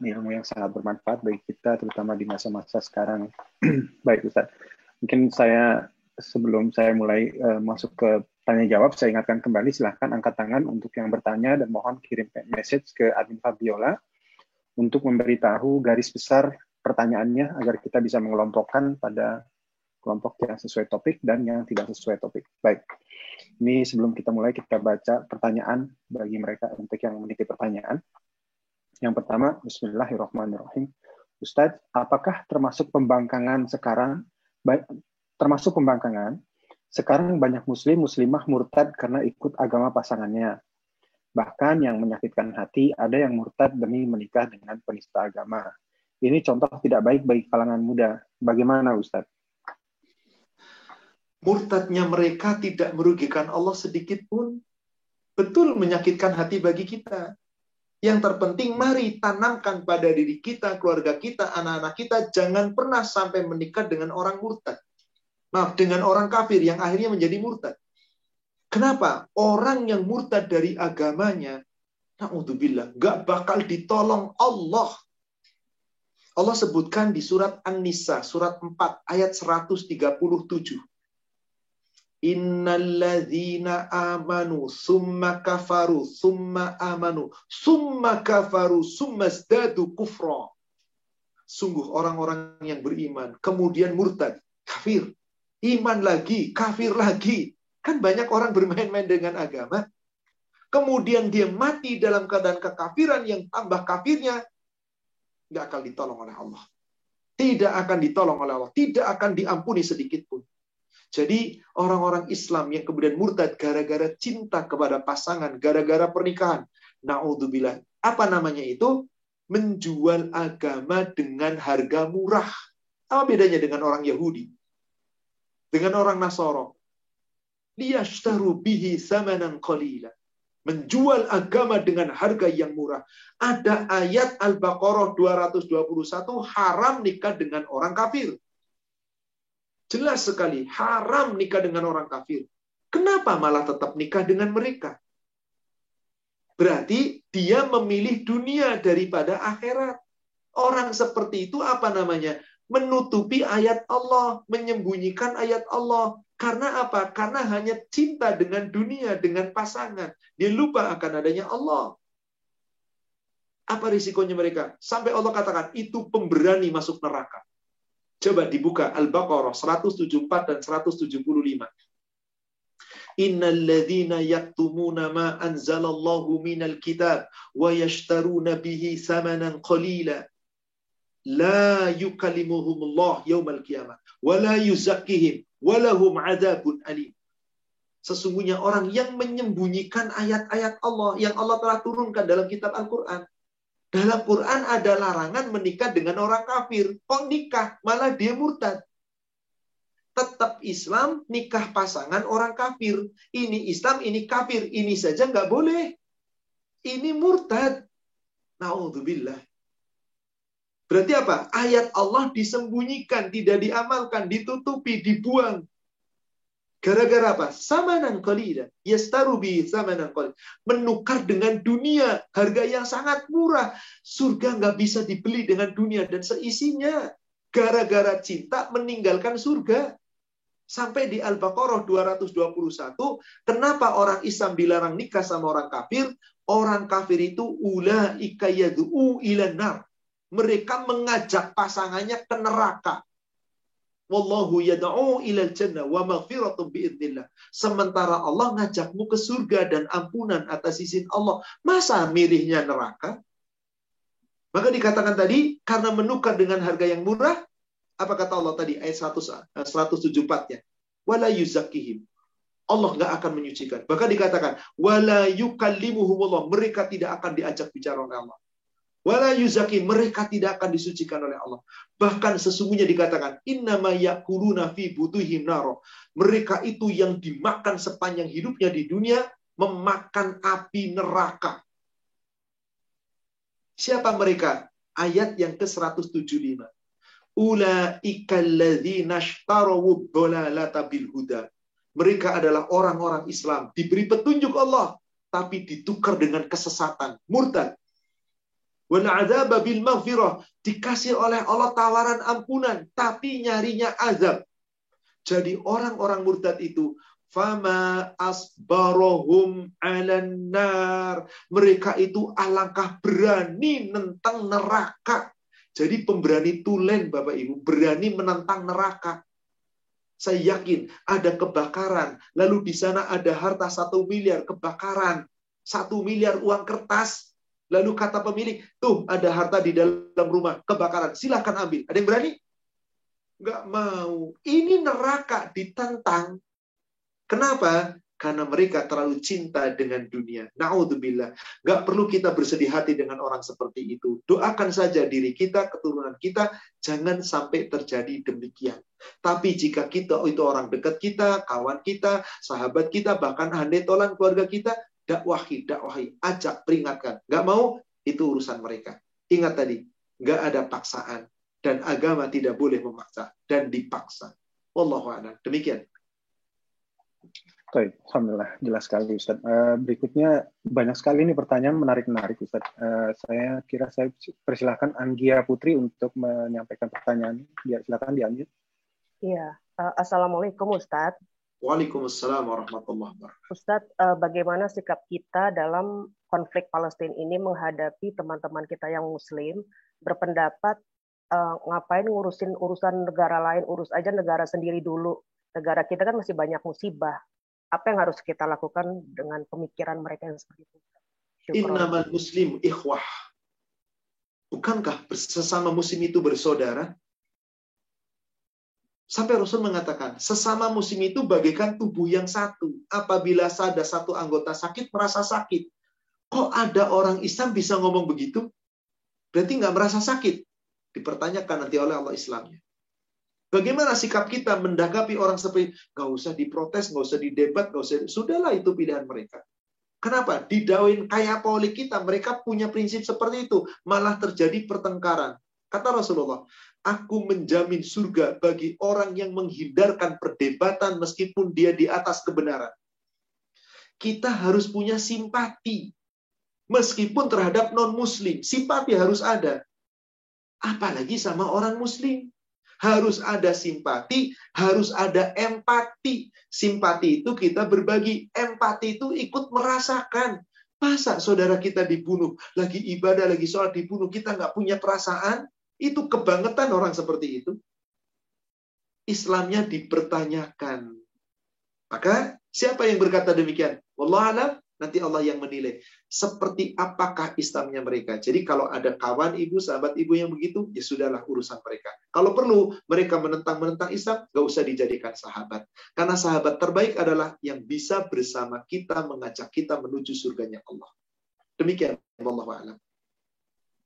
ini ilmu yang sangat bermanfaat bagi kita, terutama di masa-masa sekarang. Baik, Ustaz. Mungkin saya sebelum saya mulai uh, masuk ke tanya jawab, saya ingatkan kembali silahkan angkat tangan untuk yang bertanya dan mohon kirim message ke admin Fabiola untuk memberitahu garis besar pertanyaannya agar kita bisa mengelompokkan pada kelompok yang sesuai topik dan yang tidak sesuai topik. Baik, ini sebelum kita mulai kita baca pertanyaan bagi mereka untuk yang menitip pertanyaan. Yang pertama, Bismillahirrahmanirrahim. Ustadz, apakah termasuk pembangkangan sekarang, termasuk pembangkangan, sekarang banyak muslim, muslimah murtad karena ikut agama pasangannya. Bahkan yang menyakitkan hati, ada yang murtad demi menikah dengan penista agama. Ini contoh tidak baik bagi kalangan muda. Bagaimana Ustadz? Murtadnya mereka tidak merugikan Allah sedikit pun. Betul menyakitkan hati bagi kita. Yang terpenting mari tanamkan pada diri kita, keluarga kita, anak-anak kita, jangan pernah sampai menikah dengan orang murtad. Maaf, dengan orang kafir yang akhirnya menjadi murtad. Kenapa? Orang yang murtad dari agamanya, na'udzubillah, gak bakal ditolong Allah. Allah sebutkan di surat An-Nisa, surat 4, ayat 137. Innalladzina amanu summa kafaru summa amanu summa kafaru summa zdadu kufra. Sungguh orang-orang yang beriman kemudian murtad, kafir, iman lagi, kafir lagi. Kan banyak orang bermain-main dengan agama. Kemudian dia mati dalam keadaan kekafiran yang tambah kafirnya, nggak akan ditolong oleh Allah. Tidak akan ditolong oleh Allah. Tidak akan diampuni sedikit pun. Jadi orang-orang Islam yang kemudian murtad gara-gara cinta kepada pasangan, gara-gara pernikahan. Na'udzubillah. Apa namanya itu? Menjual agama dengan harga murah. Apa bedanya dengan orang Yahudi? Dengan orang Nasoro? Liyashtaru bihi samanan qalila. Menjual agama dengan harga yang murah. Ada ayat Al-Baqarah 221 haram nikah dengan orang kafir. Jelas sekali, haram nikah dengan orang kafir. Kenapa malah tetap nikah dengan mereka? Berarti dia memilih dunia daripada akhirat. Orang seperti itu apa namanya? Menutupi ayat Allah, menyembunyikan ayat Allah. Karena apa? Karena hanya cinta dengan dunia, dengan pasangan. Dia lupa akan adanya Allah. Apa risikonya mereka? Sampai Allah katakan, itu pemberani masuk neraka. Coba dibuka Al-Baqarah 174 dan 175. Innal ladzina yaktumuna ma anzalallahu minal kitab wa yashtaruna bihi samanan qalila la yukallimuhumullah yaumal qiyamah wa la yuzakkihim wa lahum adzabun alim. Sesungguhnya orang yang menyembunyikan ayat-ayat Allah yang Allah telah turunkan dalam kitab Al-Qur'an. Dalam Quran ada larangan menikah dengan orang kafir. Kok nikah? Malah dia murtad tetap Islam nikah pasangan orang kafir. Ini Islam, ini kafir. Ini saja nggak boleh. Ini murtad. Naudzubillah. Berarti apa? Ayat Allah disembunyikan, tidak diamalkan, ditutupi, dibuang. Gara-gara apa? Samanan qalila. Yastaru bi samanan. Menukar dengan dunia harga yang sangat murah. Surga nggak bisa dibeli dengan dunia dan seisinya. Gara-gara cinta meninggalkan surga. Sampai di Al-Baqarah 221, kenapa orang Islam dilarang nikah sama orang kafir? Orang kafir itu ulaika yad'u ilan nar. Mereka mengajak pasangannya ke neraka. Wallahu yad'u ilal jannah wa maghfiratun biidznillah. Sementara Allah ngajakmu ke surga dan ampunan atas izin Allah. Masa milihnya neraka? Maka dikatakan tadi, karena menukar dengan harga yang murah, apa kata Allah tadi ayat 100, 174-nya? Wala yuzakihim. Allah nggak akan menyucikan. Bahkan dikatakan, wala yukallimuhumullah. Mereka tidak akan diajak bicara oleh Allah. Wala yuzaki, mereka tidak akan disucikan oleh Allah. Bahkan sesungguhnya dikatakan, innama yakuluna fi butuhim naro. Mereka itu yang dimakan sepanjang hidupnya di dunia, memakan api neraka. Siapa mereka? Ayat yang ke-175. Mereka adalah orang-orang Islam. Diberi petunjuk Allah. Tapi ditukar dengan kesesatan. Murtad. Bil Dikasih oleh Allah tawaran ampunan. Tapi nyarinya azab. Jadi orang-orang murtad itu Fama asbarohum nar. Mereka itu alangkah berani tentang neraka. Jadi pemberani tulen Bapak Ibu, berani menantang neraka. Saya yakin ada kebakaran, lalu di sana ada harta satu miliar kebakaran, satu miliar uang kertas, lalu kata pemilik, tuh ada harta di dalam rumah kebakaran, silahkan ambil. Ada yang berani? Enggak mau. Ini neraka ditantang. Kenapa? karena mereka terlalu cinta dengan dunia. Naudzubillah. Gak perlu kita bersedih hati dengan orang seperti itu. Doakan saja diri kita, keturunan kita, jangan sampai terjadi demikian. Tapi jika kita itu orang dekat kita, kawan kita, sahabat kita, bahkan handai tolan keluarga kita, dakwahi, dakwahi, ajak, peringatkan. Gak mau, itu urusan mereka. Ingat tadi, gak ada paksaan. Dan agama tidak boleh memaksa dan dipaksa. Wallahu a'lam. Demikian. Baik, Alhamdulillah jelas sekali Ustaz. Uh, berikutnya banyak sekali ini pertanyaan menarik-menarik Ustaz. Uh, saya kira saya persilahkan Anggia Putri untuk menyampaikan pertanyaan. Biar silakan diambil. Iya, uh, Assalamualaikum Ustaz. Waalaikumsalam warahmatullahi wabarakatuh. Ustaz, uh, bagaimana sikap kita dalam konflik Palestina ini menghadapi teman-teman kita yang Muslim berpendapat uh, ngapain ngurusin urusan negara lain, urus aja negara sendiri dulu. Negara kita kan masih banyak musibah apa yang harus kita lakukan dengan pemikiran mereka yang seperti itu? Innamal muslim ikhwah. Bukankah sesama muslim itu bersaudara? Sampai Rasul mengatakan, sesama muslim itu bagaikan tubuh yang satu. Apabila ada satu anggota sakit, merasa sakit. Kok ada orang Islam bisa ngomong begitu? Berarti nggak merasa sakit. Dipertanyakan nanti oleh Allah Islamnya. Bagaimana sikap kita mendakapi orang seperti nggak usah diprotes, nggak usah didebat, nggak usah sudahlah itu pilihan mereka. Kenapa? Di daun kayak polik kita, mereka punya prinsip seperti itu, malah terjadi pertengkaran. Kata Rasulullah, aku menjamin surga bagi orang yang menghindarkan perdebatan meskipun dia di atas kebenaran. Kita harus punya simpati. Meskipun terhadap non-muslim, simpati harus ada. Apalagi sama orang muslim. harus ada simpati, harus ada empati. Simpati itu kita berbagi, empati itu ikut merasakan. Masa saudara kita dibunuh, lagi ibadah, lagi sholat dibunuh, kita nggak punya perasaan? Itu kebangetan orang seperti itu. Islamnya dipertanyakan. Maka siapa yang berkata demikian? Wallah Nanti Allah yang menilai seperti apakah Islamnya mereka. Jadi kalau ada kawan ibu, sahabat ibu yang begitu, ya sudahlah urusan mereka. Kalau perlu mereka menentang-menentang Islam, gak usah dijadikan sahabat. Karena sahabat terbaik adalah yang bisa bersama kita mengajak kita menuju surganya Allah. Demikian Allah alam.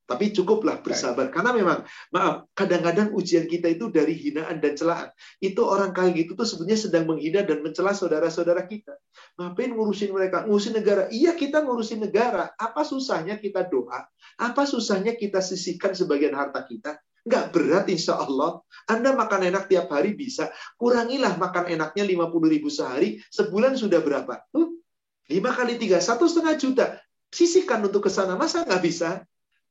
Tapi cukuplah bersabar. Karena memang, maaf, kadang-kadang ujian kita itu dari hinaan dan celaan. Itu orang kayak gitu tuh sebenarnya sedang menghina dan mencela saudara-saudara kita. Ngapain ngurusin mereka? Ngurusin negara. Iya kita ngurusin negara. Apa susahnya kita doa? Apa susahnya kita sisihkan sebagian harta kita? Nggak berat insya Allah. Anda makan enak tiap hari bisa. Kurangilah makan enaknya 50 ribu sehari. Sebulan sudah berapa? Huh? 5 kali 3, satu setengah juta. Sisihkan untuk ke sana. Masa nggak bisa?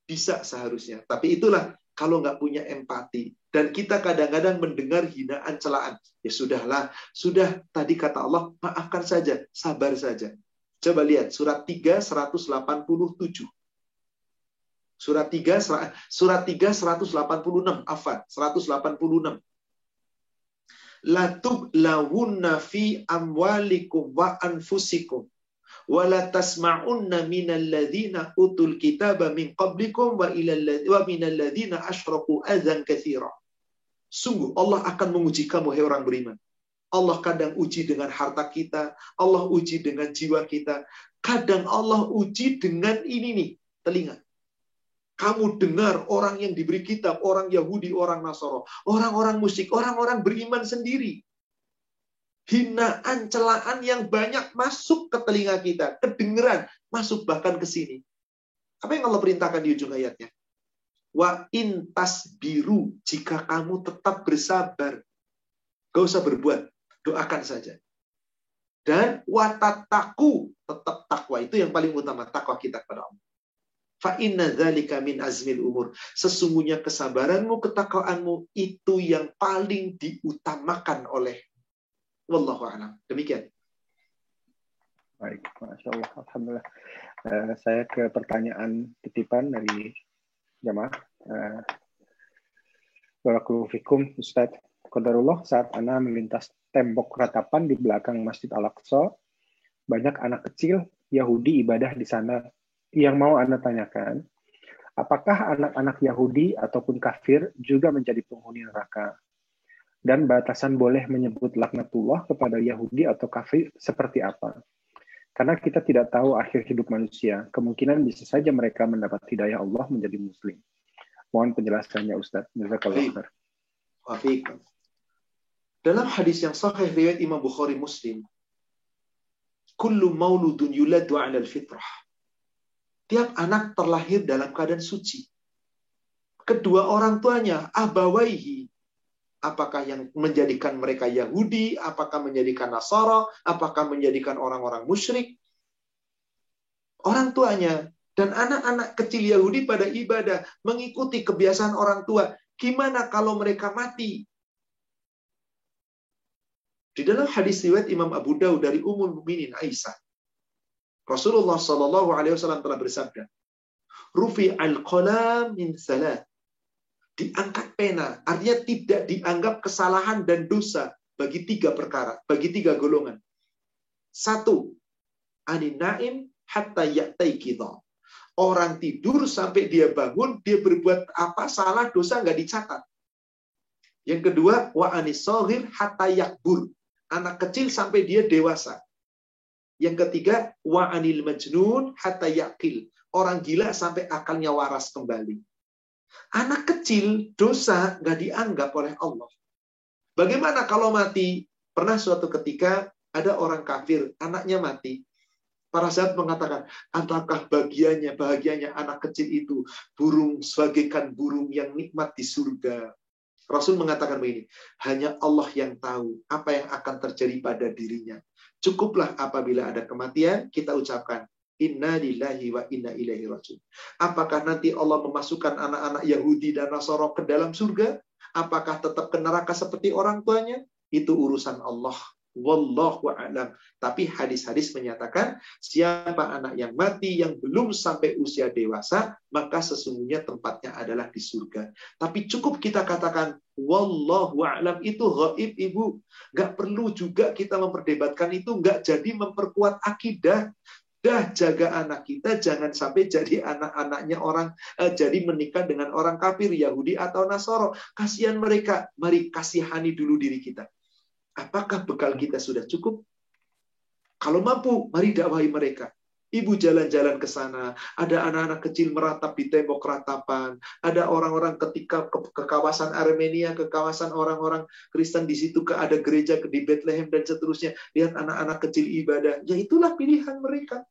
Bisa seharusnya. Tapi itulah kalau nggak punya empati. Dan kita kadang-kadang mendengar hinaan celaan. Ya sudahlah, sudah tadi kata Allah, maafkan saja, sabar saja. Coba lihat surat 3 187. Surat 3 surat 3 186 afan 186. Latub lawunna fi amwalikum wa anfusikum wala tasma'unna minal ladzina utul kitaba min qablikum wa ilal wa minal ladzina asyraku adzan katsira. Sungguh Allah akan menguji kamu hai orang beriman. Allah kadang uji dengan harta kita, Allah uji dengan jiwa kita, kadang Allah uji dengan ini nih, telinga. Kamu dengar orang yang diberi kitab, orang Yahudi, orang Nasoro, orang-orang musik, orang-orang beriman sendiri hinaan, celaan yang banyak masuk ke telinga kita, kedengeran, masuk bahkan ke sini. Apa yang Allah perintahkan di ujung ayatnya? Wa intas biru jika kamu tetap bersabar. Gak usah berbuat, doakan saja. Dan watataku, tetap takwa. Itu yang paling utama, takwa kita kepada Allah. Fa inna min azmil umur. Sesungguhnya kesabaranmu, ketakwaanmu itu yang paling diutamakan oleh Wallahu a'lam. Demikian. Baik, Masya Allah. Alhamdulillah. Uh, saya ke pertanyaan titipan dari jamaah. Uh, fikum, Ustaz. Qadarullah saat Ana melintas tembok ratapan di belakang Masjid Al-Aqsa, banyak anak kecil Yahudi ibadah di sana. Yang mau Anda tanyakan, apakah anak-anak Yahudi ataupun kafir juga menjadi penghuni neraka? Dan batasan boleh menyebut laknatullah kepada Yahudi atau kafir seperti apa. Karena kita tidak tahu akhir hidup manusia, kemungkinan bisa saja mereka mendapat hidayah Allah menjadi muslim. Mohon penjelasannya Ustaz. Jazakallah Dalam hadis yang sahih riwayat Imam Bukhari Muslim, kullu mauludun yuladu 'ala fitrah Tiap anak terlahir dalam keadaan suci. Kedua orang tuanya, abawaihi, apakah yang menjadikan mereka Yahudi, apakah menjadikan Nasara, apakah menjadikan orang-orang musyrik. Orang tuanya dan anak-anak kecil Yahudi pada ibadah mengikuti kebiasaan orang tua. Gimana kalau mereka mati? Di dalam hadis riwayat Imam Abu Daud dari Ummul Mukminin Aisyah, Rasulullah Shallallahu Alaihi Wasallam telah bersabda, "Rufi al qalam min salat." Diangkat pena. Artinya tidak dianggap kesalahan dan dosa bagi tiga perkara, bagi tiga golongan. Satu, anin naim hatta yaktai kita. Orang tidur sampai dia bangun, dia berbuat apa salah dosa nggak dicatat. Yang kedua, wa anis sohir hatta yakbur. Anak kecil sampai dia dewasa. Yang ketiga, wa anil majnun hatta yakil. Orang gila sampai akalnya waras kembali. Anak kecil dosa nggak dianggap oleh Allah. Bagaimana kalau mati? Pernah suatu ketika ada orang kafir, anaknya mati. Para sahabat mengatakan, apakah bagiannya, bahagianya anak kecil itu burung sebagaikan burung yang nikmat di surga. Rasul mengatakan begini, hanya Allah yang tahu apa yang akan terjadi pada dirinya. Cukuplah apabila ada kematian, kita ucapkan, Inna lillahi wa inna ilaihi rajiun. Apakah nanti Allah memasukkan anak-anak Yahudi dan Nasara ke dalam surga? Apakah tetap ke neraka seperti orang tuanya? Itu urusan Allah. Wallahu a'lam. Tapi hadis-hadis menyatakan siapa anak yang mati yang belum sampai usia dewasa, maka sesungguhnya tempatnya adalah di surga. Tapi cukup kita katakan wallahu a'lam itu gaib Ibu. Gak perlu juga kita memperdebatkan itu, gak jadi memperkuat akidah. Dah jaga anak kita jangan sampai jadi anak-anaknya orang eh, jadi menikah dengan orang kafir Yahudi atau Nasoro. Kasihan mereka. Mari kasihani dulu diri kita. Apakah bekal kita sudah cukup? Kalau mampu, mari dakwahi mereka. Ibu jalan-jalan ke sana, ada anak-anak kecil meratap di tembok ratapan, ada orang-orang ketika ke, ke kawasan Armenia, ke kawasan orang-orang Kristen di situ ke ada gereja di Bethlehem dan seterusnya, lihat anak-anak kecil ibadah. Ya itulah pilihan mereka.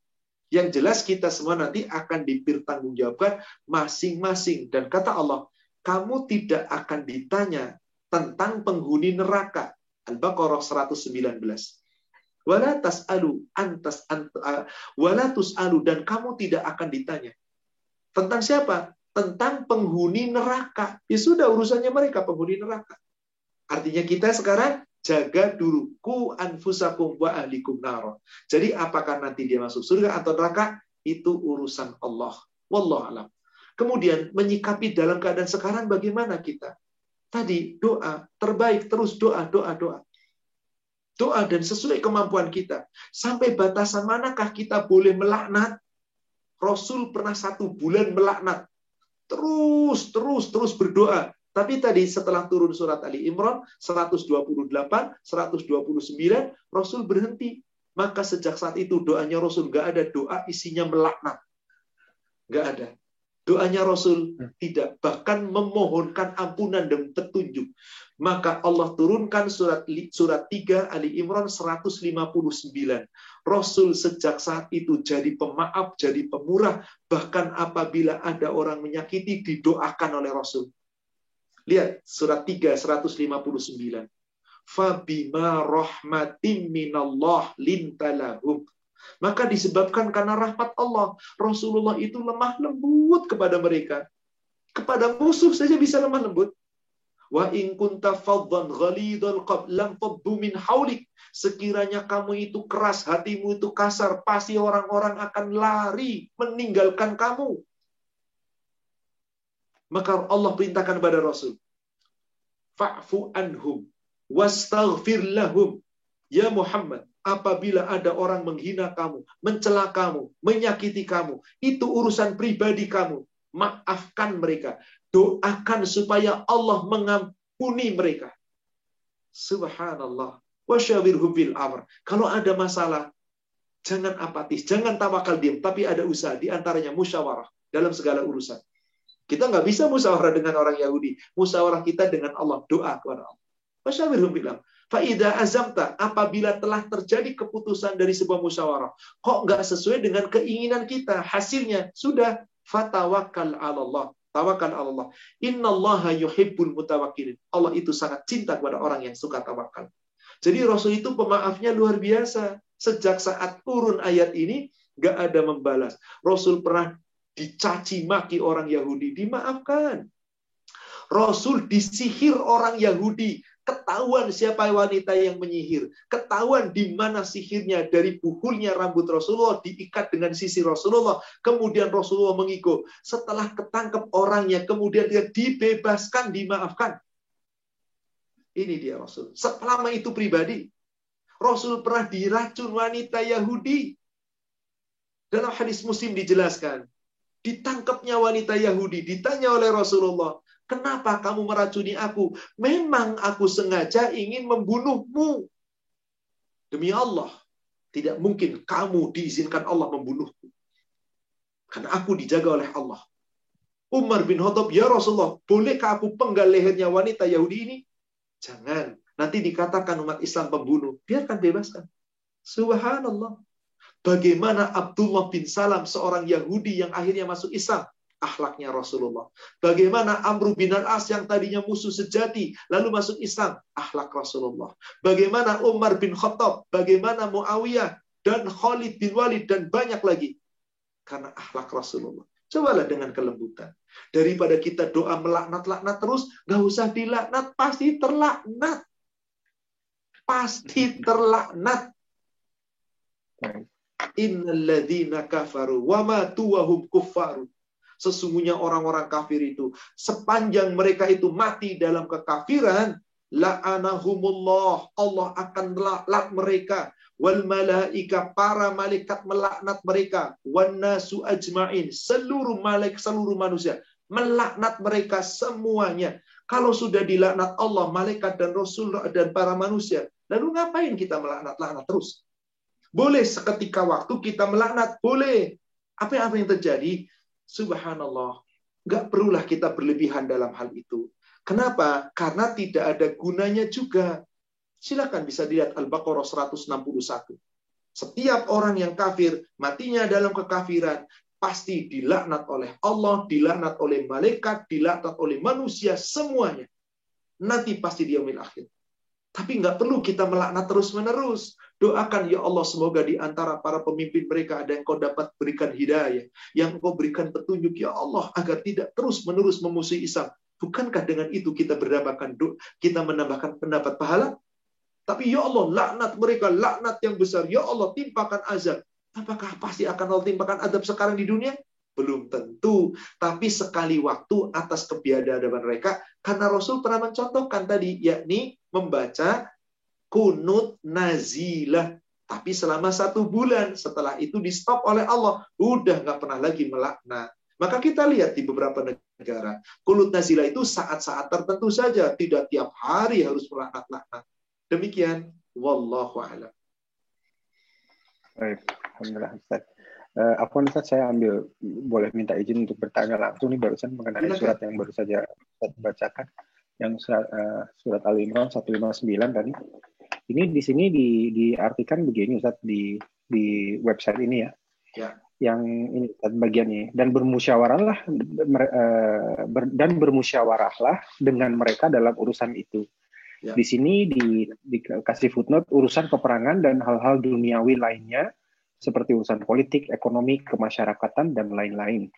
Yang jelas kita semua nanti akan dipertanggungjawabkan masing-masing dan kata Allah, kamu tidak akan ditanya tentang penghuni neraka Al-Baqarah 119. Wala tas'alu antas wala tus'alu dan kamu tidak akan ditanya. Tentang siapa? Tentang penghuni neraka. Ya sudah urusannya mereka penghuni neraka. Artinya kita sekarang jaga dulu ku anfusakum wa ahlikum naro. Jadi apakah nanti dia masuk surga atau neraka itu urusan Allah. Wallahu alam. Kemudian menyikapi dalam keadaan sekarang bagaimana kita? Tadi doa, terbaik terus doa, doa, doa. Doa dan sesuai kemampuan kita. Sampai batasan manakah kita boleh melaknat? Rasul pernah satu bulan melaknat. Terus, terus, terus berdoa. Tapi tadi setelah turun surat Ali Imran 128, 129, Rasul berhenti. Maka sejak saat itu doanya Rasul gak ada doa isinya melaknat. Gak ada. Doanya Rasul hmm. tidak, bahkan memohonkan ampunan dan petunjuk. Maka Allah turunkan surat surat 3 Ali Imran 159. Rasul sejak saat itu jadi pemaaf, jadi pemurah, bahkan apabila ada orang menyakiti didoakan oleh Rasul. Lihat surat 3 159. Fabima rahmatim minallah lintalahum maka disebabkan karena rahmat Allah, Rasulullah itu lemah lembut kepada mereka. Kepada musuh saja bisa lemah lembut. Wa in kunta faddan ghalidul qab lam faddu min haulik. Sekiranya kamu itu keras, hatimu itu kasar, pasti orang-orang akan lari meninggalkan kamu. Maka Allah perintahkan kepada Rasul. Fa'fu anhum wastaghfir lahum. Ya Muhammad, apabila ada orang menghina kamu, mencela kamu, menyakiti kamu, itu urusan pribadi kamu. Maafkan mereka. Doakan supaya Allah mengampuni mereka. Subhanallah. Wasyawirhum amr. Kalau ada masalah, jangan apatis, jangan tawakal diam, tapi ada usaha di antaranya musyawarah dalam segala urusan. Kita nggak bisa musyawarah dengan orang Yahudi. Musyawarah kita dengan Allah, doa kepada Allah. Wasyawirhum fil amr. Faida azamta, apabila telah terjadi keputusan dari sebuah musyawarah, kok nggak sesuai dengan keinginan kita, hasilnya sudah fatawakal Allah. Tawakal Allah. Innallaha yuhibbul mutawakkilin. Allah itu sangat cinta kepada orang yang suka tawakal. Jadi Rasul itu pemaafnya luar biasa. Sejak saat turun ayat ini, nggak ada membalas. Rasul pernah dicaci maki orang Yahudi, dimaafkan. Rasul disihir orang Yahudi, Ketahuan siapa wanita yang menyihir. Ketahuan di mana sihirnya dari buhulnya rambut Rasulullah diikat dengan sisi Rasulullah. Kemudian Rasulullah mengikut. Setelah ketangkep orangnya, kemudian dia dibebaskan, dimaafkan. Ini dia Rasul. Selama itu pribadi. Rasul pernah diracun wanita Yahudi. Dalam hadis muslim dijelaskan. Ditangkapnya wanita Yahudi. Ditanya oleh Rasulullah. Kenapa kamu meracuni aku? Memang aku sengaja ingin membunuhmu. Demi Allah, tidak mungkin kamu diizinkan Allah membunuhku. Karena aku dijaga oleh Allah. Umar bin Khattab, ya Rasulullah, bolehkah aku penggal lehernya wanita Yahudi ini? Jangan. Nanti dikatakan umat Islam pembunuh. Biarkan bebaskan. Subhanallah. Bagaimana Abdullah bin Salam, seorang Yahudi yang akhirnya masuk Islam, akhlaknya Rasulullah. Bagaimana Amr bin Al-As yang tadinya musuh sejati lalu masuk Islam, akhlak Rasulullah. Bagaimana Umar bin Khattab, bagaimana Muawiyah dan Khalid bin Walid dan banyak lagi karena akhlak Rasulullah. Cobalah dengan kelembutan. Daripada kita doa melaknat-laknat terus, nggak usah dilaknat, pasti terlaknat. Pasti terlaknat. Innalladzina kafaru wa matu wa hum kuffaru. Sesungguhnya orang-orang kafir itu sepanjang mereka itu mati dalam kekafiran, la'anahumullah. Allah akan melaknat mereka. Wal malaika para malaikat melaknat mereka. Wan nasu ajmain seluruh malaikat seluruh manusia melaknat mereka semuanya. Kalau sudah dilaknat Allah malaikat dan rasul dan para manusia lalu ngapain kita melaknat-laknat terus. Boleh seketika waktu kita melaknat boleh. Apa yang apa yang terjadi subhanallah nggak perlulah kita berlebihan dalam hal itu kenapa karena tidak ada gunanya juga Silakan bisa dilihat Al-Baqarah 161. Setiap orang yang kafir, matinya dalam kekafiran, pasti dilaknat oleh Allah, dilaknat oleh malaikat, dilaknat oleh manusia, semuanya. Nanti pasti dia akhir. Tapi nggak perlu kita melaknat terus-menerus. Doakan, ya Allah, semoga di antara para pemimpin mereka ada yang kau dapat berikan hidayah. Yang kau berikan petunjuk, ya Allah, agar tidak terus-menerus memusuhi Islam. Bukankah dengan itu kita berdambakan kita menambahkan pendapat pahala? Tapi ya Allah, laknat mereka, laknat yang besar. Ya Allah, timpakan azab. Apakah pasti akan Allah timpakan azab sekarang di dunia? Belum tentu. Tapi sekali waktu atas kebiadaban mereka. Karena Rasul pernah mencontohkan tadi, yakni membaca kunut nazilah. Tapi selama satu bulan, setelah itu di stop oleh Allah. Udah nggak pernah lagi melaknat. Maka kita lihat di beberapa negara, kunut nazilah itu saat-saat tertentu saja. Tidak tiap hari harus melaknat-laknat. Demikian, wallahu a'lam. Baik, alhamdulillah Ustaz. Uh, apa Ustaz saya ambil boleh minta izin untuk bertanya langsung nih barusan mengenai surat yang baru saja Ustaz bacakan yang surat, uh, surat Al Imran 159 tadi. Ini di sini di diartikan begini Ustaz di di website ini ya. Ya. Yang ini bagiannya dan bermusyawarahlah uh, ber, dan bermusyawarahlah dengan mereka dalam urusan itu Ya. Di sini di, dikasih footnote urusan peperangan dan hal-hal duniawi lainnya seperti urusan politik, ekonomi, kemasyarakatan dan lain-lain.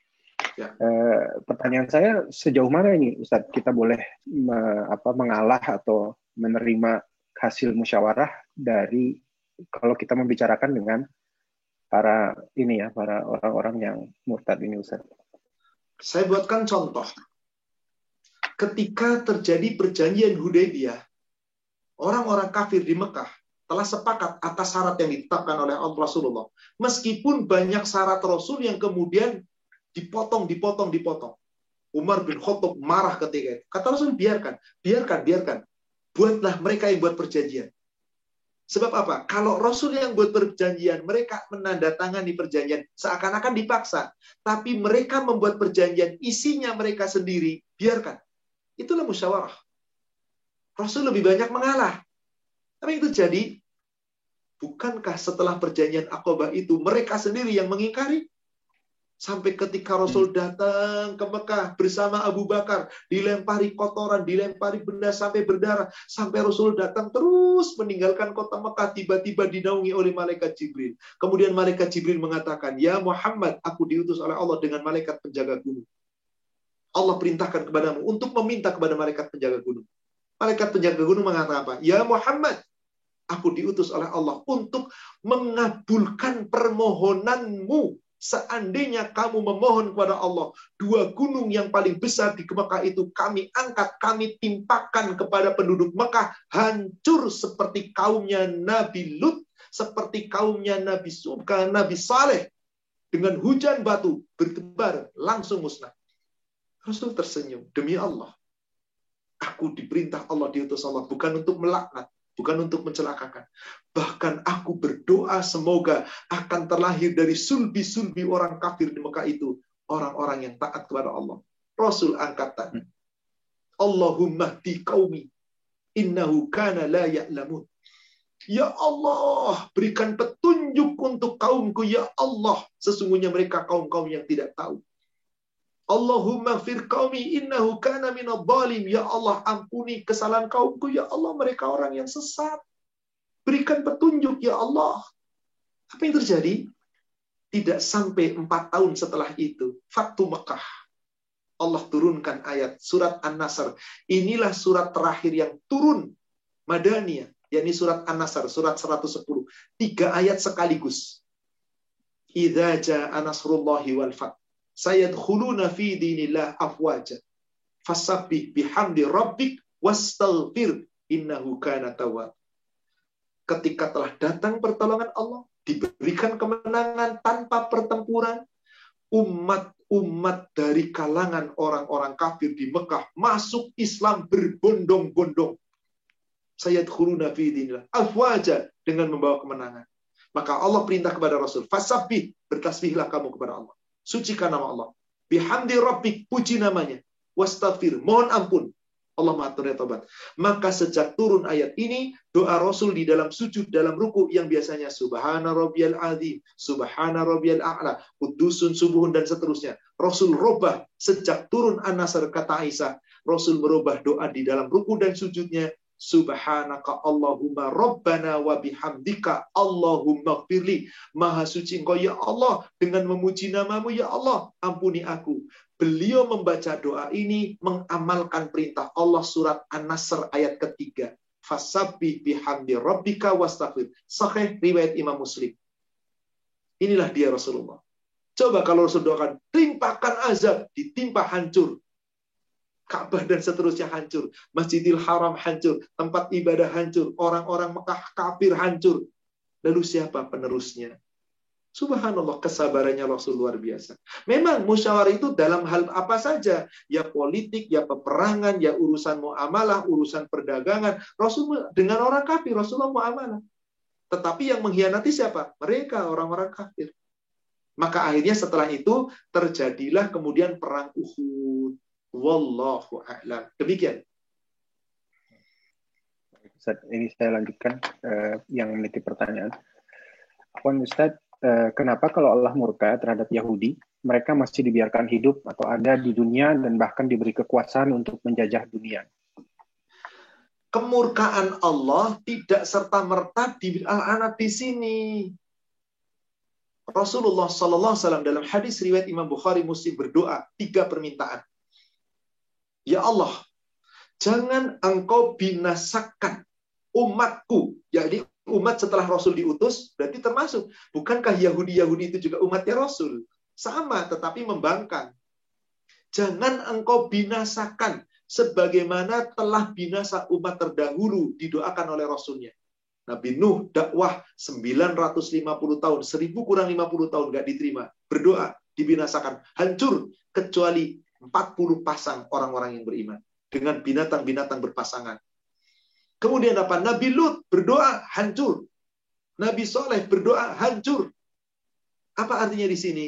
Ya. E, pertanyaan saya sejauh mana ini Ustadz kita boleh me, apa, mengalah atau menerima hasil musyawarah dari kalau kita membicarakan dengan para ini ya para orang-orang yang murtad ini Ustadz. Saya buatkan contoh. Ketika terjadi perjanjian Hudaybiyah, orang-orang kafir di Mekah telah sepakat atas syarat yang ditetapkan oleh Rasulullah. Meskipun banyak syarat Rasul yang kemudian dipotong, dipotong, dipotong. Umar bin Khattab marah ketika itu. Kata Rasul, biarkan, biarkan, biarkan. Buatlah mereka yang buat perjanjian. Sebab apa? Kalau Rasul yang buat perjanjian, mereka menandatangani perjanjian seakan-akan dipaksa. Tapi mereka membuat perjanjian, isinya mereka sendiri, biarkan. Itulah musyawarah. Rasul lebih banyak mengalah. Tapi itu jadi, bukankah setelah perjanjian Aqabah itu mereka sendiri yang mengingkari? Sampai ketika Rasul hmm. datang ke Mekah bersama Abu Bakar, dilempari kotoran, dilempari benda sampai berdarah. Sampai Rasul datang terus meninggalkan kota Mekah, tiba-tiba dinaungi oleh malaikat Jibril. Kemudian malaikat Jibril mengatakan, Ya Muhammad, aku diutus oleh Allah dengan malaikat penjaga gunung. Allah perintahkan kepadamu untuk meminta kepada malaikat penjaga gunung. Malaikat penjaga gunung mengatakan apa? Ya Muhammad, aku diutus oleh Allah untuk mengabulkan permohonanmu. Seandainya kamu memohon kepada Allah, dua gunung yang paling besar di Mekah itu kami angkat, kami timpakan kepada penduduk Mekah, hancur seperti kaumnya Nabi Lut, seperti kaumnya Nabi Suka, Nabi Saleh. Dengan hujan batu bertebar langsung musnah. Rasul tersenyum, demi Allah. Aku diperintah Allah diutus Allah bukan untuk melaknat, bukan untuk mencelakakan. Bahkan aku berdoa semoga akan terlahir dari sulbi-sulbi orang kafir di Mekah itu orang-orang yang taat kepada Allah. Rasul angkatan. Allahumma di kaumi innahu kana la ya'lamun. Ya Allah, berikan petunjuk untuk kaumku ya Allah. Sesungguhnya mereka kaum-kaum yang tidak tahu. Allahumma fir qaumi innahu kana minadh-dhalim. Ya Allah, ampuni kesalahan kaumku. Ya Allah, mereka orang yang sesat. Berikan petunjuk, ya Allah. Apa yang terjadi? Tidak sampai empat tahun setelah itu, Fatu Mekah. Allah turunkan ayat surat An-Nasr. Inilah surat terakhir yang turun Madaniyah, yakni surat An-Nasr, surat 110. Tiga ayat sekaligus. Idza jaa nasrullahi wal fath. Sayadkhuluna fi dinillah afwaja. Fasabbih bihamdi rabbik wastaghfir innahu kana tawwab. Ketika telah datang pertolongan Allah, diberikan kemenangan tanpa pertempuran, umat-umat dari kalangan orang-orang kafir di Mekah masuk Islam berbondong-bondong. Sayadkhuluna fi dinillah afwaja dengan membawa kemenangan. Maka Allah perintah kepada Rasul, fasabih, bertasbihlah kamu kepada Allah. Sucikan nama Allah. Bihamdi rabbik, puji namanya. Wastafir, mohon ampun. Allah maha tobat. Maka sejak turun ayat ini, doa Rasul di dalam sujud, dalam ruku yang biasanya Subhana Rabbiyal Azim, Subhana Rabbiyal A'la, Kudusun Subuhun, dan seterusnya. Rasul robah sejak turun An-Nasr kata Aisyah. Rasul merubah doa di dalam ruku dan sujudnya Subhanaka Allahumma Rabbana wa bihamdika Allahumma firli. Maha suci engkau ya Allah. Dengan memuji namamu ya Allah. Ampuni aku. Beliau membaca doa ini mengamalkan perintah Allah surat An-Nasr ayat ketiga. Fasabbih bihamdi rabbika wastafir. Sahih riwayat Imam Muslim. Inilah dia Rasulullah. Coba kalau Rasul doakan, timpakan azab, ditimpa hancur. Ka'bah dan seterusnya hancur. Masjidil Haram hancur. Tempat ibadah hancur. Orang-orang Mekah kafir hancur. Lalu siapa penerusnya? Subhanallah kesabarannya Rasul luar biasa. Memang musyawarah itu dalam hal apa saja. Ya politik, ya peperangan, ya urusan muamalah, urusan perdagangan. Rasul dengan orang kafir, Rasulullah muamalah. Tetapi yang mengkhianati siapa? Mereka, orang-orang kafir. Maka akhirnya setelah itu terjadilah kemudian perang Uhud. Wallahu a'lam. Demikian. Ustaz, ini saya lanjutkan uh, yang memiliki pertanyaan. Afwan Ustaz, uh, kenapa kalau Allah murka terhadap Yahudi, mereka masih dibiarkan hidup atau ada di dunia dan bahkan diberi kekuasaan untuk menjajah dunia? Kemurkaan Allah tidak serta merta di anak di sini. Rasulullah Sallallahu Alaihi Wasallam dalam hadis riwayat Imam Bukhari Muslim berdoa tiga permintaan. Ya Allah, jangan engkau binasakan umatku. Jadi umat setelah Rasul diutus berarti termasuk. Bukankah Yahudi-Yahudi itu juga umatnya Rasul? Sama, tetapi membangkang. Jangan engkau binasakan sebagaimana telah binasa umat terdahulu didoakan oleh Rasulnya. Nabi Nuh dakwah 950 tahun, 1000 kurang 50 tahun gak diterima. Berdoa, dibinasakan, hancur kecuali 40 pasang orang-orang yang beriman dengan binatang-binatang berpasangan. Kemudian apa? Nabi Lut berdoa hancur. Nabi Soleh berdoa hancur. Apa artinya di sini?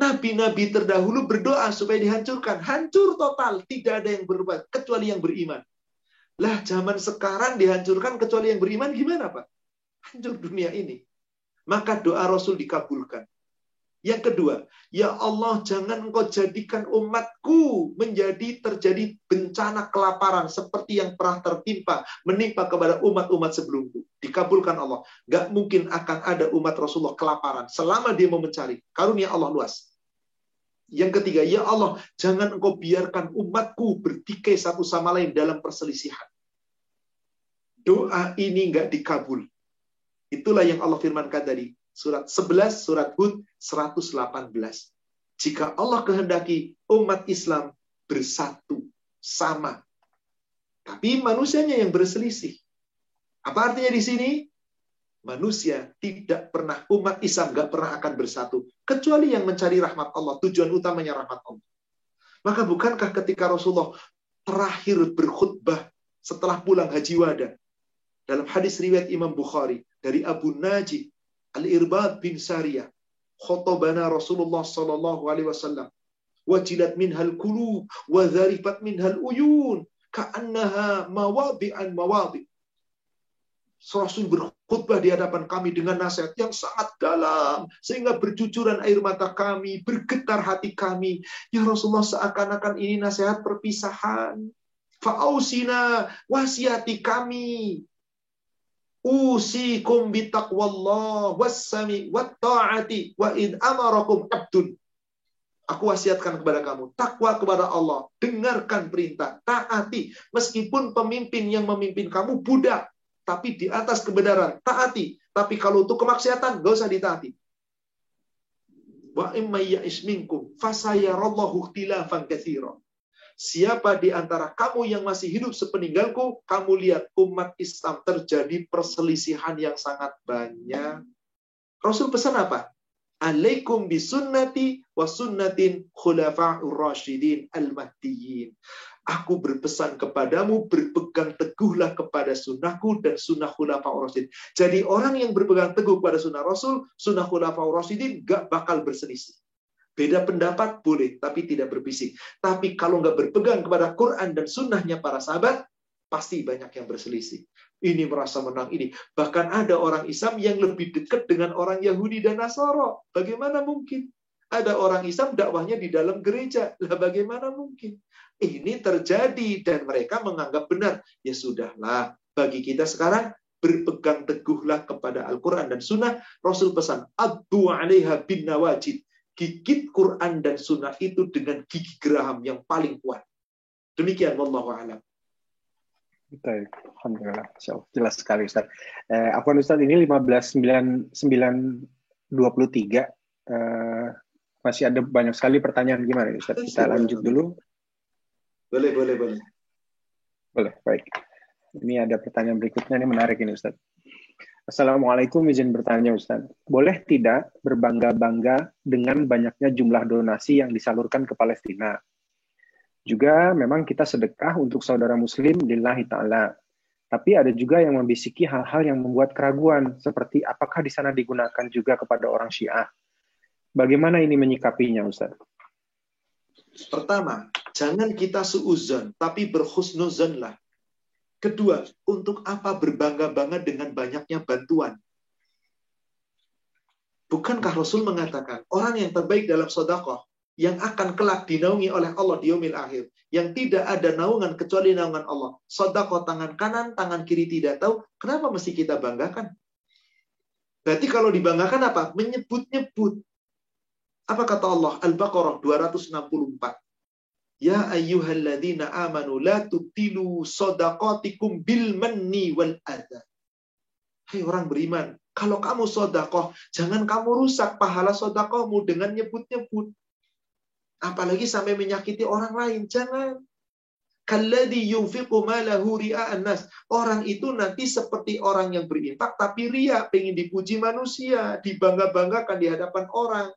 Nabi-nabi terdahulu berdoa supaya dihancurkan. Hancur total. Tidak ada yang berubah. Kecuali yang beriman. Lah zaman sekarang dihancurkan kecuali yang beriman gimana Pak? Hancur dunia ini. Maka doa Rasul dikabulkan. Yang kedua, ya Allah jangan engkau jadikan umatku menjadi terjadi bencana kelaparan seperti yang pernah tertimpa, menimpa kepada umat-umat sebelumku. Dikabulkan Allah. Gak mungkin akan ada umat Rasulullah kelaparan selama dia mau mencari. Karunia Allah luas. Yang ketiga, ya Allah, jangan engkau biarkan umatku bertikai satu sama lain dalam perselisihan. Doa ini nggak dikabul. Itulah yang Allah firmankan tadi surat 11, surat Hud 118. Jika Allah kehendaki umat Islam bersatu, sama. Tapi manusianya yang berselisih. Apa artinya di sini? Manusia tidak pernah, umat Islam nggak pernah akan bersatu. Kecuali yang mencari rahmat Allah. Tujuan utamanya rahmat Allah. Maka bukankah ketika Rasulullah terakhir berkhutbah setelah pulang haji wada. Dalam hadis riwayat Imam Bukhari dari Abu Najib Al-Irbad bin Sariyah. Khotobana Rasulullah sallallahu alaihi wasallam. Wajilat minhal kulub wa dharifat minhal uyun. Ka'annaha mawadi'an mawadi'. Rasul berkhutbah di hadapan kami dengan nasihat yang sangat dalam sehingga bercucuran air mata kami, bergetar hati kami. Ya Rasulullah seakan-akan ini nasihat perpisahan. Fa'ausina wasiati kami usikum bitaqwallah wassami watta'ati wa id amarakum abdun Aku wasiatkan kepada kamu, takwa kepada Allah, dengarkan perintah, taati. Meskipun pemimpin yang memimpin kamu budak, tapi di atas kebenaran, taati. Tapi kalau untuk kemaksiatan, gak usah ditaati. Wa imma isminkum fasayarallahu ikhtilafan katsira. Siapa di antara kamu yang masih hidup sepeninggalku, kamu lihat umat Islam terjadi perselisihan yang sangat banyak. Rasul pesan apa? alaikum bisunnati wa sunnatin khulafa'ur rasyidin al-mahdiyyin. Aku berpesan kepadamu, berpegang teguhlah kepada sunnahku dan sunnah khulafa'ur rasyidin. Jadi orang yang berpegang teguh kepada sunnah Rasul, sunnah khulafa'ur rasyidin, gak bakal berselisih. Beda pendapat boleh, tapi tidak berbisik. Tapi kalau nggak berpegang kepada Quran dan sunnahnya para sahabat, pasti banyak yang berselisih ini merasa menang ini. Bahkan ada orang Islam yang lebih dekat dengan orang Yahudi dan Nasoro. Bagaimana mungkin? Ada orang Islam dakwahnya di dalam gereja. Lah bagaimana mungkin? Ini terjadi dan mereka menganggap benar. Ya sudahlah, bagi kita sekarang berpegang teguhlah kepada Al-Quran dan Sunnah. Rasul pesan, Addu alaiha bin nawajid. Gigit Quran dan Sunnah itu dengan gigi geraham yang paling kuat. Demikian, Wallahu a'lam. Baik, Alhamdulillah. Jelas sekali Ustaz. Eh, Afwan Ustaz ini 15.923. Eh, masih ada banyak sekali pertanyaan gimana Ustaz? Kita lanjut dulu. Boleh, boleh, boleh. Boleh, baik. Ini ada pertanyaan berikutnya, ini menarik ini Ustaz. Assalamualaikum, izin bertanya Ustaz. Boleh tidak berbangga-bangga dengan banyaknya jumlah donasi yang disalurkan ke Palestina? Juga memang kita sedekah untuk saudara muslim lillahi ta'ala. Tapi ada juga yang membisiki hal-hal yang membuat keraguan, seperti apakah di sana digunakan juga kepada orang Syiah. Bagaimana ini menyikapinya, Ustaz? Pertama, jangan kita suuzon, tapi berhusnuzon Kedua, untuk apa berbangga-bangga dengan banyaknya bantuan? Bukankah Rasul mengatakan, orang yang terbaik dalam sodakoh yang akan kelak dinaungi oleh Allah di yaumil akhir. Yang tidak ada naungan kecuali naungan Allah. Sodako tangan kanan, tangan kiri tidak tahu. Kenapa mesti kita banggakan? Berarti kalau dibanggakan apa? Menyebut-nyebut. Apa kata Allah? Al-Baqarah 264. Ya ayyuhalladzina amanu la tubtilu sodaqatikum bil manni wal adha. Hai orang beriman, kalau kamu sodakoh, jangan kamu rusak pahala sodakohmu dengan nyebut-nyebut. Apalagi sampai menyakiti orang lain. Jangan. Kalladhi yunfiqu malahu. Orang itu nanti seperti orang yang berinfak tapi ria, pengen dipuji manusia, dibangga-banggakan di hadapan orang.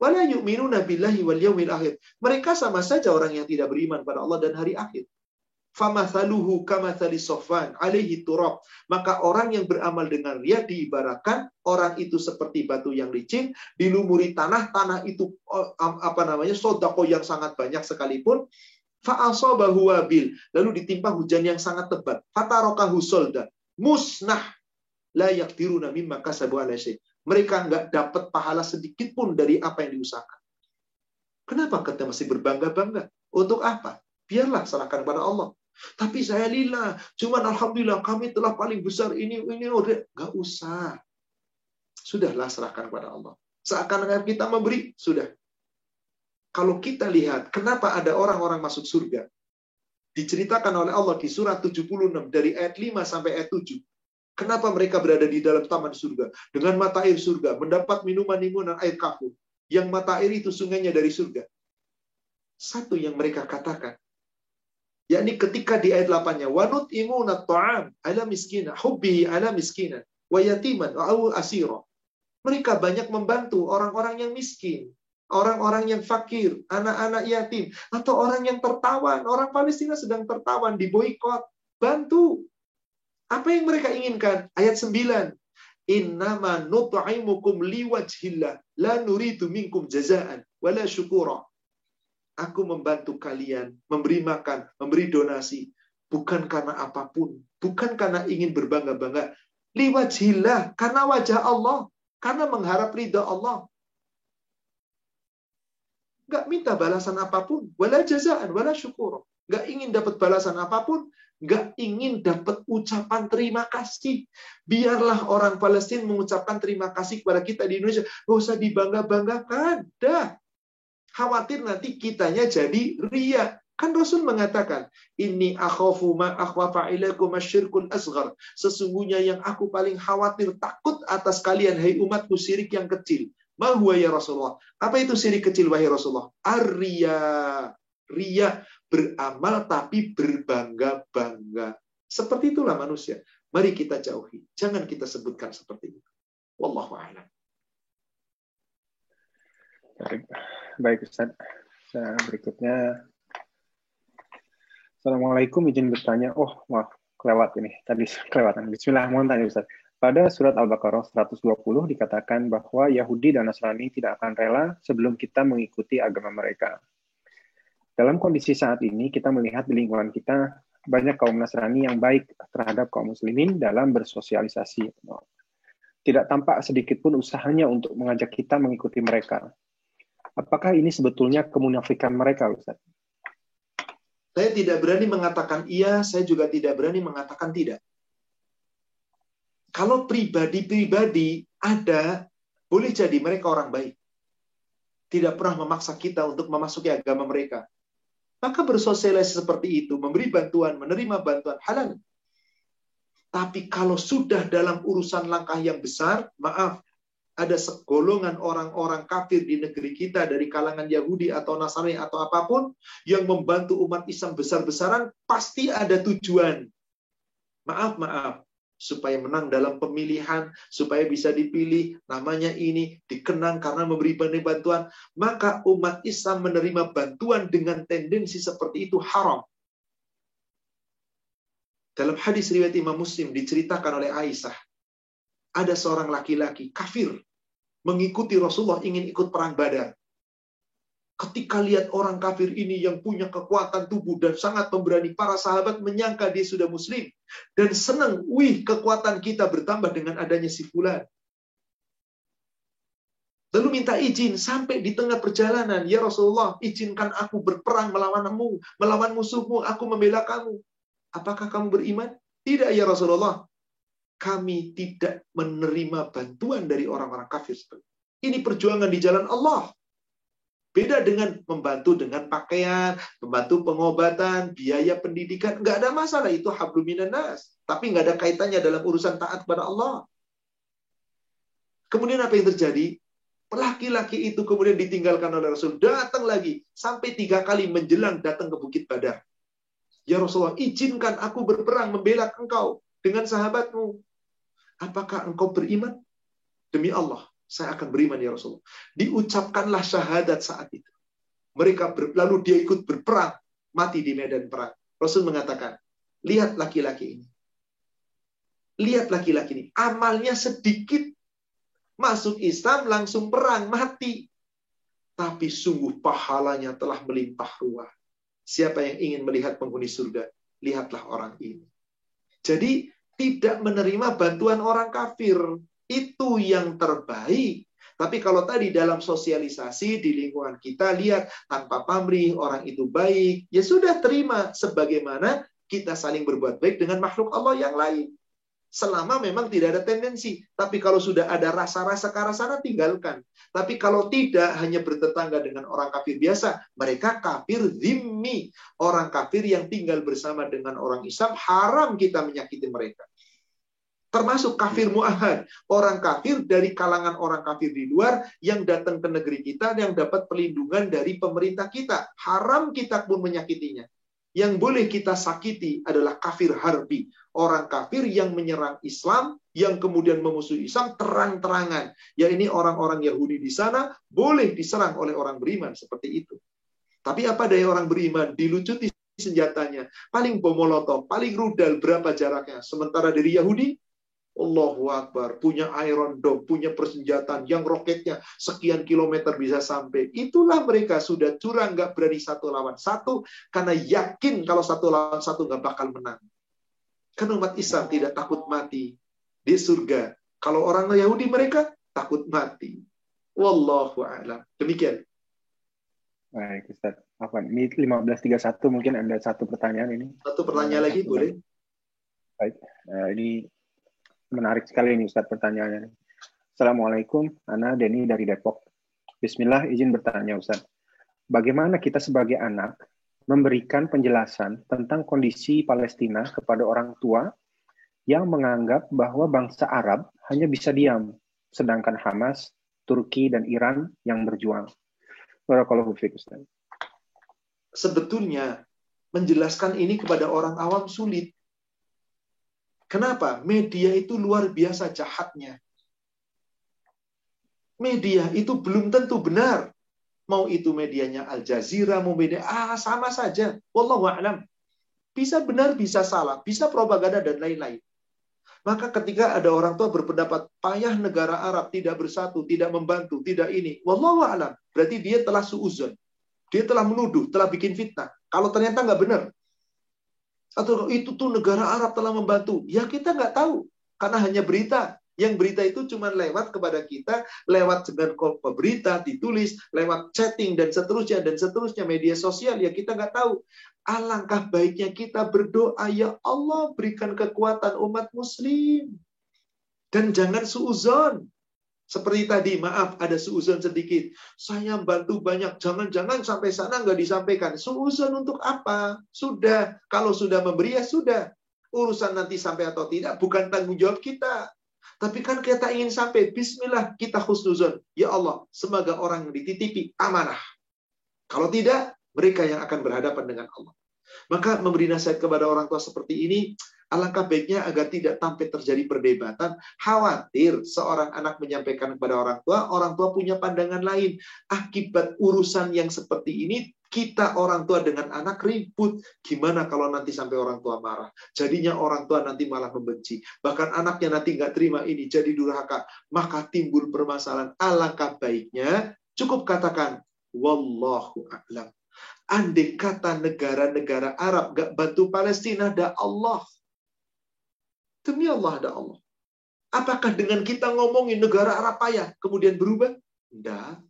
Wala yu'minuna billahi wal yawmil akhir. Mereka sama saja orang yang tidak beriman pada Allah dan hari akhir. Famathaluhu kamathali sofan alaihi turab. Maka orang yang beramal dengan ria diibaratkan orang itu seperti batu yang licin, dilumuri tanah, tanah itu oh, apa namanya sodako yang sangat banyak sekalipun. Fa'asobahu wabil. Lalu ditimpa hujan yang sangat tebat. Fatarokahu solda. Musnah. Layak diruna mimma kasabu alaisi. Mereka nggak dapat pahala sedikit pun dari apa yang diusahakan. Kenapa kita masih berbangga-bangga? Untuk apa? Biarlah serahkan kepada Allah. Tapi saya lila, cuman alhamdulillah kami telah paling besar ini ini udah nggak usah. Sudahlah serahkan kepada Allah. Seakan-akan kita memberi, sudah. Kalau kita lihat kenapa ada orang-orang masuk surga, diceritakan oleh Allah di surat 76 dari ayat 5 sampai ayat 7. Kenapa mereka berada di dalam taman surga? Dengan mata air surga, mendapat minuman-minuman air kafur. Yang mata air itu sungainya dari surga. Satu yang mereka katakan, yakni ketika di ayat 8-nya wanut imuna ta'am ala miskina hubbihi ala miskina wa yatiman wa asira mereka banyak membantu orang-orang yang miskin orang-orang yang fakir anak-anak yatim atau orang yang tertawan. Orang Palestina sedang tertawan di boykot. Bantu apa yang mereka inginkan ayat 9 innama nut'imukum liwajhillah la nuridu minkum jazaan wala syukura Aku membantu kalian, memberi makan, memberi donasi, bukan karena apa pun, bukan karena ingin berbangga-bangga. Liwajillah, karena wajah Allah, karena mengharap ridha Allah. Gak minta balasan apa pun, wala jazaan, wala syukur. Gak ingin dapat balasan apa pun, gak ingin dapat ucapan terima kasih. Biarlah orang Palestina mengucapkan terima kasih kepada kita di Indonesia. Gak usah dibangga-banggakan. Dah, Khawatir nanti kitanya jadi ria. Kan Rasul mengatakan, ini akhafu ma akhwafa ilaikum asyirkul. Sesungguhnya yang aku paling khawatir, takut atas kalian, hai umatku, syirik yang kecil. Ma huwa ya Rasulullah? Apa itu syirik kecil, wahai Rasulullah? Arya. Ria beramal tapi berbangga-bangga. Seperti itulah manusia. Mari kita jauhi. Jangan kita sebutkan seperti itu. Wallahu a'lam. Baik, baik Ustaz. Berikutnya Assalamualaikum, izin bertanya. Oh, maaf, kelewat ini. Tadi kelewatan. Bismillah, mohon tanya Ustaz. Pada surat Al-Baqarah 120 dikatakan bahwa Yahudi dan Nasrani tidak akan rela sebelum kita mengikuti agama mereka. Dalam kondisi saat ini, kita melihat di lingkungan kita banyak kaum Nasrani yang baik terhadap kaum muslimin dalam bersosialisasi. Tidak tampak sedikit pun usahanya untuk mengajak kita mengikuti mereka. Apakah ini sebetulnya kemunafikan mereka, Ustaz? Saya tidak berani mengatakan iya, saya juga tidak berani mengatakan tidak. Kalau pribadi-pribadi ada, boleh jadi mereka orang baik. Tidak pernah memaksa kita untuk memasuki agama mereka. Maka bersosialisasi seperti itu, memberi bantuan, menerima bantuan halal. Tapi kalau sudah dalam urusan langkah yang besar, maaf, ada segolongan orang-orang kafir di negeri kita dari kalangan Yahudi atau Nasrani atau apa pun yang membantu umat Islam besar-besaran pasti ada tujuan. Maaf, maaf. Supaya menang dalam pemilihan, supaya bisa dipilih, namanya ini dikenang karena memberi bantuan. Maka umat Islam menerima bantuan dengan tendensi seperti itu haram. Dalam hadis riwayat Imam Muslim diceritakan oleh Aisyah, ada seorang laki-laki kafir mengikuti Rasulullah ingin ikut perang Badar. Ketika lihat orang kafir ini yang punya kekuatan tubuh dan sangat pemberani, para sahabat menyangka dia sudah muslim. Dan senang, wih kekuatan kita bertambah dengan adanya si fulan. Lalu minta izin sampai di tengah perjalanan. Ya Rasulullah, izinkan aku berperang melawanmu, melawan musuhmu, aku membela kamu. Apakah kamu beriman? Tidak ya Rasulullah kami tidak menerima bantuan dari orang-orang kafir. Ini perjuangan di jalan Allah. Beda dengan membantu dengan pakaian, membantu pengobatan, biaya pendidikan. Nggak ada masalah, itu habluminan nas. Tapi nggak ada kaitannya dalam urusan taat kepada Allah. Kemudian apa yang terjadi? Laki-laki itu kemudian ditinggalkan oleh Rasul. Datang lagi. Sampai tiga kali menjelang datang ke Bukit Badar. Ya Rasulullah, izinkan aku berperang membela engkau dengan sahabatmu. Apakah engkau beriman? Demi Allah, saya akan beriman ya Rasulullah. Diucapkanlah syahadat saat itu. Mereka ber, lalu dia ikut berperang, mati di medan perang. Rasul mengatakan, lihat laki-laki ini. Lihat laki-laki ini. Amalnya sedikit. Masuk Islam langsung perang, mati. Tapi sungguh pahalanya telah melimpah ruah. Siapa yang ingin melihat penghuni surga? Lihatlah orang ini. Jadi tidak menerima bantuan orang kafir. Itu yang terbaik. Tapi kalau tadi dalam sosialisasi di lingkungan kita lihat tanpa pamrih orang itu baik, ya sudah terima sebagaimana kita saling berbuat baik dengan makhluk Allah yang lain. Selama memang tidak ada tendensi. Tapi kalau sudah ada rasa-rasa ke arah sana, tinggalkan. Tapi kalau tidak, hanya bertetangga dengan orang kafir biasa. Mereka kafir zimmi. Orang kafir yang tinggal bersama dengan orang Islam, haram kita menyakiti mereka. Termasuk kafir mu'ahad. Orang kafir dari kalangan orang kafir di luar yang datang ke negeri kita yang dapat perlindungan dari pemerintah kita. Haram kita pun menyakitinya. Yang boleh kita sakiti adalah kafir harbi. Orang kafir yang menyerang Islam, yang kemudian memusuhi Islam terang-terangan. Ya ini orang-orang Yahudi di sana boleh diserang oleh orang beriman seperti itu. Tapi apa daya orang beriman? Dilucuti senjatanya. Paling bom molotov, paling rudal, berapa jaraknya. Sementara dari Yahudi, Allahu Akbar, punya Iron Dome, punya persenjataan yang roketnya sekian kilometer bisa sampai. Itulah mereka sudah curang, nggak berani satu lawan satu, karena yakin kalau satu lawan satu nggak bakal menang. Karena umat Islam tidak takut mati di surga. Kalau orang Yahudi mereka takut mati. Wallahu a'lam. Demikian. Baik, Ustaz. Apa ini 1531 mungkin ada satu pertanyaan ini. Satu pertanyaan lagi boleh? Baik. Nah, ini menarik sekali ini Ustaz pertanyaannya. Assalamualaikum, Ana Denny dari Depok. Bismillah, izin bertanya Ustaz. bagaimana kita sebagai anak memberikan penjelasan tentang kondisi Palestina kepada orang tua yang menganggap bahwa bangsa Arab hanya bisa diam, sedangkan Hamas, Turki, dan Iran yang berjuang. Barakallahu Ustaz. Sebetulnya menjelaskan ini kepada orang awam sulit. Kenapa? Media itu luar biasa jahatnya. Media itu belum tentu benar. Mau itu medianya Al Jazeera, mau media ah sama saja. Wallahu a'lam. Bisa benar, bisa salah, bisa propaganda dan lain-lain. Maka ketika ada orang tua berpendapat payah negara Arab tidak bersatu, tidak membantu, tidak ini, wallahu a'lam. Berarti dia telah suuzon. Dia telah menuduh, telah bikin fitnah. Kalau ternyata nggak benar. Atau itu tuh negara Arab telah membantu. Ya kita nggak tahu. Karena hanya berita. Yang berita itu cuma lewat kepada kita, lewat dengan berita, ditulis, lewat chatting, dan seterusnya, dan seterusnya, media sosial, ya kita nggak tahu. Alangkah baiknya kita berdoa, ya Allah berikan kekuatan umat muslim. Dan jangan suuzon. Seperti tadi, maaf ada suuzon sedikit. Saya bantu banyak, jangan-jangan sampai sana nggak disampaikan. Suuzon untuk apa? Sudah, kalau sudah memberi ya sudah. Urusan nanti sampai atau tidak bukan tanggung jawab kita. Tapi kan kita ingin sampai bismillah kita khusnuzon. Ya Allah, semoga orang yang dititipi amanah. Kalau tidak, mereka yang akan berhadapan dengan Allah. Maka memberi nasihat kepada orang tua seperti ini, alangkah baiknya agar tidak sampai terjadi perdebatan. Khawatir seorang anak menyampaikan kepada orang tua, orang tua punya pandangan lain. Akibat urusan yang seperti ini, kita orang tua dengan anak ribut. Gimana kalau nanti sampai orang tua marah? Jadinya orang tua nanti malah membenci. Bahkan anaknya nanti nggak terima ini, jadi durhaka. Maka timbul permasalahan. Alangkah baiknya, cukup katakan, Wallahu a'lam. Andai kata negara-negara Arab nggak bantu Palestina, ada Allah. Demi Allah ada Allah. Apakah dengan kita ngomongin negara Arab payah, kemudian berubah? Tidak.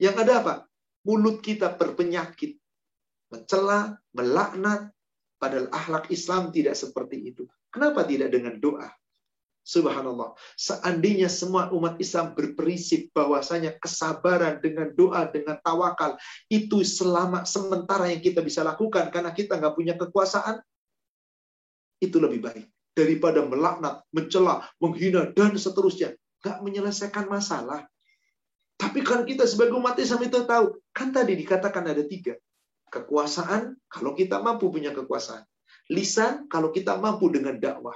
Yang ada apa? mulut kita berpenyakit, mencela, melaknat, padahal akhlak Islam tidak seperti itu. Kenapa tidak dengan doa? Subhanallah. Seandainya semua umat Islam berprinsip bahwasanya kesabaran dengan doa, dengan tawakal, itu selama sementara yang kita bisa lakukan karena kita nggak punya kekuasaan, itu lebih baik. Daripada melaknat, mencela, menghina, dan seterusnya. Nggak menyelesaikan masalah. Tapi kan kita sebagai umat Islam itu tahu, kan tadi dikatakan ada tiga. Kekuasaan, kalau kita mampu punya kekuasaan. Lisan, kalau kita mampu dengan dakwah.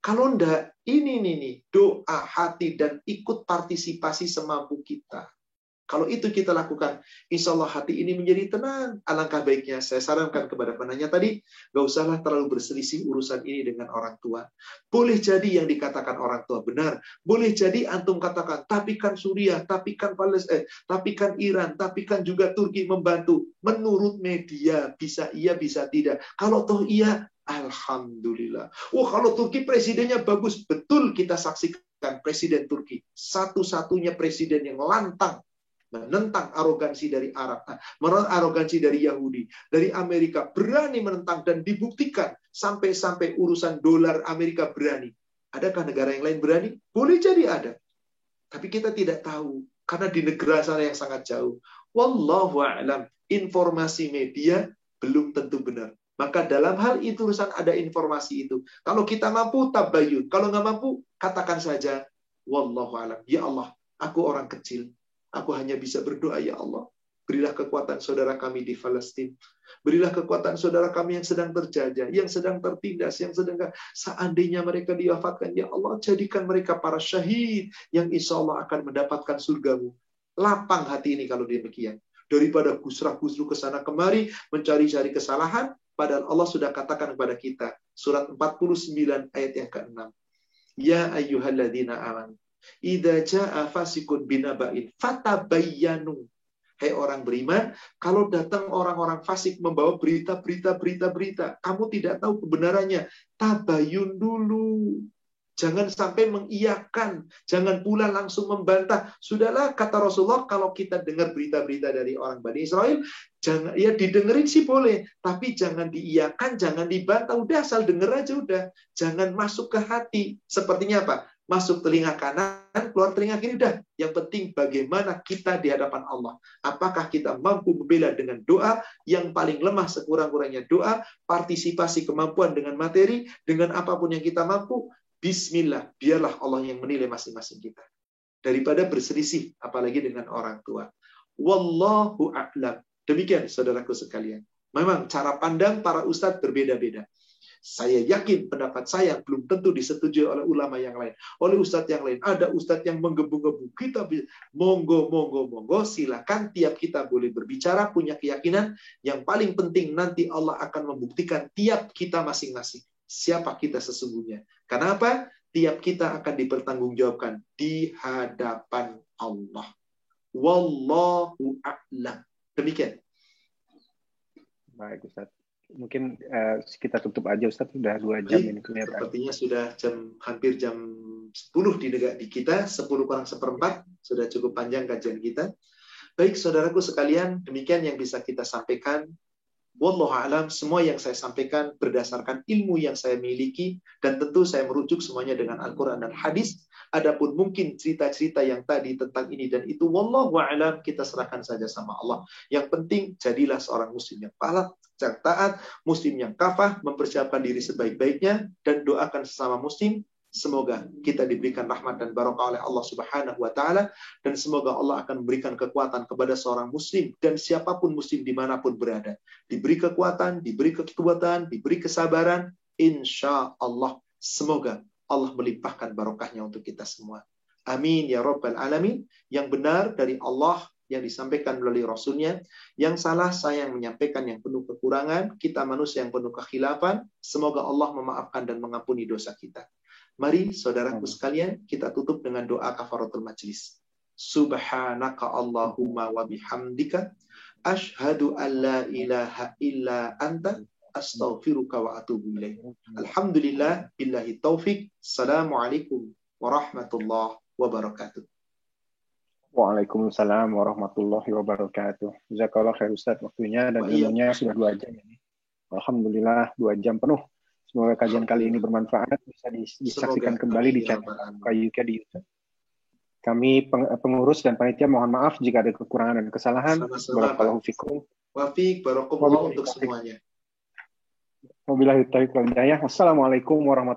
Kalau enggak, ini nih, nih doa hati dan ikut partisipasi semampu kita. Kalau itu kita lakukan, insya Allah hati ini menjadi tenang. Alangkah baiknya saya sarankan kepada penanya tadi, gak usahlah terlalu berselisih urusan ini dengan orang tua. Boleh jadi yang dikatakan orang tua benar. Boleh jadi antum katakan, tapi kan Suriah, tapi kan Palestina, eh, tapi kan Iran, tapi kan juga Turki membantu. Menurut media, bisa iya, bisa tidak. Kalau toh iya, Alhamdulillah. Wah, kalau Turki presidennya bagus, betul kita saksikan presiden Turki. Satu-satunya presiden yang lantang menentang arogansi dari Arab, ah, menentang arogansi dari Yahudi, dari Amerika, berani menentang dan dibuktikan sampai-sampai urusan dolar Amerika berani. Adakah negara yang lain berani? Boleh jadi ada. Tapi kita tidak tahu karena di negara sana yang sangat jauh. Wallahu a'lam. Informasi media belum tentu benar. Maka dalam hal itu urusan ada informasi itu. Kalau kita mampu tabayun, kalau nggak mampu katakan saja wallahu alam. Ya Allah, aku orang kecil. Aku hanya bisa berdoa, ya Allah. Berilah kekuatan saudara kami di Palestina. Berilah kekuatan saudara kami yang sedang terjajah, yang sedang tertindas, yang sedang seandainya mereka diwafatkan, ya Allah jadikan mereka para syahid yang insya Allah akan mendapatkan surgamu. Lapang hati ini kalau demikian. Daripada gusrah-gusru ke sana kemari, mencari-cari kesalahan, padahal Allah sudah katakan kepada kita. Surat 49 ayat yang ke-6. Ya ayyuhalladzina aman. Idza jaa fasikun binaba'in fatabayyanu. Hai orang beriman, kalau datang orang-orang fasik membawa berita-berita berita-berita, kamu tidak tahu kebenarannya, tabayun dulu. Jangan sampai mengiyakan, jangan pula langsung membantah. Sudahlah kata Rasulullah kalau kita dengar berita-berita dari orang Bani Israel, jangan ya didengerin sih boleh, tapi jangan diiyakan, jangan dibantah. Udah asal denger aja udah. Jangan masuk ke hati. Sepertinya apa? Masuk telinga kanan, keluar telinga kiri, udah. Yang penting bagaimana kita di hadapan Allah. Apakah kita mampu membela dengan doa, yang paling lemah sekurang-kurangnya doa, partisipasi kemampuan dengan materi, dengan apa pun yang kita mampu, Bismillah, biarlah Allah yang menilai masing-masing kita. Daripada berselisih, apalagi dengan orang tua. Wallahu a'lam. Demikian, saudaraku sekalian. Memang cara pandang para ustadz berbeda-beda. Saya yakin pendapat saya belum tentu disetujui oleh ulama yang lain, oleh ustadz yang lain. Ada ustadz yang menggebu-gebu. Kita monggo, monggo, monggo. Silakan tiap kita boleh berbicara, punya keyakinan. Yang paling penting nanti Allah akan membuktikan tiap kita masing-masing. Siapa kita sesungguhnya. Kenapa? Tiap kita akan dipertanggungjawabkan di hadapan Allah. Wallahu a'lam. Demikian. Baik, Ustaz mungkin uh, kita tutup aja Ustaz sudah dua jam Baik, ini kelihatan. Sepertinya sudah jam hampir jam 10 di negara di kita, 10 kurang seperempat, sudah cukup panjang kajian kita. Baik saudaraku sekalian, demikian yang bisa kita sampaikan Wallahu alam, semua yang saya sampaikan berdasarkan ilmu yang saya miliki dan tentu saya merujuk semuanya dengan Al-Qur'an dan hadis. Adapun mungkin cerita-cerita yang tadi tentang ini dan itu wallahu alam kita serahkan saja sama Allah. Yang penting jadilah seorang muslim yang palat, yang taat, muslim yang kafah, mempersiapkan diri sebaik-baiknya dan doakan sesama muslim Semoga kita diberikan rahmat dan barokah oleh Allah Subhanahu wa taala dan semoga Allah akan memberikan kekuatan kepada seorang muslim dan siapa pun muslim di mana pun berada. Diberi kekuatan, diberi kekuatan, diberi kesabaran, insya Allah semoga Allah melimpahkan barokahnya untuk kita semua. Amin ya Rabbal Alamin. Yang benar dari Allah yang disampaikan melalui Rasulnya. Yang salah saya yang menyampaikan yang penuh kekurangan. Kita manusia yang penuh kekhilafan. Semoga Allah memaafkan dan mengampuni dosa kita. Mari saudaraku sekalian kita tutup dengan doa kafaratul majlis. Subhanaka Allahumma wa bihamdika ashhadu an la ilaha illa anta astaghfiruka wa atubu ilaih. Alhamdulillah billahi taufik. Assalamualaikum warahmatullahi wabarakatuh. Waalaikumsalam warahmatullahi wabarakatuh. Jazakallah khair Ustaz waktunya dan ilmunya sudah dua jam ini. Alhamdulillah dua jam penuh. Semoga kajian kali ini bermanfaat, bisa disaksikan Semoga. kembali di channel KUK di YouTube. Kami pengurus dan panitia mohon maaf jika ada kekurangan dan kesalahan. Barakallahu fikum. Wafik, barakallahu untuk semuanya. Wabillahi taufiq wal hidayah. Wassalamualaikum warahmatullahi